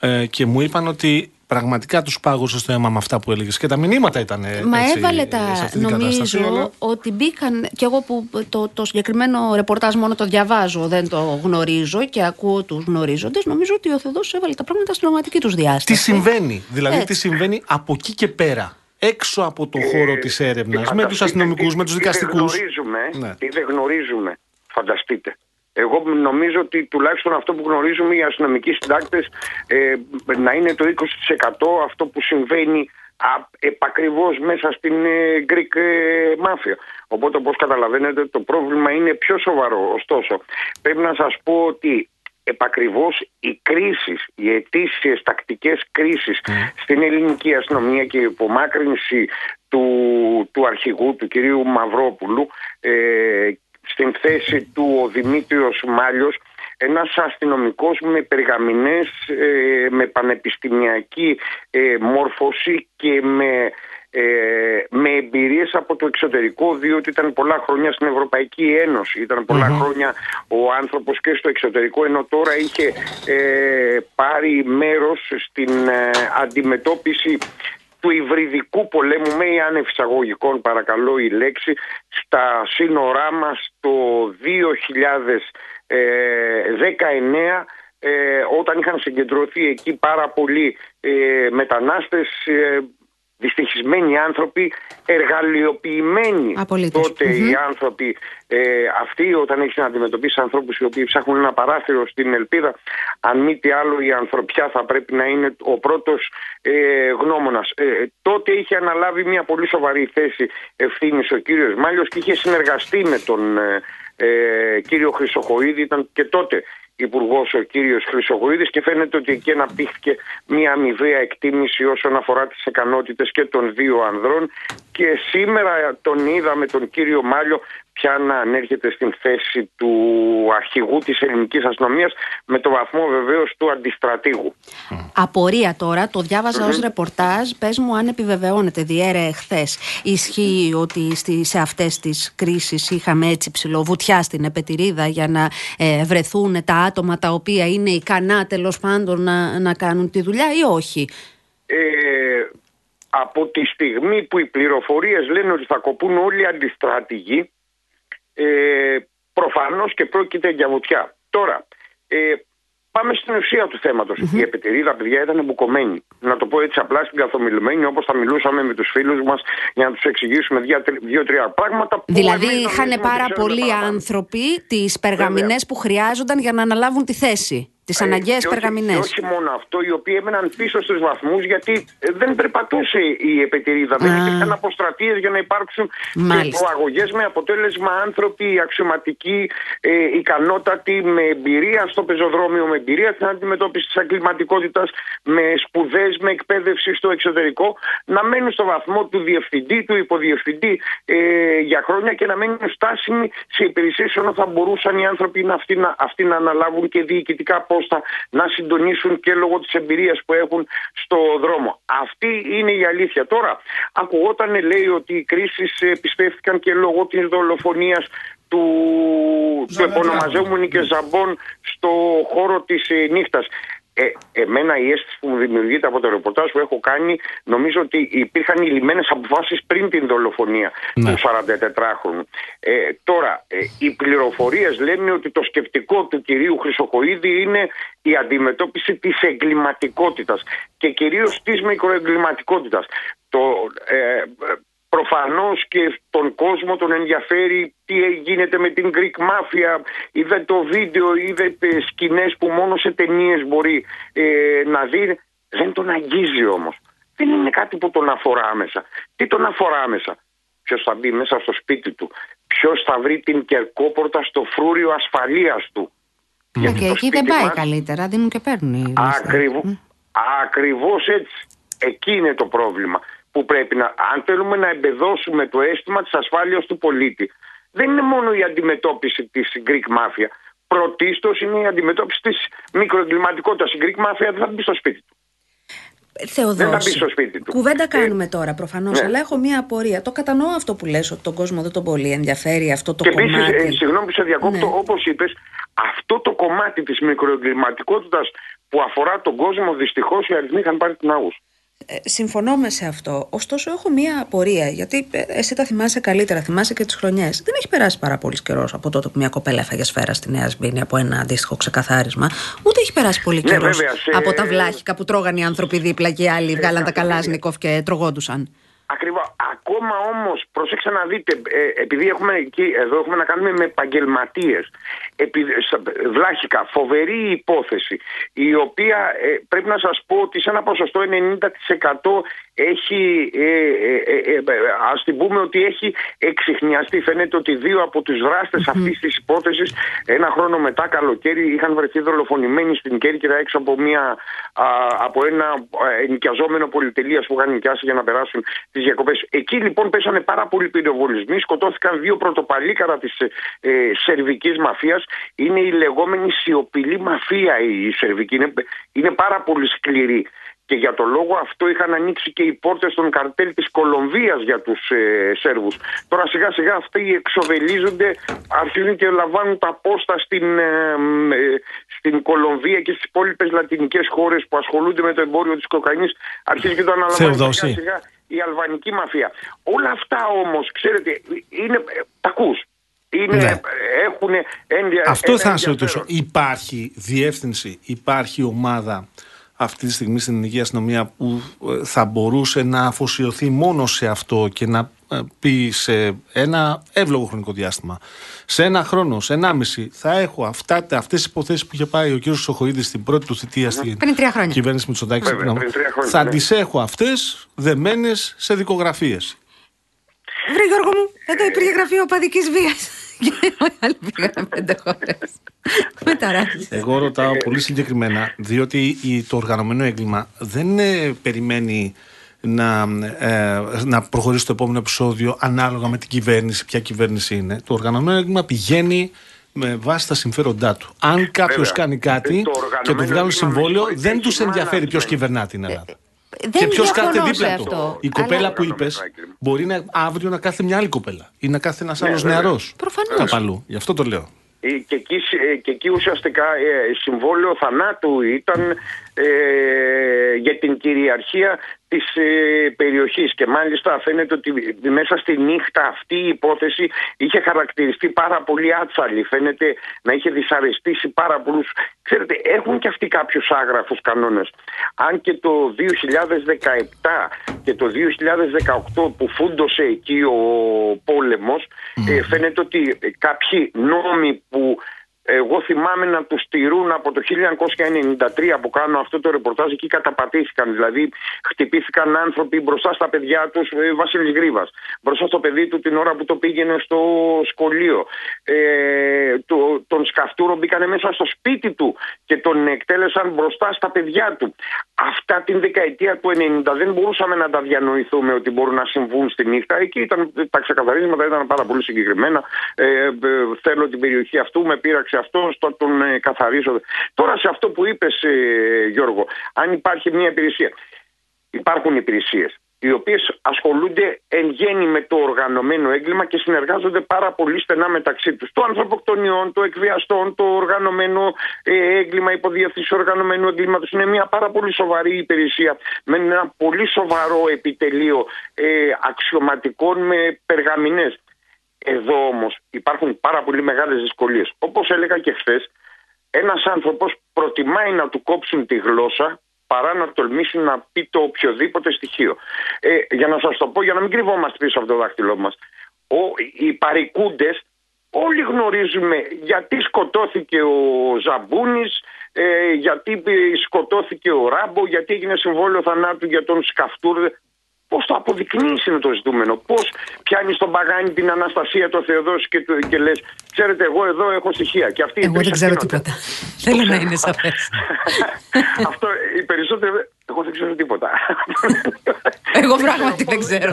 ε, και μου είπαν ότι πραγματικά τους πάγωσε στο αίμα με αυτά που έλεγες. Και τα μηνύματα ήταν. ε, Μα έτσι, έβαλε σε τα. αυτή την κατάσταση, Νομίζω αλλά- ότι μπήκαν. και εγώ που το, το συγκεκριμένο ρεπορτάζ μόνο το διαβάζω, δεν το γνωρίζω και ακούω τους γνωρίζοντες. Νομίζω ότι ο Θεοδό έβαλε τα πράγματα στην πραγματική τους διάσταση. Τι συμβαίνει, δηλαδή Έτσι. τι συμβαίνει από εκεί και πέρα. Έξω από το χώρο της έρευνας, με τους Φανταστείτε αστυνομικούς, τι- με τους τι δικαστικούς. Δεν γνωρίζουμε, Ναι. τι δεν γνωρίζουμε. Φανταστείτε. Εγώ νομίζω ότι τουλάχιστον αυτό που γνωρίζουμε οι αστυνομικοί συντάκτες ε, να είναι το 20% αυτό που συμβαίνει επακριβώς μέσα στην ε, Greek ε, Mafia. Οπότε όπως καταλαβαίνετε το πρόβλημα είναι πιο σοβαρό. Ωστόσο πρέπει να σας πω ότι επακριβώς οι κρίσεις, οι ετήσιες τακτικές κρίσεις στην ελληνική αστυνομία και η υπομάκρυνση του, του αρχηγού, του κυρίου Μαυρόπουλου ε, στην θέση του ο Δημήτριος Μάλιος ένας αστυνομικός με περγαμηνές, ε, με πανεπιστημιακή ε, μόρφωση και με, ε, με εμπειρίες από το εξωτερικό διότι ήταν πολλά χρόνια στην Ευρωπαϊκή Ένωση, ήταν πολλά χρόνια ο άνθρωπος και στο εξωτερικό ενώ τώρα είχε ε, πάρει μέρος στην ε, αντιμετώπιση του υβριδικού πολέμου με ή άνευ εισαγωγικών παρακαλώ η λέξη στα σύνορά μας το 2019 ε, όταν είχαν συγκεντρωθεί εκεί πάρα πολλοί ε, μετανάστες ε, δυστυχισμένοι άνθρωποι, εργαλειοποιημένοι Απολύτως. τότε Μμμ. οι άνθρωποι ε, αυτοί όταν έχεις να αντιμετωπίσεις ανθρώπους οι οποίοι ψάχνουν ένα παράθυρο στην ελπίδα αν μη τι άλλο η ανθρωπιά θα πρέπει να είναι ο πρώτος ε, γνώμονας. Ε, τότε είχε αναλάβει μια πολύ σοβαρή θέση ευθύνης ο κύριος Μάλιος και είχε συνεργαστεί με τον ε, ε, κύριο Χρυσοχοίδη, ήταν και τότε υπουργός ο κύριος Χρυσοχοίδης και φαίνεται ότι εκεί αναπτύχθηκε μια αμοιβαία εκτίμηση όσον αφορά τις ικανότητες και των δύο ανδρών. Και σήμερα τον είδαμε τον κύριο Μάλιο πια να ανέρχεται στην θέση του αρχηγού της ελληνικής αστυνομίας με το βαθμό βεβαίως του αντιστρατήγου. Απορία τώρα, το διάβαζα ως ρεπορτάζ. Πες μου αν επιβεβαιώνεται, διέρε εχθές. Ισχύει ότι στη, σε αυτές τις κρίσεις είχαμε έτσι ψηλοβουτιά στην επετηρίδα για να ε, βρεθούν τα άτομα τα οποία είναι ικανά τέλος πάντων να, να κάνουν τη δουλειά ή όχι; Ε, από τη στιγμή που οι πληροφορίες λένε ότι θα κοπούν όλοι οι αντιστράτηγοι ε, προφανώς και πρόκειται για βουτιά. Τώρα, ε, πάμε στην ουσία του θεματος Η επιτηρίδα, παιδιά, ήταν μπουκωμένη. Να το πω έτσι απλά στην καθομιλουμένη, όπως θα μιλούσαμε με τους φίλους μας για να τους εξηγήσουμε δύο- δύο-τρία πράγματα. που δηλαδή εμείς είχαν νομίζουμε ότι πάρα ξέρουν πολλοί παραπάνω. άνθρωποι τις περγαμηνές που χρειάζονταν για να αναλάβουν τη θέση. Τις αναγκαίες και όχι- περγαμηνές. Και όχι μόνο αυτό, οι οποίοι έμεναν πίσω στους βαθμούς γιατί ε, δεν περπατούσε η επετηρίδα. Δεν Α. υπήρχαν αποστρατείες για να υπάρξουν Μάλιστα. προαγωγές με αποτέλεσμα άνθρωποι αξιωματικοί, ε, ικανότατοι, με εμπειρία στο πεζοδρόμιο, με εμπειρία στην αντιμετώπιση της εγκληματικότητας, με σπουδές, με εκπαίδευση στο εξωτερικό, να μένουν στο βαθμό του διευθυντή, του υποδιευθυντή ε, για χρόνια και να μένουν στάσιμοι σε υπηρεσίες ενώ θα μπορούσαν οι άνθρωποι να αυτοί, να, αυτοί να αναλάβουν και διοικητικά πόστα να συντονίσουν και λόγω της εμπειρίας που έχουν στο δρόμο. Αυτή είναι η αλήθεια. Τώρα, ακουγόταν λέει ότι οι κρίσεις επιστέφθηκαν και λόγω της δολοφονίας του, του Ζαγατζάκου. επωνομαζόμενου και Ζαμπών στο χώρο της ε, νύχτας. Ε, εμένα η αίσθηση που μου δημιουργείται από το ρεπορτάζ που έχω κάνει νομίζω ότι υπήρχαν οι λιμένες αποφάσεις πριν την δολοφονία Ναι. του 44χρονου. Ε, τώρα, ε, οι πληροφορίες λένε ότι το σκεπτικό του κυρίου Χρυσοκοίδη είναι η αντιμετώπιση της εγκληματικότητας και κυρίως της μικροεγκληματικότητας. Το, ε, Προφανώς και τον κόσμο τον ενδιαφέρει τι γίνεται με την Greek Mafia. Είδε το βίντεο, είδε ε, σκηνές που μόνο σε ταινίες μπορεί ε, να δει. Δεν τον αγγίζει όμως. Δεν είναι κάτι που τον αφορά άμεσα. Τι τον αφορά άμεσα; Ποιος θα μπει μέσα στο σπίτι του; Ποιος θα βρει την κερκόπορτα στο φρούριο ασφαλείας του; Και Γιατί το εκεί δεν σπίτι πάει μας- καλύτερα, δίνουν και παίρνουν. οι Ακριβώ, ρίστες. ακριβώς έτσι. Εκεί είναι το πρόβλημα. Που πρέπει να, αν θέλουμε να εμπεδώσουμε το αίσθημα της ασφάλειας του πολίτη, δεν είναι μόνο η αντιμετώπιση της Greek Mafia. Πρωτίστως είναι η αντιμετώπιση της μικροεγκληματικότητας. Η Greek Mafia δεν θα μπει στο σπίτι του. Θεοδόση. Δεν θα μπει στο σπίτι του. Κουβέντα Ε, κάνουμε τώρα προφανώς, ναι. αλλά έχω μία απορία. Το κατανοώ αυτό που λες ότι τον κόσμο δεν τον πολύ ενδιαφέρει αυτό το και επίσης, κομμάτι. συγγνώμη που σε διακόπτω, Ναι. όπως είπες, αυτό το κομμάτι της μικροεγκληματικότητας που αφορά τον κόσμο, δυστυχώς οι αριθμοί είχαν πάρει την άγουσα. Ε, συμφωνώ με σε αυτό. Ωστόσο, έχω μία απορία. Γιατί ε, εσύ τα θυμάσαι καλύτερα, θυμάσαι και τις χρονιές. Δεν έχει περάσει πάρα πολύς καιρός από τότε που μια κοπέλα έφαγε σφαίρα στη Νέα Σμπίνη από ένα αντίστοιχο ξεκαθάρισμα. Ούτε έχει περάσει πολύ Ναι, καιρός βέβαια, σε- από τα βλάχικα που τρώγαν οι άνθρωποι δίπλα και οι άλλοι βγάλαν τα καλάσνικοφ και τρογόντουσαν. Ακριβώς. Ακόμα όμως, προσέξτε να δείτε, ε, επειδή έχουμε εκεί, εδώ έχουμε να κάνουμε με επαγγελματίες. Βλάχικα, φοβερή υπόθεση, η οποία ε, πρέπει να σας πω ότι σε ένα ποσοστό 90% έχει, ε, ε, ε, ε, ας την πούμε ότι έχει εξηχνιαστεί. Φαίνεται ότι δύο από τους δράστες αυτής της υπόθεσης ένα χρόνο μετά καλοκαίρι είχαν βρεθεί δολοφονημένοι στην Κέρκυρα έξω από, μια, α, από ένα ε, ενοικιαζόμενο πολυτελείας που είχαν νοικιάσει για να περάσουν τις διακοπές. Εκεί λοιπόν πέσανε πάρα πολλοί πυροβολισμοί, σκοτώθηκαν δύο πρωτοπαλίκαρα της ε, ε, σερβικής μαφίας. Είναι η λεγόμενη σιωπηλή μαφία η, η σερβική, είναι, είναι πάρα πολύ σκληρή. Και για το λόγο αυτό είχαν ανοίξει και οι πόρτες των καρτέλ της Κολομβίας για τους ε, Σέρβους. Τώρα σιγά σιγά αυτοί εξοβελίζονται, αρχίζουν και λαμβάνουν τα πόστα στην, ε, μ, ε, στην Κολομβία και στις υπόλοιπες λατινικές χώρες που ασχολούνται με το εμπόριο της κοκαίνης. Αρχίζει και το αναλαμβάνει Θεοδόση. σιγά σιγά η αλβανική μαφία. Όλα αυτά όμως, ξέρετε, είναι ε, τακούς. Είναι, Ναι. ε, έχουν ένδια, Αυτό ένα θα σε ρωτήσω. ενδιαφέρον. Υπάρχει διεύθυνση, υπάρχει ομάδα αυτή τη στιγμή στην ελληνική αστυνομία που ε, θα μπορούσε να αφοσιωθεί μόνο σε αυτό και να ε, πει σε ένα εύλογο χρονικό διάστημα. Σε ένα χρόνο, σε ένα μισή, θα έχω αυτά, αυτές τις υποθέσεις που είχε πάει ο κ. Σοχοίδης στην πρώτη του θητεία στην Πριν τρία χρόνια. κυβέρνηση Μητσοτάκης. Βέβαια, πριν- πριν τρία χρόνια, θα ναι. τις έχω αυτές δεμένες σε δικογραφίες. Βρε Γιώργο μου, εδώ υπήρχε γραφείο οπαδικής βίας. [LAUGHS] Και οι άλλοι πήγανε πέντε χώρες. Με ταράξει. Εγώ ρωτάω πολύ συγκεκριμένα, διότι η- το οργανωμένο έγκλημα δεν ε, περιμένει να, ε, να προχωρήσει το επόμενο επεισόδιο ανάλογα με την κυβέρνηση, ποια κυβέρνηση είναι. Το οργανωμένο έγκλημα πηγαίνει με βάση τα συμφέροντά του. Αν κάποιος Βέβαια. κάνει κάτι Ε, το και του οργανωμένο βγάλουν έγκλημα συμβόλαιο, με δεν τους έχει ενδιαφέρει ποιος management. κυβερνά την Ελλάδα. Δεν και ποιος διαφωνώ κάθεται σε δίπλα του; αυτό. Η κοπέλα Αλλά- που είπες μπορεί να, αύριο να κάθεται μια άλλη κοπέλα ή να κάθεται ένας άλλος Ναι, βέβαια. νεαρός. Προφανώς. Κάπου Γι' αυτό το λέω. Ε, Και εκεί, ε, και εκεί ουσιαστικά ε, συμβόλαιο θανάτου ήταν ε, για την κυριαρχία της ε, περιοχής. Και μάλιστα φαίνεται ότι μέσα στη νύχτα αυτή η υπόθεση είχε χαρακτηριστεί πάρα πολύ άτσαλη. Φαίνεται να είχε δυσαρεστήσει πάρα πολλούς. Ξέρετε έχουν και αυτοί κάποιους άγραφους κανόνες. Αν και το 2017 και το 2018 που φούντωσε εκεί ο πόλεμος ε, φαίνεται ότι κάποιοι νόμοι που εγώ θυμάμαι να του στηρούν από το 1993 που κάνω αυτό το ρεπορτάζ. Εκεί καταπατήθηκαν. Δηλαδή, χτυπήθηκαν άνθρωποι μπροστά στα παιδιά τους. Ε, Βασίλης Γρήβα. Μπροστά στο παιδί του την ώρα που το πήγαινε στο σχολείο. Ε, το, τον Σκαφτούρο μπήκανε μέσα στο σπίτι του και τον εκτέλεσαν μπροστά στα παιδιά του. Αυτά την δεκαετία του 90 δεν μπορούσαμε να τα διανοηθούμε ότι μπορούν να συμβούν στη νύχτα. Εκεί ήταν, τα ξεκαθαρίσματα ήταν πάρα πολύ συγκεκριμένα. Ε, ε, θέλω την περιοχή αυτού, με πείραξε αυτό, στο τον ε, καθαρίσω. Τώρα σε αυτό που είπες ε, Γιώργο, αν υπάρχει μια υπηρεσία. Υπάρχουν υπηρεσίες οι οποίες ασχολούνται εν γέννη με το οργανωμένο έγκλημα και συνεργάζονται πάρα πολύ στενά μεταξύ τους. Το ανθρωποκτονιών, το εκβιαστών, το οργανωμένο ε, έγκλημα, υποδιεύθυνση οργανωμένου εγκλήματος είναι μια πάρα πολύ σοβαρή υπηρεσία με ένα πολύ σοβαρό επιτελείο ε, αξιωματικών με περγαμηνές. Εδώ όμως υπάρχουν πάρα πολύ μεγάλες δυσκολίες. Όπως έλεγα και χθες, ένας άνθρωπος προτιμάει να του κόψουν τη γλώσσα παρά να τολμήσει να πει το οποιοδήποτε στοιχείο. Ε, για να σας το πω, για να μην κρυβόμαστε πίσω από το δάχτυλό μας, ο, οι παρικούντες όλοι γνωρίζουμε γιατί σκοτώθηκε ο Ζαμπούνης, ε, γιατί σκοτώθηκε ο Ράμπο, γιατί έγινε συμβόλαιο θανάτου για τον Σκαφτούρ. Πώς το αποδεικνύει είναι το ζητούμενο; Πώς πιάνεις στον παγάνι την Αναστασία το Θεοδόση και, και λες: Ξέρετε, εγώ εδώ έχω στοιχεία. Και αυτή εγώ δεν ξέρω τίποτα. [LAUGHS] Θέλω να είναι [LAUGHS] σαφές. Αυτό οι περισσότεροι. Εγώ δεν ξέρω τίποτα. [LAUGHS] Εγώ πράγματι δεν ξέρω.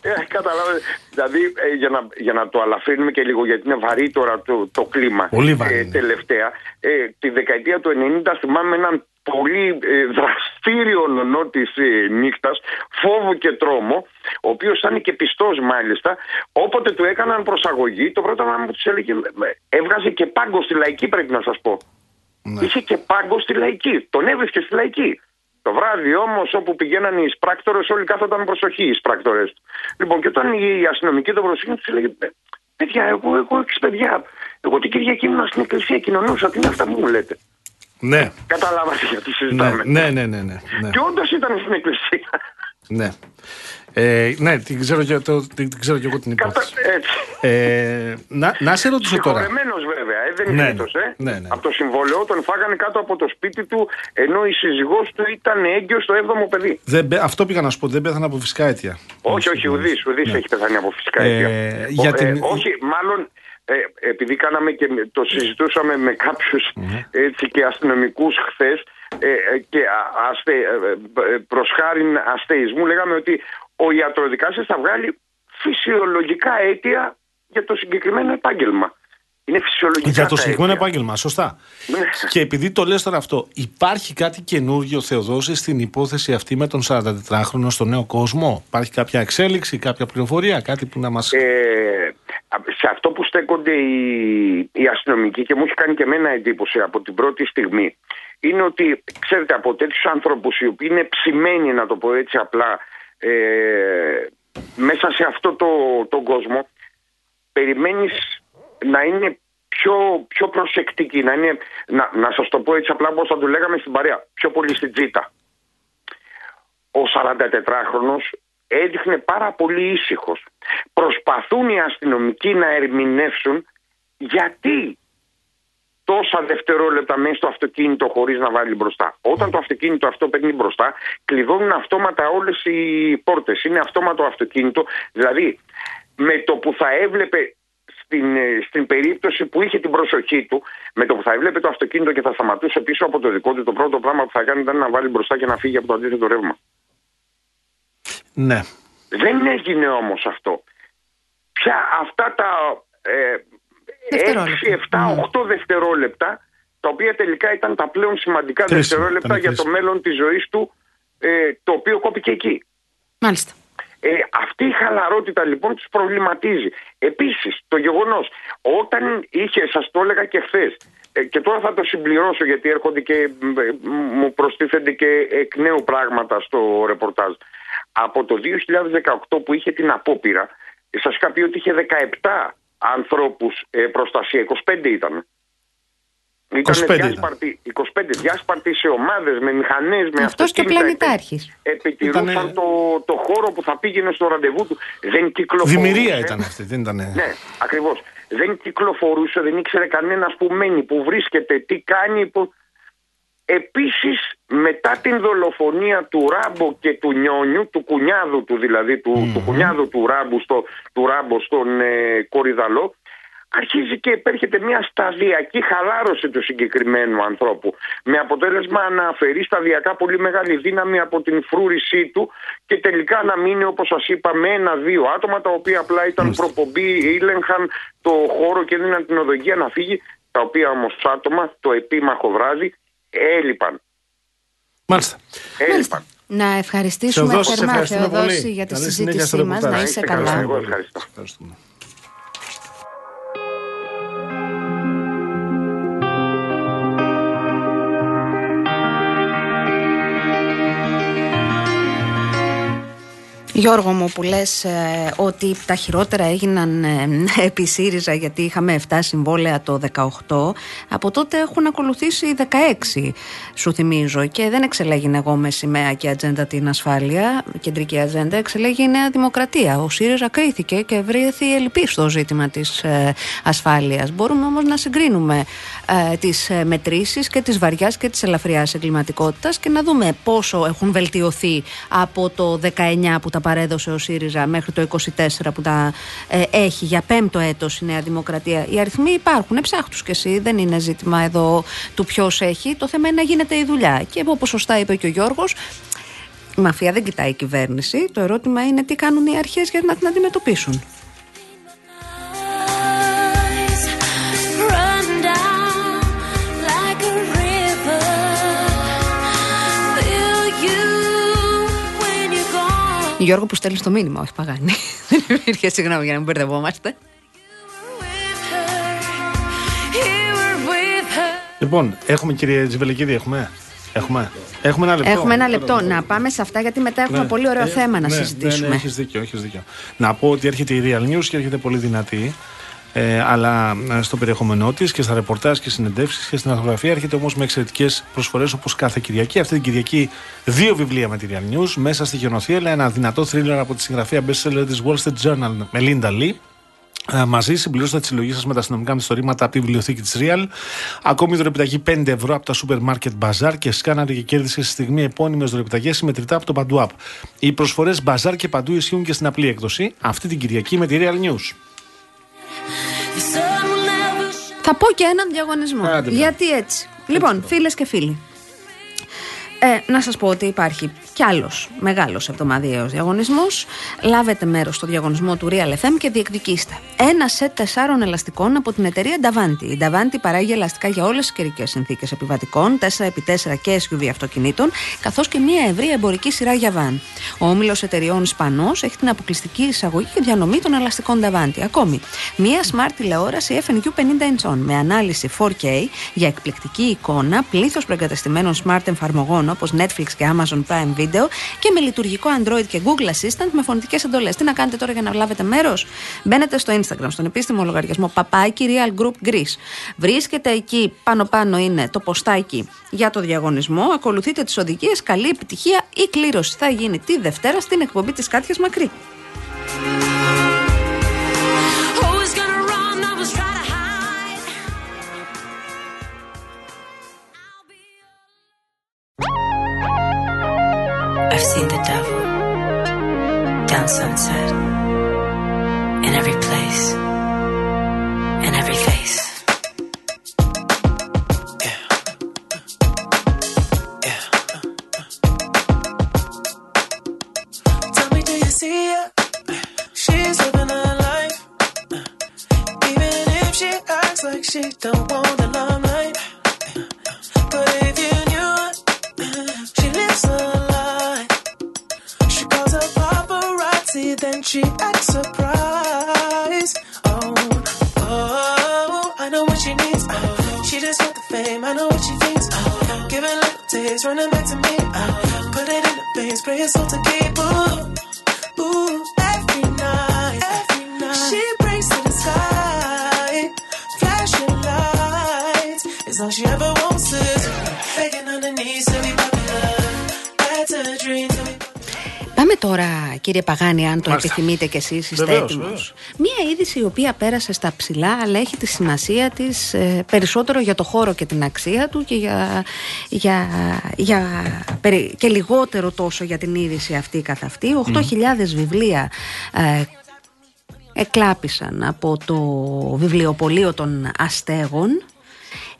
Ε, καταλάβετε. Δηλαδή, ε, για να, για να το αλαφρύνουμε και λίγο, γιατί είναι βαρύ τώρα το, το κλίμα. Πολύ βαρύ. Ε, τελευταία, τη δεκαετία του 90 θυμάμαι έναν πολύ ε, δραστήριο νονό της ε, νύχτας, φόβο και τρόμο, ο οποίος ήταν και πιστός μάλιστα. Όποτε του έκαναν προσαγωγή, το πρώτο πράγμα που τους έλεγε, έβγαζε και πάγκο στη λαϊκή, πρέπει να σας πω. Ναι. Είχε και πάγκο στη λαϊκή. Τον έβρισκε στη λαϊκή. Το βράδυ όμως, όπου πηγαίναν οι εισπράκτορε, όλοι κάθονταν προσοχή οι εισπράκτορε του. Λοιπόν, και όταν οι αστυνομικοί το προσοχή τους έλεγε, Παιδιά, εγώ, εγώ έξι παιδιά. Εγώ την Κυριακή ήμουν στην εκκλησία, κοινωνούσα. Τι είναι αυτά που μου λέτε; Ναι. Καταλάβατε γιατί συζητάμε. Ναι, ναι, ναι, ναι, ναι. Και όντως ήταν στην εκκλησία. Ναι. Ε, ναι, την ξέρω, και, το, την, την ξέρω και εγώ την υπόθεση. Ε, να, να σε ρωτήσω τώρα. Συγχωρεμένος βέβαια, ε, δεν είναι ναι, ε. Ναι, ναι. Από το συμβόλαιο τον φάγανε κάτω από το σπίτι του ενώ η σύζυγός του ήταν έγκυος στο 7ο παιδί. Δεν, αυτό πήγα να σου πω, δεν πέθανε από φυσικά αίτια. Όχι, όχι, ουδής, ουδής ναι. έχει πεθάνει από φυσικά αίτια. Ε, για την... ε, όχι, μάλλον ε, επειδή κάναμε και το συζητούσαμε με κάποιους έτσι, και αστυνομικούς χθες ε, ε, και αστε, προς χάρη αστεϊσμού λέγαμε ότι ο ιατροδικάστης θα βγάλει φυσιολογικά αίτια για το συγκεκριμένο επάγγελμα. Είναι φυσιολογικά. Για το συγκεκριμένο επάγγελμα, σωστά. Ναι. Και επειδή το λες τώρα αυτό, υπάρχει κάτι καινούργιο, Θεοδόση, στην υπόθεση αυτή με τον 44χρονο στο νέο κόσμο; Υπάρχει κάποια εξέλιξη, κάποια πληροφορία, κάτι που να μας... Ε, σε αυτό που στέκονται οι, οι αστυνομικοί και μου έχει κάνει και εμένα εντύπωση από την πρώτη στιγμή είναι ότι, ξέρετε, από τέτοιους άνθρωπου οι οποίοι είναι ψημένοι, να το πω έτσι απλά, ε, μέσα σε αυτό το, τον κόσμο, περιμένεις να είναι πιο, πιο προσεκτικοί, να, είναι, να, να σας το πω έτσι απλά όπως θα το λέγαμε στην παρέα, πιο πολύ στην τζίτα. Ο 44χρονος έδειχνε πάρα πολύ ήσυχος. Προσπαθούν οι αστυνομικοί να ερμηνεύσουν γιατί τόσα δευτερόλεπτα μέσα στο αυτοκίνητο χωρίς να βάλει μπροστά. Όταν το αυτοκίνητο αυτό παίρνει μπροστά, κλειδώνουν αυτόματα όλες οι πόρτες. Είναι αυτόματο αυτοκίνητο. Δηλαδή, με το που θα έβλεπε στην, ε, στην περίπτωση που είχε την προσοχή του, με το που θα έβλεπε το αυτοκίνητο και θα σταματούσε πίσω από το δικό του, το πρώτο πράγμα που θα κάνει ήταν να βάλει μπροστά και να φύγει από το αντίθετο ρεύμα. Ναι. Δεν έγινε όμως αυτό. Πια αυτά τα ε, 6, 7, 8 δευτερόλεπτα τα οποία τελικά ήταν τα πλέον σημαντικά δευτερόλεπτα για το μέλλον της ζωής του ε, το οποίο κόπηκε εκεί. Μάλιστα. Ε, αυτή η χαλαρότητα λοιπόν τους προβληματίζει. Επίσης το γεγονός όταν είχε, σας το έλεγα και χθες. Ε, και τώρα θα το συμπληρώσω γιατί έρχονται και ε, μου προστίθενται και εκ νέου πράγματα στο ρεπορτάζ από το 2018 που είχε την απόπειρα, σας είχα πει ότι είχε 17 ανθρώπους ε, προστασία, 25 ήταν. Ήταν 25 ήταν. διάσπαρτοι, 25 διάσπαρτοι σε ομάδες, με μηχανές, με Αυτός και αυτοκίνητα. πλανητάρχης. Επιτηρούσαν Ήτανε- το, το χώρο που θα πήγαινε στο ραντεβού του. Δεν κυκλοφορούσε. Δημιουργία ήταν αυτή, δεν ήταν. Ναι, ακριβώς. Δεν κυκλοφορούσε, δεν ήξερε κανένας που μένει, που βρίσκεται, τι κάνει. Που... Επίσης, μετά την δολοφονία του Ράμπο και του Νιόνιου, του κουνιάδου του δηλαδή, του, του κουνιάδου του Ράμπου στο, του Ράμπο στον ε, Κορυδαλό, αρχίζει και επέρχεται μια σταδιακή χαλάρωση του συγκεκριμένου ανθρώπου. Με αποτέλεσμα να αφαιρεί σταδιακά πολύ μεγάλη δύναμη από την φρούρησή του και τελικά να μείνει, όπως σας είπα, με ένα-δύο άτομα τα οποία απλά ήταν προπομπή, ήλεγχαν το χώρο και δίναν την οδηγία να φύγει. Τα οποία όμως άτομα, το επίμαχο βράδυ, έλειπαν. Μάλιστα. Έλειπαν. Να ευχαριστήσουμε Θεοδόσης, σε θερμά, ευχαριστούμε Θεοδόση, πολύ. για τη Καλή συνέχεια στο συζήτησή μας. Να ρεπορτάζ. είσαι Είστε καλά. καλά. Εγώ ευχαριστώ. Γιώργο μου που λες ε, ότι τα χειρότερα έγιναν ε, [LAUGHS] επί ΣΥΡΙΖΑ γιατί είχαμε 7 συμβόλαια το 18 από τότε έχουν ακολουθήσει 16 σου θυμίζω. Και δεν εξελέγει εγώ με σημαία και ατζέντα την ασφάλεια κεντρική ατζέντα εξελέγει η Νέα Δημοκρατία. Ο ΣΥΡΙΖΑ κρίθηκε και βρήθη ελλειπή στο ζήτημα της ε, ασφάλειας. Μπορούμε όμως να συγκρίνουμε ε, τις ε, μετρήσεις και της βαριάς και της ελαφριάς εγκληματικότητας και να δούμε πόσο έχουν βελτιωθεί από το 19 που τα παρέδωσε ο ΣΥΡΙΖΑ μέχρι το 24 που τα ε, έχει για πέμπτο έτος η Νέα Δημοκρατία. Οι αριθμοί υπάρχουν, ψάχτους και εσύ, δεν είναι ζήτημα εδώ του ποιος έχει. Το θέμα είναι να γίνεται η δουλειά. Και όπως σωστά είπε και ο Γιώργος, η μαφία δεν κοιτάει η κυβέρνηση. Το ερώτημα είναι τι κάνουν οι αρχές για να την αντιμετωπίσουν. Γιώργο που στέλνει το μήνυμα, όχι παγάνη. [LAUGHS] Δεν υπήρχε συγγνώμη για να μην μπερδευόμαστε. With her, you were with her. Λοιπόν, έχουμε κύριε Τζιβελικίδη, έχουμε; Έχουμε; Έχουμε ένα λεπτό. Έχουμε ένα λεπτό. Να πάμε σε αυτά γιατί μετά έχουμε Ναι. πολύ ωραίο Ε, θέμα να ναι, συζητήσουμε. Ναι, ναι, έχεις δίκιο, έχεις δίκιο. Να πω ότι έρχεται η Real News και έρχεται πολύ δυνατή. Ε, αλλά ε, στο περιεχόμενό της και στα ρεπορτάζ και συνεντεύξεις και στην αρθογραφία έρχεται όμως με εξαιρετικές προσφορές όπως κάθε Κυριακή. Αυτή την Κυριακή δύο βιβλία με τη Real News. Μέσα στη Γενοθύελα ένα δυνατό θρίλερ από τη συγγραφέα bestseller της Wall Street Journal Melinda Lee. Ε, μαζί συμπληρώστε τη συλλογή σας με τα αστυνομικά μυθιστορήματα από τη βιβλιοθήκη της Real. Ακόμη δωρεπιταγή 5 ευρώ από τα σούπερ μάρκετ Bazaar και σκάναρε και κέρδισε στη στιγμή επώνυμες δωρεπιταγές συμμετρητά από το Παντού App. Οι προσφορές Bazaar και Παντού ισχύουν και στην απλή έκδοση αυτή την Κυριακή με τη Real News. Θα πω και έναν διαγωνισμό. Άντε, Γιατί έτσι. Λοιπόν, φίλες και φίλοι. Ε, να σας πω ότι υπάρχει κι άλλος μεγάλος εβδομαδιαίος διαγωνισμός. Λάβετε μέρος στο διαγωνισμό του Real FM και διεκδικήστε. Ένα σετ τεσσάρων ελαστικών από την εταιρεία Davanti. Η Davanti παράγει ελαστικά για όλες τις καιρικές συνθήκες επιβατικών, 4x4 και SUV αυτοκινήτων, καθώς και μια ευρία εμπορική σειρά για βαν. Ο όμιλος εταιριών Σπανός έχει την αποκλειστική εισαγωγή και διανομή των ελαστικών Davanti. Ακόμη, μια smart τηλεόραση FNU 50 inch on με ανάλυση 4K για εκπληκτική εικόνα, πλήθος προεγκατεστημένων smart εφαρμογών όπως Netflix και Amazon Prime Video και με λειτουργικό Android και Google Assistant με φωνητικές εντολές. Τι να κάνετε τώρα για να λάβετε μέρος; Μπαίνετε στο Instagram, στον επίσημο λογαριασμό παπάκι Real Group Greece. Βρίσκεται εκεί πάνω-πάνω είναι το ποστάκι για το διαγωνισμό. Ακολουθείτε τις οδηγίες. Καλή επιτυχία. Η κλήρωση θα γίνει τη Δευτέρα στην εκπομπή της Κάτιας Μακρύ. Το Μάλιστα. επιθυμείτε κι εσείς, είστε Βεβαίως, έτοιμος. βεβαίως. Μία είδηση η οποία πέρασε στα ψηλά, αλλά έχει τη σημασία της περισσότερο για το χώρο και την αξία του και, για, για, για, περι- και λιγότερο τόσο για την είδηση αυτή καθ' αυτή. 8.000 βιβλία ε, εκλάπησαν από το βιβλιοπωλείο των Αστέγων.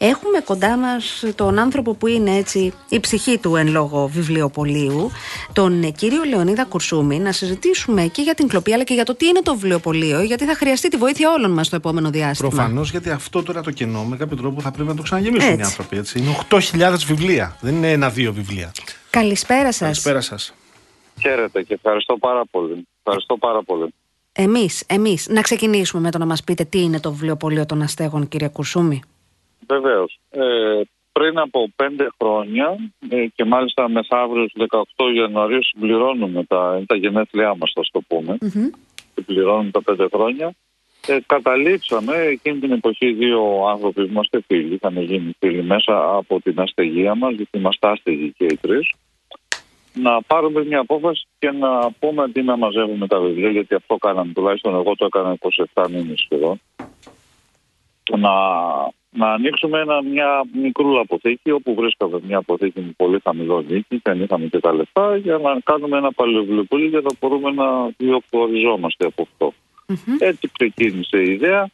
Έχουμε κοντά μας τον άνθρωπο που είναι έτσι η ψυχή του εν λόγω βιβλιοπωλείου, τον ε, κύριο Λεωνίδα Κουρσούμη, να συζητήσουμε και για την κλοπή αλλά και για το τι είναι το βιβλιοπωλείο, γιατί θα χρειαστεί τη βοήθεια όλων μας το επόμενο διάστημα. Προφανώς γιατί αυτό τώρα το κενό με κάποιο τρόπο θα πρέπει να το ξαναγεμίσουν Έτσι. οι άνθρωποι. Έτσι. Είναι 8.000 βιβλία. Δεν είναι ένα-δύο βιβλία. Καλησπέρα σας. Καλησπέρα σας. Χαίρετε και ευχαριστώ πάρα πολύ. Ευχαριστώ πάρα πολύ. Εμείς, εμείς, να ξεκινήσουμε με το να μας πείτε τι είναι το βιβλιοπωλείο των Αστέγων, κύριε Κουρσούμη. Βεβαίως. Ε, πριν από πέντε χρόνια ε, και μάλιστα μεθαύριο στις 18 Ιανουαρίου συμπληρώνουμε τα, τα γενέθλιά μας, θα το πούμε. Συμπληρώνουμε τα πέντε χρόνια. Ε, καταλήξαμε εκείνη την εποχή δύο άνθρωποι που είμαστε φίλοι, είχαν γίνει φίλοι μέσα από την αστεγία μας, γιατί είμαστε άστεγοι και οι τρεις, να πάρουμε μια απόφαση και να πούμε αντί να μαζεύουμε τα βιβλία, γιατί αυτό κάναμε, τουλάχιστον εγώ το έκανα 27 μήνες σχεδόν, να, να ανοίξουμε ένα, μια μικρούλα αποθήκη όπου βρίσκαμε μια αποθήκη με πολύ χαμηλό νίκη, δεν είχαμε και τα λεφτά για να κάνουμε ένα παλαιοβιβλιοπωλείο για να μπορούμε να διοκτοριζόμαστε από αυτό. Έτσι ξεκίνησε η ιδέα.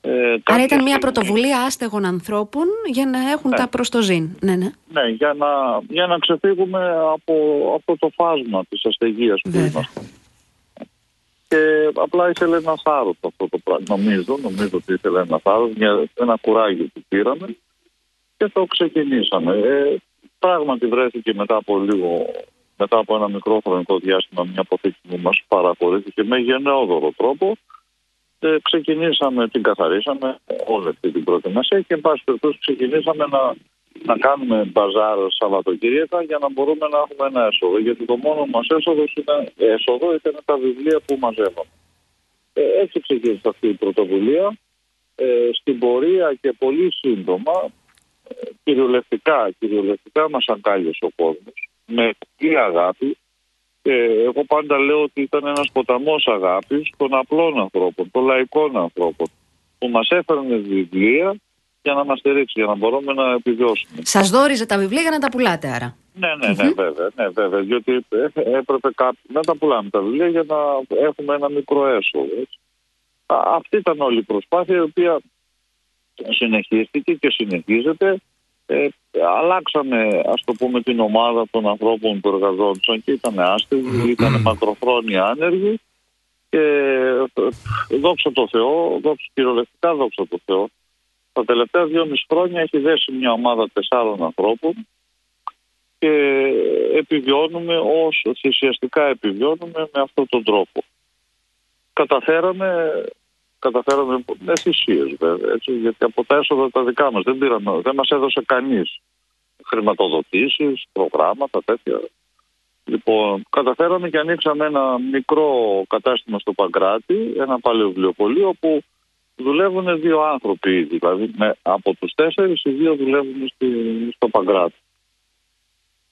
Ε, Άρα κάποια ήταν μια στιγμή- πρωτοβουλία άστεγων ανθρώπων για να έχουν τα προστοζήν. Ναι, ναι. Ναι, για να, για να ξεφύγουμε από αυτό το φάσμα της αστεγίας που Βέβαια. είμαστε. Και απλά ήθελε ένα θάρρος αυτό το πράγμα. Νομίζω, νομίζω ότι ήθελε ένα θάρρος, μια, ένα κουράγιο που πήραμε και το ξεκινήσαμε. Ε, πράγματι βρέθηκε μετά από λίγο, μετά από ένα μικρό χρονικό διάστημα μια αποθήκη που μας παραχωρήθηκε με γενναιόδωρο τρόπο. Ε, ξεκινήσαμε, την καθαρίσαμε όλη αυτή την προετοιμασία και εν πάση περιπτώσει ξεκινήσαμε να, να κάνουμε μπαζάρ Σαββατοκύριακα για να μπορούμε να έχουμε ένα έσοδο. Γιατί το μόνο μας έσοδος ήταν, έσοδο ήταν τα βιβλία που μαζεύαμε. Ε, έτσι ξεκίνησε αυτή η πρωτοβουλία. Ε, στην πορεία και πολύ σύντομα, ε, κυριολεκτικά, κυριολεκτικά μας αγκάλιασε ο κόσμος με πολύ αγάπη και εγώ πάντα λέω ότι ήταν ένας ποταμός αγάπης των απλών ανθρώπων, των λαϊκών ανθρώπων που μας έφεραν βιβλία για να μας στηρίξει, για να μπορούμε να επιβιώσουμε. Σας δόριζε τα βιβλία για να τα πουλάτε, άρα. Ναι, ναι, ναι, βέβαια, ναι, βέβαια, διότι ε, έπρεπε κάποιοι να τα πουλάμε τα βιβλία για να έχουμε ένα μικρό έσοδο. έτσι. Α, Αυτή ήταν όλη η προσπάθεια η οποία συνεχίστηκε και συνεχίζεται. Ε, αλλάξαμε, ας το πούμε, την ομάδα των ανθρώπων που εργαζόντουσαν και ήταν άστεγοι, ήταν μακροχρόνια άνεργοι και ε, δόξα τω Θεώ, δόξα, κυριολεκτικά δόξα τω Θεώ, τα τελευταία δυόμιση χρόνια έχει δέσει μια ομάδα τεσσάρων ανθρώπων και επιβιώνουμε όσο θυσιαστικά επιβιώνουμε με αυτόν τον τρόπο. Καταφέραμε, καταφέραμε με θυσίες βέβαια, έτσι, γιατί από τα έσοδα τα δικά μας δεν, πήραμε, δεν μας έδωσε κανείς χρηματοδοτήσεις, προγράμματα, τέτοια. Λοιπόν, καταφέραμε και ανοίξαμε ένα μικρό κατάστημα στο Παγκράτη, ένα παλαιοβιβλιοπωλείο όπου δουλεύουν δύο άνθρωποι ήδη. Δηλαδή με, από τους τέσσερις οι δύο δουλεύουν στη, στο Παγκράτη.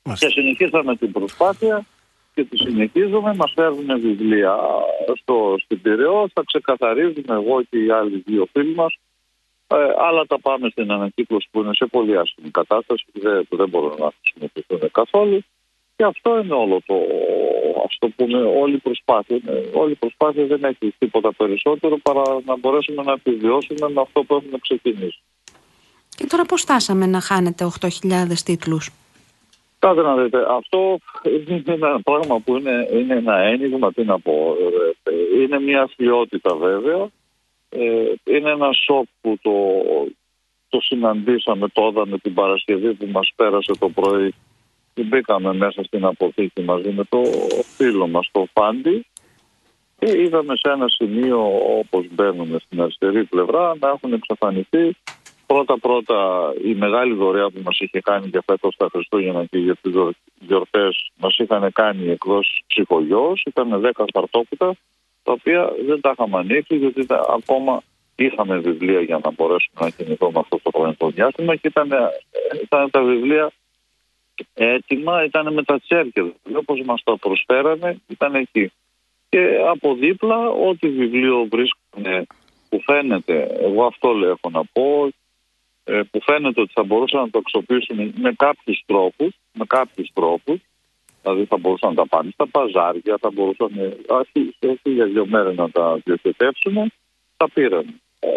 Και συνεχίσαμε την προσπάθεια και τη συνεχίζουμε. Μας φέρνουν βιβλία στο, στην Πυραιό, θα ξεκαθαρίζουμε εγώ και οι άλλοι δύο φίλοι μας. Ε, άλλα τα πάμε στην ανακύκλωση που είναι σε πολύ άσχημη κατάσταση που δεν, που δεν μπορούν να χρησιμοποιηθούν καθόλου. Και αυτό είναι όλο το, ας το πούμε, όλη η προσπάθεια. Ε, Όλη η προσπάθεια δεν έχει τίποτα περισσότερο παρά να μπορέσουμε να επιβιώσουμε με αυτό που έχουμε ξεκινήσει. Και τώρα πώς φτάσαμε να χάνετε 8.000 τίτλους; Κάτε να δείτε, αυτό είναι ένα πράγμα που είναι, είναι ένα ένιγμα, τι να πω. Ε, ε, Είναι μια αθλειότητα βέβαια. Ε, είναι ένα σοκ που το, το συναντήσαμε τώρα με την Παρασκευή που μας πέρασε το πρωί. Την μπήκαμε μέσα στην αποθήκη μαζί με το φίλο μας, το Φάντι. Και είδαμε σε ένα σημείο όπως μπαίνουμε στην αριστερή πλευρά να έχουν εξαφανιστεί πρώτα-πρώτα η μεγάλη δωρεά που μας είχε κάνει για φέτος τα Χριστούγεννα και για τις γιορ- γιορτές μας είχαν κάνει εκδόσεις ψυχογιός, ήταν 10 χαρτόπουτα τα οποία δεν τα είχαμε ανοίξει γιατί ήταν- ακόμα είχαμε βιβλία για να μπορέσουμε να κινηθούμε αυτό το χρονικό διάστημα και ήταν, ήταν τα βιβλία έτοιμα, ήταν με τα τσέρκια. Δηλαδή, όπως μας τα προσφέρανε ήταν εκεί. και από δίπλα ό,τι βιβλίο βρίσκουν που φαίνεται, εγώ αυτό λέω έχω να πω, ε, που φαίνεται ότι θα μπορούσαν να το αξιοποιήσουν με κάποιους τρόπους, με κάποιους τρόπους, δηλαδή θα μπορούσαν να τα πάνε στα παζάρια, θα μπορούσαν ε, όχι, όχι για δύο μέρες να τα διοχετεύσουν, τα πήραν. Ε,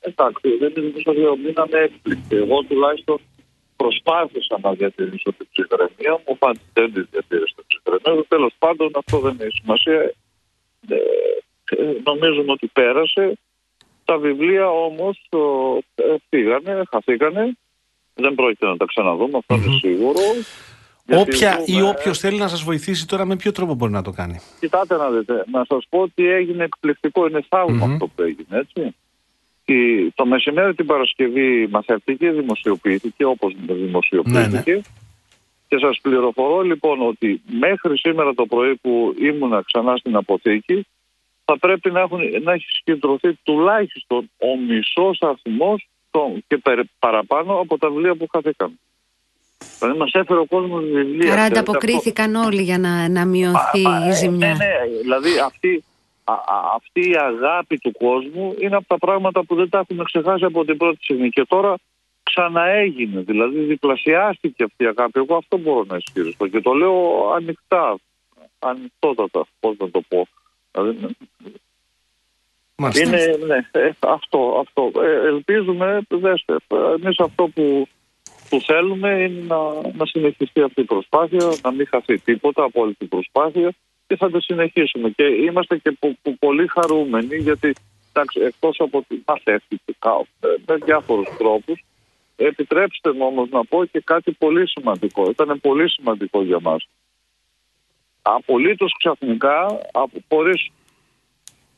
εντάξει, δεν είναι τόσο δύο μήναμε έκπληκτη. Εγώ τουλάχιστον προσπάθησα να διατηρήσω την ψυχραιμία μου, πάντως δεν τη διατήρησα την ψυχραιμία μου. Τέλος πάντων αυτό δεν έχει σημασία. Ε, ε, νομίζουμε ότι πέρασε. Τα βιβλία όμως ο, ε, φύγανε, χαθήκανε. Δεν πρόκειται να τα ξαναδούμε, αυτό είναι σίγουρο. Γιατί Όποια ή ζούμε- όποιος θέλει να σας βοηθήσει τώρα, με ποιο τρόπο μπορεί να το κάνει; Κοιτάτε να δείτε, να σας πω ότι έγινε εκπληκτικό, είναι θαύμα Μμμ. αυτό που έγινε, έτσι. Η- το μεσημέρι την Παρασκευή μαθητική δημοσιοποιήθηκε όπως δημοσιοποιήθηκε Ναι, και σας πληροφορώ λοιπόν ότι μέχρι σήμερα το πρωί που ήμουνα ξανά στην αποθήκη θα πρέπει να, έχουν, να έχει συγκεντρωθεί τουλάχιστον ο μισός αριθμός των- και περι- παραπάνω από τα βιβλία που χαθήκαν. Δηλαδή μας έφερε ο κόσμος βιβλία. Άρα Ξέρετε, αυτό- ανταποκρίθηκαν όλοι για να, να μειωθεί Α, η ε, ζημιά. Ναι, ναι, δηλαδή αυτή, α, α- αυτή η αγάπη του κόσμου είναι από τα πράγματα που δεν τα έχουμε ξεχάσει από την πρώτη στιγμή. Και τώρα ξαναέγινε, δηλαδή διπλασιάστηκε αυτή η αγάπη. Εγώ αυτό μπορώ να ισχυριστώ και το λέω ανοιχτά, ανοιχτότατα, πώς να το πω. Δηλαδή, Μάλιστα. είναι, ναι, ε, αυτό, αυτό. Ε, ελπίζουμε, δέστε, εμείς αυτό που, που θέλουμε είναι να, να συνεχιστεί αυτή η προσπάθεια, να μην χαθεί τίποτα από όλη την προσπάθεια και θα τη συνεχίσουμε. Και είμαστε και που, που πολύ χαρούμενοι γιατί εντάξει, εκτός από ότι μαθεύτηκε κα- ε, με διάφορους τρόπους, επιτρέψτε μου όμως να πω και κάτι πολύ σημαντικό. Ήταν πολύ σημαντικό για μας. Απολύτως ξαφνικά, από, χωρίς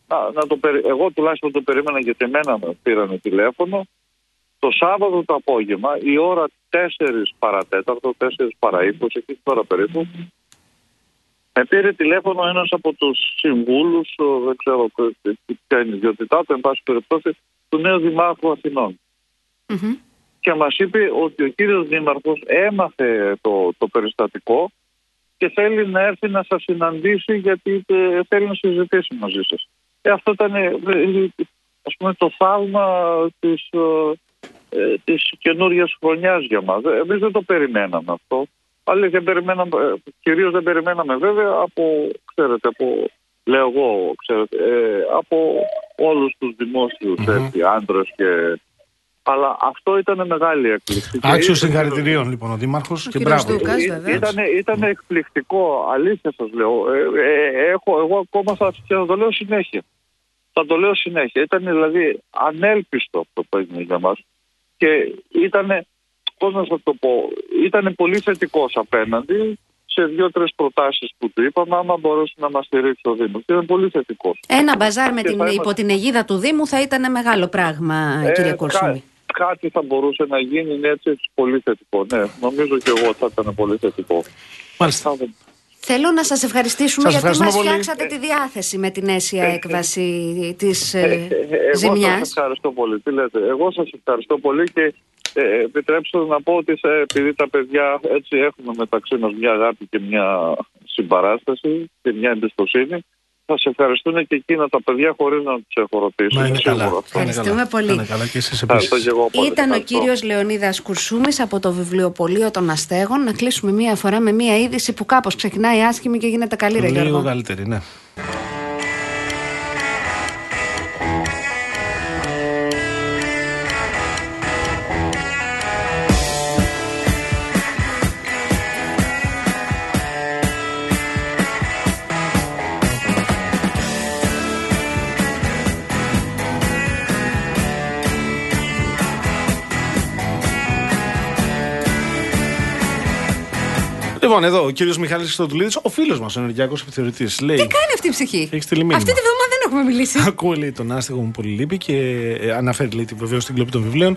να, να το περι... εγώ τουλάχιστον το περίμενα γιατί εμένα με πήρανε τηλέφωνο. Το Σάββατο το απόγευμα, η ώρα 4 παρατέταρτο, 4 παρά 20, εκεί τώρα περίπου, με πήρε τηλέφωνο ένας από τους συμβούλους, ο, δεν ξέρω ποιο- τι- ποια είναι η ιδιότητά του, εν πάση περιπτώσει, του νέου Δημάρχου Αθηνών. Μμμ. Και μας είπε ότι ο κύριος Δήμαρχος έμαθε το, το περιστατικό και θέλει να έρθει να σας συναντήσει γιατί ε, θέλει να συζητήσει μαζί σας. Ε, αυτό ήταν ε, ε, ας πούμε το θαύμα της, ε, ε, της καινούργιας χρονιάς για μας. Ε, Εμείς δεν το περιμέναμε αυτό. Αλλά δεν περιμέναμε, ε, κυρίως δεν περιμέναμε βέβαια από, ξέρετε, από, λέω εγώ, ξέρετε, ε, από όλους τους δημόσιους Μμμ. έτσι, άντρες και... Αλλά αυτό ήταν μεγάλη έκπληξη. Και Άξιο ήρθε- συγχαρητηρίων λοιπόν ο Δήμαρχος και κύριος μπράβο. Δούκας. του. βεβαίως. Ήταν, ήταν εκπληκτικό, αλήθεια σας λέω. Ε, ε, έχω, εγώ ακόμα θα, και θα το λέω συνέχεια. Θα το λέω συνέχεια. Ήταν δηλαδή ανέλπιστο αυτό που έγινε για μας. Και ήταν, πώς να σας το πω, ήταν πολύ θετικός απέναντι σε δύο-τρεις προτάσεις που του είπαμε, άμα μπορούσε να μας στηρίξει ο Δήμος. Ήταν πολύ θετικός. Ένα μπαζάρ με Και την, θα υπό την αιγίδα του Δήμου θα ήταν μεγάλο πράγμα, κύριε Ε, Κορσούμη. κα- κάτι θα μπορούσε να γίνει είναι έτσι πολύ θετικό. Ναι, νομίζω και εγώ θα ήταν πολύ θετικό. Μάλιστα. Θα δούμε. Θέλω να σας ευχαριστήσουμε Σας γιατί μας ευχαριστούμε πολύ. φτιάξατε τη διάθεση με την αίσια Ε, ε, έκβαση της Ε, ε, ε, Εγώ σας ζημιάς. ευχαριστώ πολύ. Τι λέτε. Εγώ σας ευχαριστώ πολύ και ε, επιτρέψτε να πω ότι σε, επειδή τα παιδιά έτσι έχουμε μεταξύ μας μια αγάπη και μια συμπαράσταση και μια εμπιστοσύνη θα σε ευχαριστούν και εκείνα τα παιδιά χωρίς να τους έχω ρωτήσει. Να είναι Σίγουρα καλά. αυτό. Να είναι Ευχαριστούμε καλά. πολύ. Να είναι καλά και εσείς Ευχαριστώ επίσης. και εγώ πολύ. Ήταν ο Ευχαριστώ. κύριος Λεωνίδας Κουρσούμης από το βιβλιοπωλείο των Αστέγων. Να κλείσουμε μία φορά με μία είδηση που κάπως ξεκινάει άσχημη και γίνεται καλή, ρε Λίγο Γιώργο. καλύτερη, ναι. Λοιπόν, εδώ ο κύριος Μιχάλης Χριστοδουλίδη, ο φίλος μας, ο ενεργειακός επιθεωρητής, λέει. Τι κάνει αυτή η ψυχή; Έχει στείλει μήνυμα. Αυτή τη βδομάδα δεν έχουμε μιλήσει. [LAUGHS] Ακούω λέει τον άστεγο μου πολύ λείπει και ε, αναφέρει λέει βεβαίω την κλοπή των βιβλίων.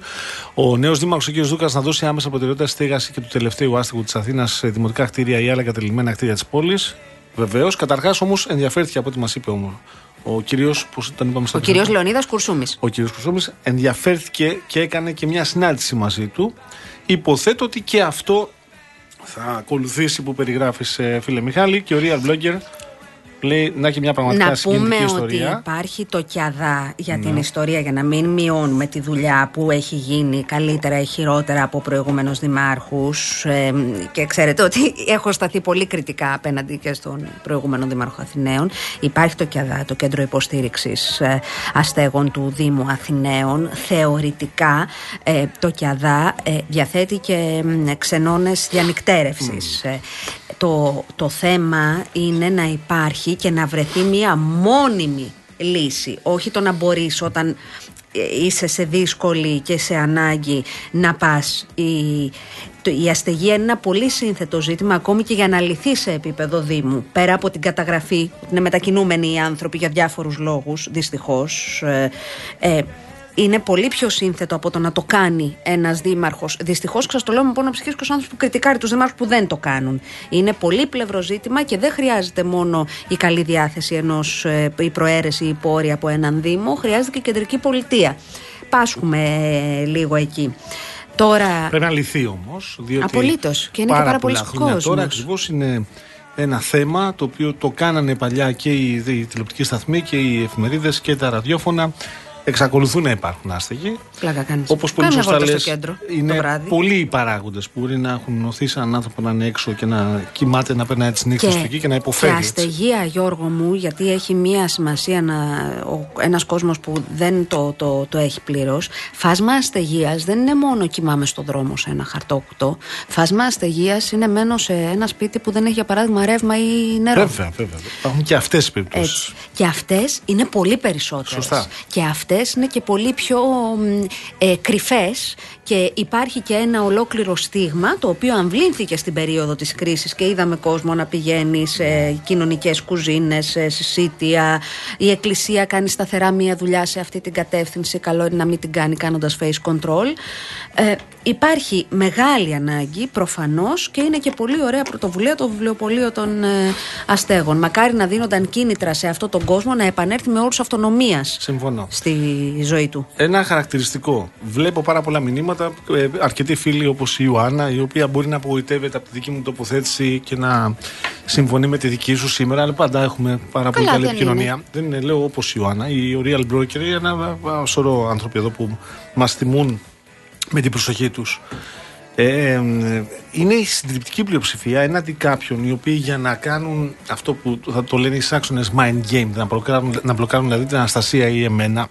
Ο νέος δήμαρχος, ο κ. Δούκας, να δώσει άμεσα προτεραιότητα στη στέγαση και του τελευταίου άστεγου της Αθήνας σε δημοτικά κτίρια ή άλλα κατελημένα κτίρια της πόλης. Βεβαίως. Καταρχάς όμως ενδιαφέρθηκε από ό,τι μας είπε ο, ο κύριος, πώς τον είπαμε στα Ο κύριος Λεωνίδας Κουρσούμης. ο κ. Χρυσόμη ενδιαφέρθηκε και έκανε και μια συνάντηση μαζί του. Υποθέτω ότι και αυτό θα ακολουθήσει που περιγράφεις, φίλε Μιχάλη, και ο Real Blogger Λέει να έχει μια πραγματικά Να πούμε συγκινητική ότι ιστορία. υπάρχει το κιαδά για Ναι. την ιστορία για να μην μειώνουμε τη δουλειά που έχει γίνει καλύτερα ή χειρότερα από προηγούμενους δημάρχους. Ε, και ξέρετε ότι [LAUGHS] έχω σταθεί πολύ κριτικά απέναντι και στον προηγούμενο δήμαρχο Αθηναίων. Υπάρχει το κιαδά, το κέντρο υποστήριξης ε, αστέγων του Δήμου Αθηναίων. Θεωρητικά ε, το κιαδά ε, διαθέτει και μ, ξενώνες διανυκτέρευσης. Ε, το, το θέμα είναι να υπάρχει και να βρεθεί μία μόνιμη λύση. Όχι το να μπορείς όταν ε, είσαι σε δύσκολη και σε ανάγκη να πας. Η, το- η αστεγία είναι ένα πολύ σύνθετο ζήτημα ακόμη και για να λυθεί σε επίπεδο Δήμου. Πέρα από την καταγραφή, ότι είναι μετακινούμενοι οι άνθρωποι για διάφορους λόγους, δυστυχώς. Ε, ε, είναι πολύ πιο σύνθετο από το να το κάνει ένας δήμαρχος. Δυστυχώς, σας το λέω με πόνο ψυχής και ως άνθρωπος που κριτικάρει τους δημάρχου που δεν το κάνουν. Είναι πολύπλευρο ζήτημα και δεν χρειάζεται μόνο η καλή διάθεση ενός, η προαίρεση ή η πόρη από έναν Δήμο, χρειάζεται και η κεντρική πολιτεία. Πάσχουμε ε, λίγο εκεί. Τώρα. Πρέπει να λυθεί όμως. Απολύτως. Και είναι και πάρα πολλής κόσμος. Τώρα ακριβώς είναι ένα θέμα το οποίο το κάνανε παλιά και οι, οι τηλεοπτικοί σταθμοί και οι εφημερίδες και τα ραδιόφωνα. Εξακολουθούν να υπάρχουν άστεγοι. Πλάκα κάνεις. Όπως πολύ Κάνε σωστά βόλτα στο λες, κέντρο το είναι βράδυ. πολλοί οι παράγοντες που μπορεί να έχουν οθεί έναν άνθρωπο να είναι έξω και να κοιμάται, να περνάει τις νύχτες του εκεί και να υποφέρει. Και έτσι. αστεγία, Γιώργο μου, γιατί έχει μία σημασία να, ο, ένας κόσμος που δεν το, το, το έχει πλήρως. Φάσμα αστεγίας δεν είναι μόνο κοιμάμαι στον δρόμο σε ένα χαρτόκουτο. Φάσμα αστεγίας είναι μένω σε ένα σπίτι που δεν έχει για παράδειγμα ρεύμα ή νερό. Βέβαια, βέβαια. Υπάρχουν και αυτές τι περιπτώσεις. Έτσι. Και αυτές είναι πολύ περισσότερες. Σωστά. Και αυτές είναι και πολύ πιο μ, ε, κρυφές και υπάρχει και ένα ολόκληρο στίγμα το οποίο αμβλήνθηκε στην περίοδο της κρίσης και είδαμε κόσμο να πηγαίνει σε κοινωνικές κουζίνες, σε συσίτια. Η εκκλησία κάνει σταθερά μία δουλειά σε αυτή την κατεύθυνση. Καλό είναι να μην την κάνει κάνοντας face control. Ε, υπάρχει μεγάλη ανάγκη προφανώς και είναι και πολύ ωραία πρωτοβουλία το βιβλιοπωλείο των ε, αστέγων. Μακάρι να δίνονταν κίνητρα σε αυτόν τον κόσμο να επανέλθει με όρους αυτονομίας Συμφωνώ. στη ζωή του. Ένα χαρακτηριστικό. Βλέπω πάρα πολλά μηνύματα. Ε, αρκετοί φίλοι όπως η Ιωάννα, η οποία μπορεί να απογοητεύεται από τη δική μου τοποθέτηση και να συμφωνεί με τη δική σου σήμερα. Αλλά πάντα έχουμε πάρα πολύ Καλά, καλή δεν επικοινωνία. Δεν είναι, λέω όπως η Ιωάννα, η ο Real Broker, ένα α, σωρό άνθρωποι εδώ που μας τιμούν με την προσοχή τους. Ε, ε, είναι η συντριπτική πλειοψηφία έναντι κάποιων οι οποίοι για να κάνουν αυτό που θα το λένε οι Σάξονες mind game, να μπλοκάρουν, να μπλοκάρουν δηλαδή την Αναστασία ή εμένα,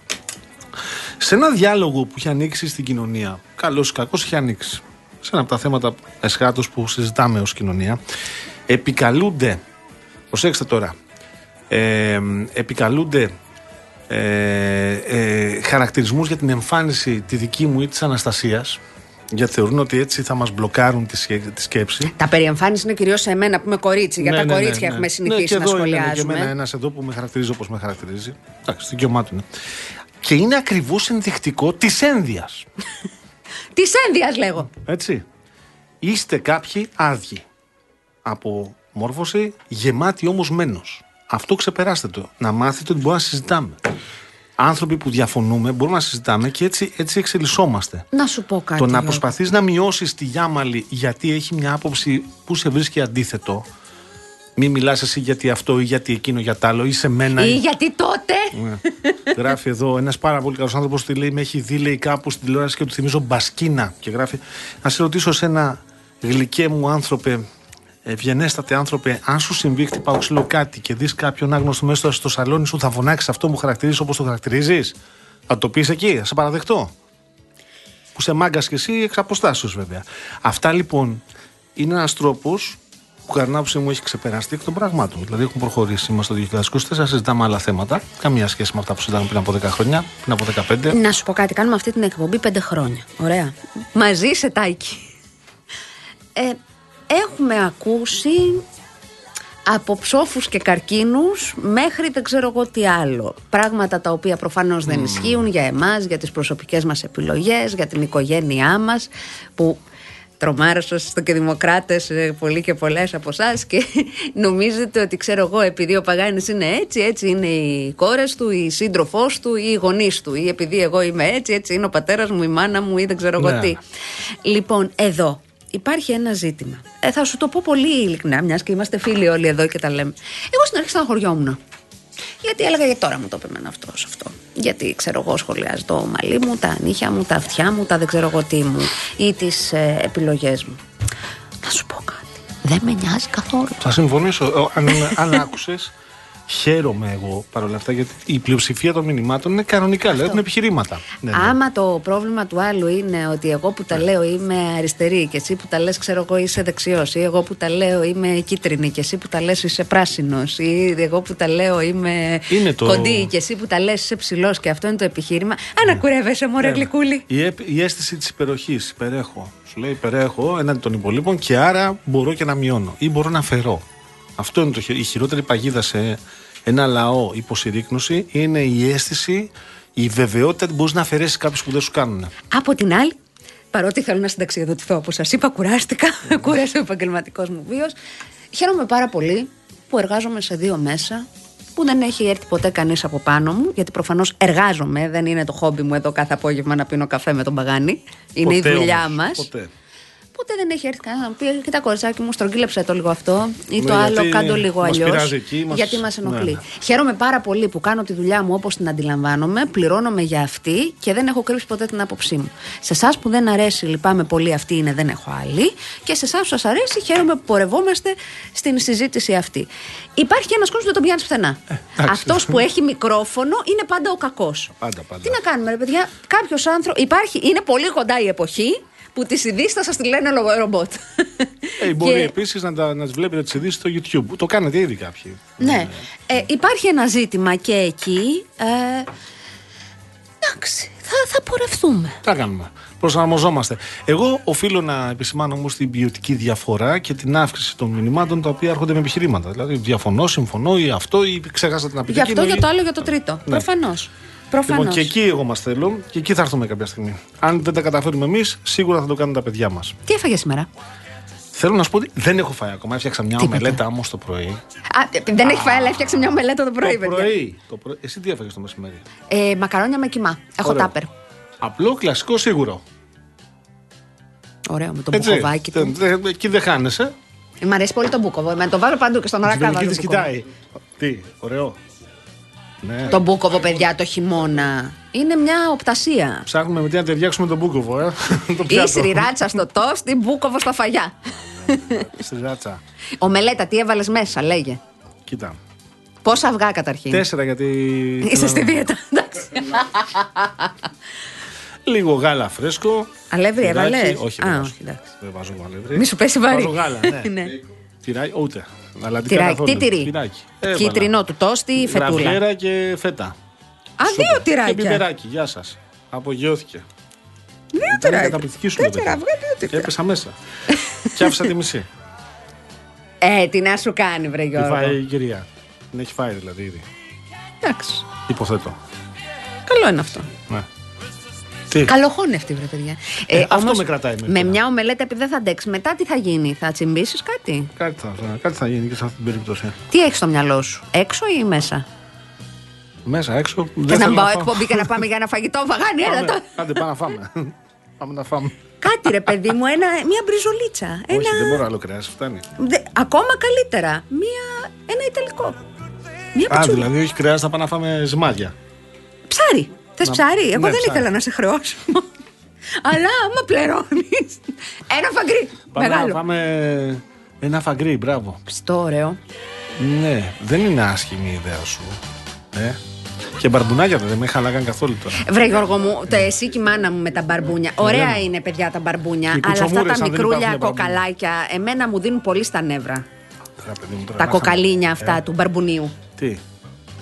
σε ένα διάλογο που έχει ανοίξει στην κοινωνία, καλός ή κακός έχει ανοίξει, σε ένα από τα θέματα εσχάτως που συζητάμε ως κοινωνία, επικαλούνται, προσέξτε τώρα, ε, επικαλούνται ε, ε, χαρακτηρισμούς για την εμφάνιση τη δική μου ή της Αναστασίας γιατί θεωρούν ότι έτσι θα μας μπλοκάρουν τη, σκέ- τη σκέψη Τα περί εμφάνισης είναι κυρίως σε μένα που είμαι κορίτσι. Για Ναι, τα ναι, ναι, κορίτσια ναι. έχουμε Ναι, συνηθίσει και να εδώ είναι και σχολιάζουμε. εμένα ένας εδώ που με χαρακτηρίζει όπως με χαρακτηρίζει εντάξει, δικαίωμά του είναι και είναι ακριβώς ενδεικτικό της ένδυας [LAUGHS] Της ένδυας λέγω. έτσι είστε κάποιοι άδειοι από μόρφωση γεμάτοι όμως μένος αυτό ξεπεράστε το να μάθετε ότι μπορούμε να συζητάμε άνθρωποι που διαφωνούμε μπορούμε να συζητάμε και έτσι, έτσι εξελισσόμαστε Να σου πω κάτι. το να Γιώργο. προσπαθείς να μειώσεις τη Γιάμαλη γιατί έχει μια άποψη που σε βρίσκει αντίθετο μην μιλάς εσύ γιατί αυτό ή γιατί εκείνο για τ' άλλο ή σε μένα Ή γιατί τότε; Ναι. γράφει εδώ ένας πάρα πολύ καλός άνθρωπος που λέει: Με έχει δει λέει, κάπου στην τηλεόραση και του θυμίζω μπασκίνα. Και γράφει: Να σε ρωτήσω σε ένα γλυκέ μου άνθρωπε, ευγενέστατε άνθρωπε, αν σου συμβεί χτυπάω ξύλο κάτι και δεις κάποιον άγνωστο μέσα στο σαλόνι σου, θα φωνάξεις αυτό που χαρακτηρίζεις όπως το χαρακτηρίζεις. Θα το πεις εκεί, θα σε παραδεχτώ. Που σε μάγκας και εσύ εξ αποστάσεως βέβαια. Αυτά λοιπόν είναι ένας τρόπος που κατά την άποψή μου έχει ξεπεραστεί εκ των πραγμάτων. Δηλαδή έχουν προχωρήσει. Είμαστε το 2024, συζητάμε άλλα θέματα. Καμία σχέση με αυτά που συζητάμε πριν από 10 χρόνια, πριν από 15. Να σου πω κάτι, κάνουμε αυτή την εκπομπή πέντε χρόνια. Ωραία. Μαζί σε τάκι. Ε, έχουμε ακούσει από ψόφους και καρκίνους μέχρι δεν ξέρω εγώ τι άλλο. Πράγματα τα οποία προφανώς δεν ισχύουν για εμάς, για τις προσωπικές μας επιλογές, για την οικογένειά μας που τρομάρωσαν στο και δημοκράτες ε, πολλοί και πολλές από εσάς και [LAUGHS] νομίζετε ότι ξέρω εγώ επειδή ο Παγάνης είναι έτσι, έτσι είναι οι κόρες του, η σύντροφός του ή οι γονείς του ή επειδή εγώ είμαι έτσι, έτσι είναι ο πατέρας μου, η μάνα μου ή δεν ξέρω εγώ Ναι. τι. Λοιπόν, εδώ υπάρχει ένα ζήτημα. Ε, θα σου το πω πολύ ειλικρινά, μιας και είμαστε φίλοι όλοι εδώ και τα λέμε. Εγώ στην αρχή στεναχωριόμουν. Γιατί έλεγα γιατί τώρα μου το είπε εμένα αυτός αυτό. Γιατί ξέρω εγώ σχολιάζει το μαλλί μου, τα νύχια μου, τα αυτιά μου, τα δεν ξέρω εγώ τι μου ή τις ε, επιλογές μου. Να σου πω κάτι. Δεν με νοιάζει καθόλου. Θα συμφωνήσω. Ε, Αν, αν άκουσες, χαίρομαι εγώ παρόλα αυτά γιατί η πλειοψηφία των μηνυμάτων είναι κανονικά, δηλαδή είναι επιχειρήματα. Ναι, ναι. Άμα το πρόβλημα του άλλου είναι ότι εγώ που τα λέω είμαι αριστερή και εσύ που τα λες ξέρω εγώ είσαι δεξιός ή εγώ που τα λέω είμαι κίτρινη και εσύ που τα λες είσαι πράσινος ή εγώ που τα λέω είμαι Είναι το- κοντή και εσύ που τα λες είσαι ψηλός και αυτό είναι το επιχείρημα. Ανακουρεύεσαι μωρέ Έλα. γλυκούλη. Η, επ- η αίσθηση της υπεροχής. Υπερέχω. Σου λέει υπερέχω έναντι των υπολείπων και άρα μπορώ και να μειώνω ή μπορώ να φερώ. Αυτό είναι το, χει- η χειρότερη παγίδα σε ένα λαό υποσυρρήκνωση είναι η αίσθηση, η βεβαιότητα ότι μπορείς να αφαιρέσεις κάποιους που δεν σου κάνουν. Από την άλλη, παρότι θέλω να συνταξιοδοτηθώ, όπως σας είπα, κουράστηκα. [LAUGHS] Κούρασε ο επαγγελματικός μου βίος. Χαίρομαι πάρα πολύ που εργάζομαι σε δύο μέσα που δεν έχει έρθει ποτέ κανείς από πάνω μου, γιατί προφανώς εργάζομαι. Δεν είναι το χόμπι μου εδώ κάθε απόγευμα να πίνω καφέ με τον Παγάνη. Είναι Ποτέ η δουλειά όμως, μας. Ποτέ. Ποτέ δεν έχει έρθει κανένα να μου πει: Κοίτα, κοριτσάκι μου, στρογγύλεψε το λίγο αυτό ή Ναι, το άλλο, γιατί κάντο λίγο μας αλλιώς. πειράζει εκεί, μας- Γιατί μας ενοχλεί. ναι, ναι. Χαίρομαι πάρα πολύ που κάνω τη δουλειά μου όπως την αντιλαμβάνομαι, πληρώνομαι για αυτή και δεν έχω κρύψει ποτέ την άποψή μου. Σε εσάς που δεν αρέσει, λυπάμαι πολύ, αυτή είναι, δεν έχω άλλη. Και σε εσάς που σας αρέσει, χαίρομαι που πορευόμαστε στην συζήτηση αυτή. Υπάρχει ένας κόσμος που δεν τον πιάνει πουθενά. Ε, εντάξει. Αυτός που έχει μικρόφωνο είναι πάντα ο κακός. Πάντα, πάντα. Τι να κάνουμε, ρε παιδιά. Κάποιος άνθρωπο. Υπάρχει, είναι πολύ κοντά η εποχή που τις ειδήσεις θα σας τη λένε λο- ρομπότ. Ε, μπορεί Και- επίσης να, τα- να τις βλέπετε τις ειδήσεις στο YouTube. Το κάνετε ήδη κάποιοι. Ναι. Ε, υπάρχει ένα ζήτημα και εκεί. Ε, εντάξει, θα, θα πορευτούμε. Τι θα κάνουμε. Προσαρμοζόμαστε. Εγώ οφείλω να επισημάνω όμως την ποιοτική διαφορά και την αύξηση των μηνυμάτων τα οποία έρχονται με επιχειρήματα. Δηλαδή, διαφωνώ, συμφωνώ ή αυτό ή ξεχάσατε να πείτε. Γι' αυτό, εκείνο για ή- το άλλο, για το τρίτο. Ναι. Προφανώς. Προφανώς. Λοιπόν, και εκεί εγώ μας θέλω και εκεί θα έρθουμε κάποια στιγμή. Αν δεν τα καταφέρουμε εμείς, σίγουρα θα το κάνουν τα παιδιά μας. Τι έφαγες σήμερα; Θέλω να σου πω ότι δεν έχω φάει ακόμα. Έφτιαξα μια Τίποτα. ομελέτα όμως το πρωί. Α, ε, δεν έχει φάει, αλλά έφτιαξε μια μελέτα το πρωί, το παιδιά. πρωί. Το πρωί. Εσύ τι έφαγες το μεσημέρι; Ε, μακαρόνια με κοιμά. Έχω Ωραίο. τάπερ. Απλό, κλασικό, σίγουρο. Ωραίο, με το Έτσι. μπουκοβάκι του. Δεν- δεν- Εκεί δεν χάνεσαι. Ε, Μ' αρέσει πολύ το μπούκοβο. Με το βάλω παντού και στον Τη αρακά. βελική βάζω τη μπούκοβο. κοιτάει. Τι, ωραίο. Ναι. Το μπούκοβο, παιδιά, το χειμώνα. Είναι μια οπτασία. Ψάχνουμε με τι να ταιριάξουμε τον Μπούκοβο, ε. [LAUGHS] το Ή πιάτο. σιράτσα στο τόστ ή μπούκοβο στα φαγιά. Στη ράτσα. Ο Μελέτα, τι έβαλες μέσα, λέγε. Κοίτα. Πόσα αυγά καταρχήν; Τέσσερα γιατί. Είσαι στη δίαιτα. εντάξει. Λίγο γάλα φρέσκο. Αλεύρι τυράκι. έβαλες; Όχι, Α, δεν όχι, βάζω. εντάξει. Δεν βάζω αλεύρι. Μη σου πέσει βαρύ. Βάζω γάλα, ναι. Ναι. Τυράκι, ούτε. Αλλά τι Τυράκι, καθόλου. τι τυρί; Τυράκι. Έβαλα. Κίτρινο του τόστι ή φετούλα. Γραβιέρα και φέτα. Α, δύο Και τυράκια. μπιμπεράκι, γεια σας. Απογειώθηκε. Δύο Ήταν τυράκια. καταπληκτική σου Τέσσερα παιδιά. αυγά, δύο Και τυράκια. έπεσα μέσα. και άφησα τη μισή. Ε, τι να σου κάνει, βρε Τη Γιώργο. φάει η κυρία; Την έχει φάει δηλαδή ήδη. Εντάξει. Υποθέτω. Καλό είναι αυτό. Ναι. Τι. Καλοχώνευτη, βρε παιδιά. Ε, αυτό όμως, με κρατάει Με εμένα. μια ομελέτα, επειδή δεν θα αντέξει, μετά τι θα γίνει, θα τσιμπήσεις κάτι; Κάτι θα, κάτι θα γίνει και σε αυτή την περίπτωση. Τι έχεις στο μυαλό σου, έξω ή μέσα; Μέσα, έξω. Θε Δεν να θέλω πάω φάω. εκπομπή και να πάμε για ένα φαγητό, [LAUGHS] βαγάνι, έλα Πάμε. τώρα. Άντε, πάμε να φάμε. [LAUGHS] πάμε να φάμε. Κάτι ρε παιδί μου, ένα, μια μπριζολίτσα. Ένα... Όχι, δεν μπορώ άλλο κρέας, φτάνει. Δε- ακόμα καλύτερα. Μια... Ένα ιταλικό. Μια Α, πιτσούλα. δηλαδή, όχι κρέας, θα πάμε να φάμε ζυμάδια. Ψάρι. Θες Να- ψάρι; Εγώ ναι, δεν ψάρι. ήθελα να σε χρεώσω. [LAUGHS] Αλλά άμα πληρώνεις. Ένα φαγκρί. Πάμε να Μεγάλο. φάμε ένα φαγκρί, μπράβο. Στο ωραίο. Ναι, δεν είναι άσχημη η ιδέα σου. Ε. Και μπαρμπουνάκια δεν με χαλάγαν καθόλου τώρα. Βρε Γιώργο μου, το εσύ και η μάνα μου με τα μπαρμπούνια. Ωραία λέμε. είναι παιδιά τα μπαρμπούνια, Και οι αλλά αυτά κουτσομούρες, τα αν δεν μικρούλια υπάρχουν μπαρμπούνια. κοκαλάκια εμένα μου δίνουν πολύ στα νεύρα. Τώρα, παιδί μου, τώρα Τα να κοκαλίνια χάμε. αυτά του μπαρμπουνίου. Τι;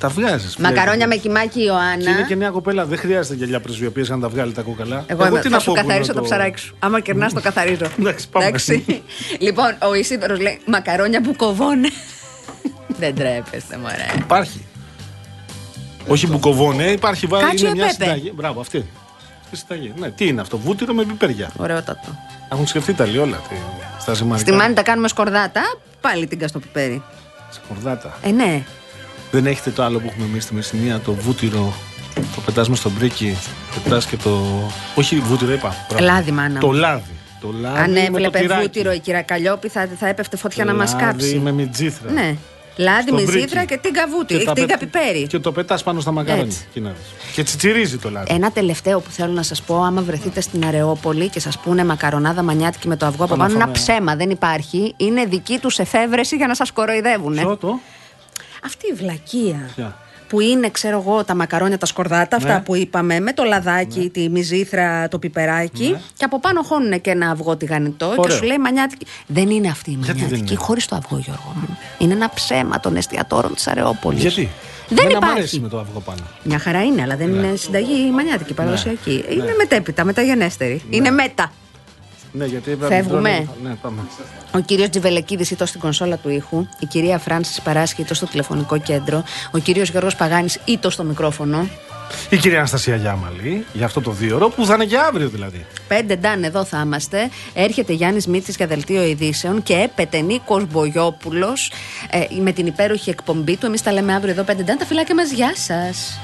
Τα βγάζει. Μακαρόνια με κοιμάκι η Και είναι Ιωάννα. και μια κοπέλα, δεν χρειάζεται γυαλιά πρεσβειοποίηση να τα βγάλει τα κόκαλα. Εγώ, είμαι, τι θα να σου πω που είναι καθαρίσω το ψαράκι σου. Άμα κερνάς, το καθαρίζω. [LAUGHS] Εντάξει, πάμε. λοιπόν, ο Ισίδωρος λέει μακαρόνια που κοβώνε. [LAUGHS] Δεν τρέπεστε, μωρέ. Υπάρχει. Όχι μπουκοβόνε, υπάρχει βάζει Κάτσιο είναι μια πέπε. συνταγή. Μπράβο, αυτή. Στη συνταγή. Ναι, τι είναι αυτό, βούτυρο με πιπέρια. Ωραιότατο. Έχουν σκεφτεί τα όλα τι, στα ζυμαρικά. Στη μάνη τα κάνουμε σκορδάτα, πάλι την καστοπιπέρι. Σκορδάτα. Ε, ναι. Δεν έχετε το άλλο που έχουμε εμείς στη Μεσσηνία, το βούτυρο. Το πετάς μες στο μπρίκι, πετάς και το. Όχι βούτυρο, είπα. Μπράβο. Λάδι, μάνα Το μου. λάδι. Το λάδι Αν με το έβλεπες τυράκι. βούτυρο η κυρία Καλλιόπη θα, θα έπεφτε φωτιά να μας Λάδι κάψει. με μιτζήθρα. Ναι. Λάδι, Στο μυζήθρα βρίκι. και τίγκα βούτυρο. Και τα Τίγκα πε- πιπέρι. Και το πετάς πάνω στα μακαρόνια. Έτσι. Εκεί να δεις. Και τσιτσιρίζει το λάδι. Ένα τελευταίο που θέλω να σας πω, άμα βρεθείτε στην Αρεόπολη και σας πούνε μακαρονάδα μανιάτικη με το αυγό από Το να πάνω, είναι ένα φάμε. ψέμα, δεν υπάρχει. Είναι δική τους εφεύρεση για να σας κοροϊδεύουν. Ποιο το. Αυτή η βλακεία. Ποια; Που είναι, ξέρω εγώ, τα μακαρόνια, τα σκορδάτα, αυτά Ναι. που είπαμε, με το λαδάκι, τη μυζήθρα, το πιπεράκι. Ναι. Και από πάνω χώνουν και ένα αυγό τηγανιτό και Ωραίο. σου λέει μανιάτικη. Δεν είναι αυτή η Γιατί δεν μανιάτικη, είναι; χωρίς το αυγό, Γιώργο μου. Είναι ένα ψέμα των εστιατόρων της Αρεόπολης. Γιατί; Δεν Εμένα μ' υπάρχει. αρέσει με το αυγό πάνω. Μια χαρά είναι, αλλά δεν είναι συνταγή μανιάτικη, παραδοσιακή. Είναι μετέπειτα, μεταγενέστερη. Είναι μέτα. Ναι, γιατί Φεύγουμε. Ναι, πάμε. Ο κύριος Τζιβελεκίδης ήταν στην κονσόλα του ήχου. Η κυρία Φράνσης Παράσχη ήταν στο τηλεφωνικό κέντρο. Ο κύριος Γιώργος Παγάνης ήταν στο μικρόφωνο. Η κυρία Αναστασία Γιάμαλη για αυτό το δύο ώρο που θα είναι και αύριο δηλαδή. Πέντε ντάν εδώ θα είμαστε. Έρχεται Γιάννης Μίτση για δελτίο ειδήσεων και έπεται Νίκος Μπογιόπουλος με την υπέροχη εκπομπή του. Εμείς τα λέμε αύριο εδώ πέντε ντάν. Τα φυλάκια μας, γεια σας.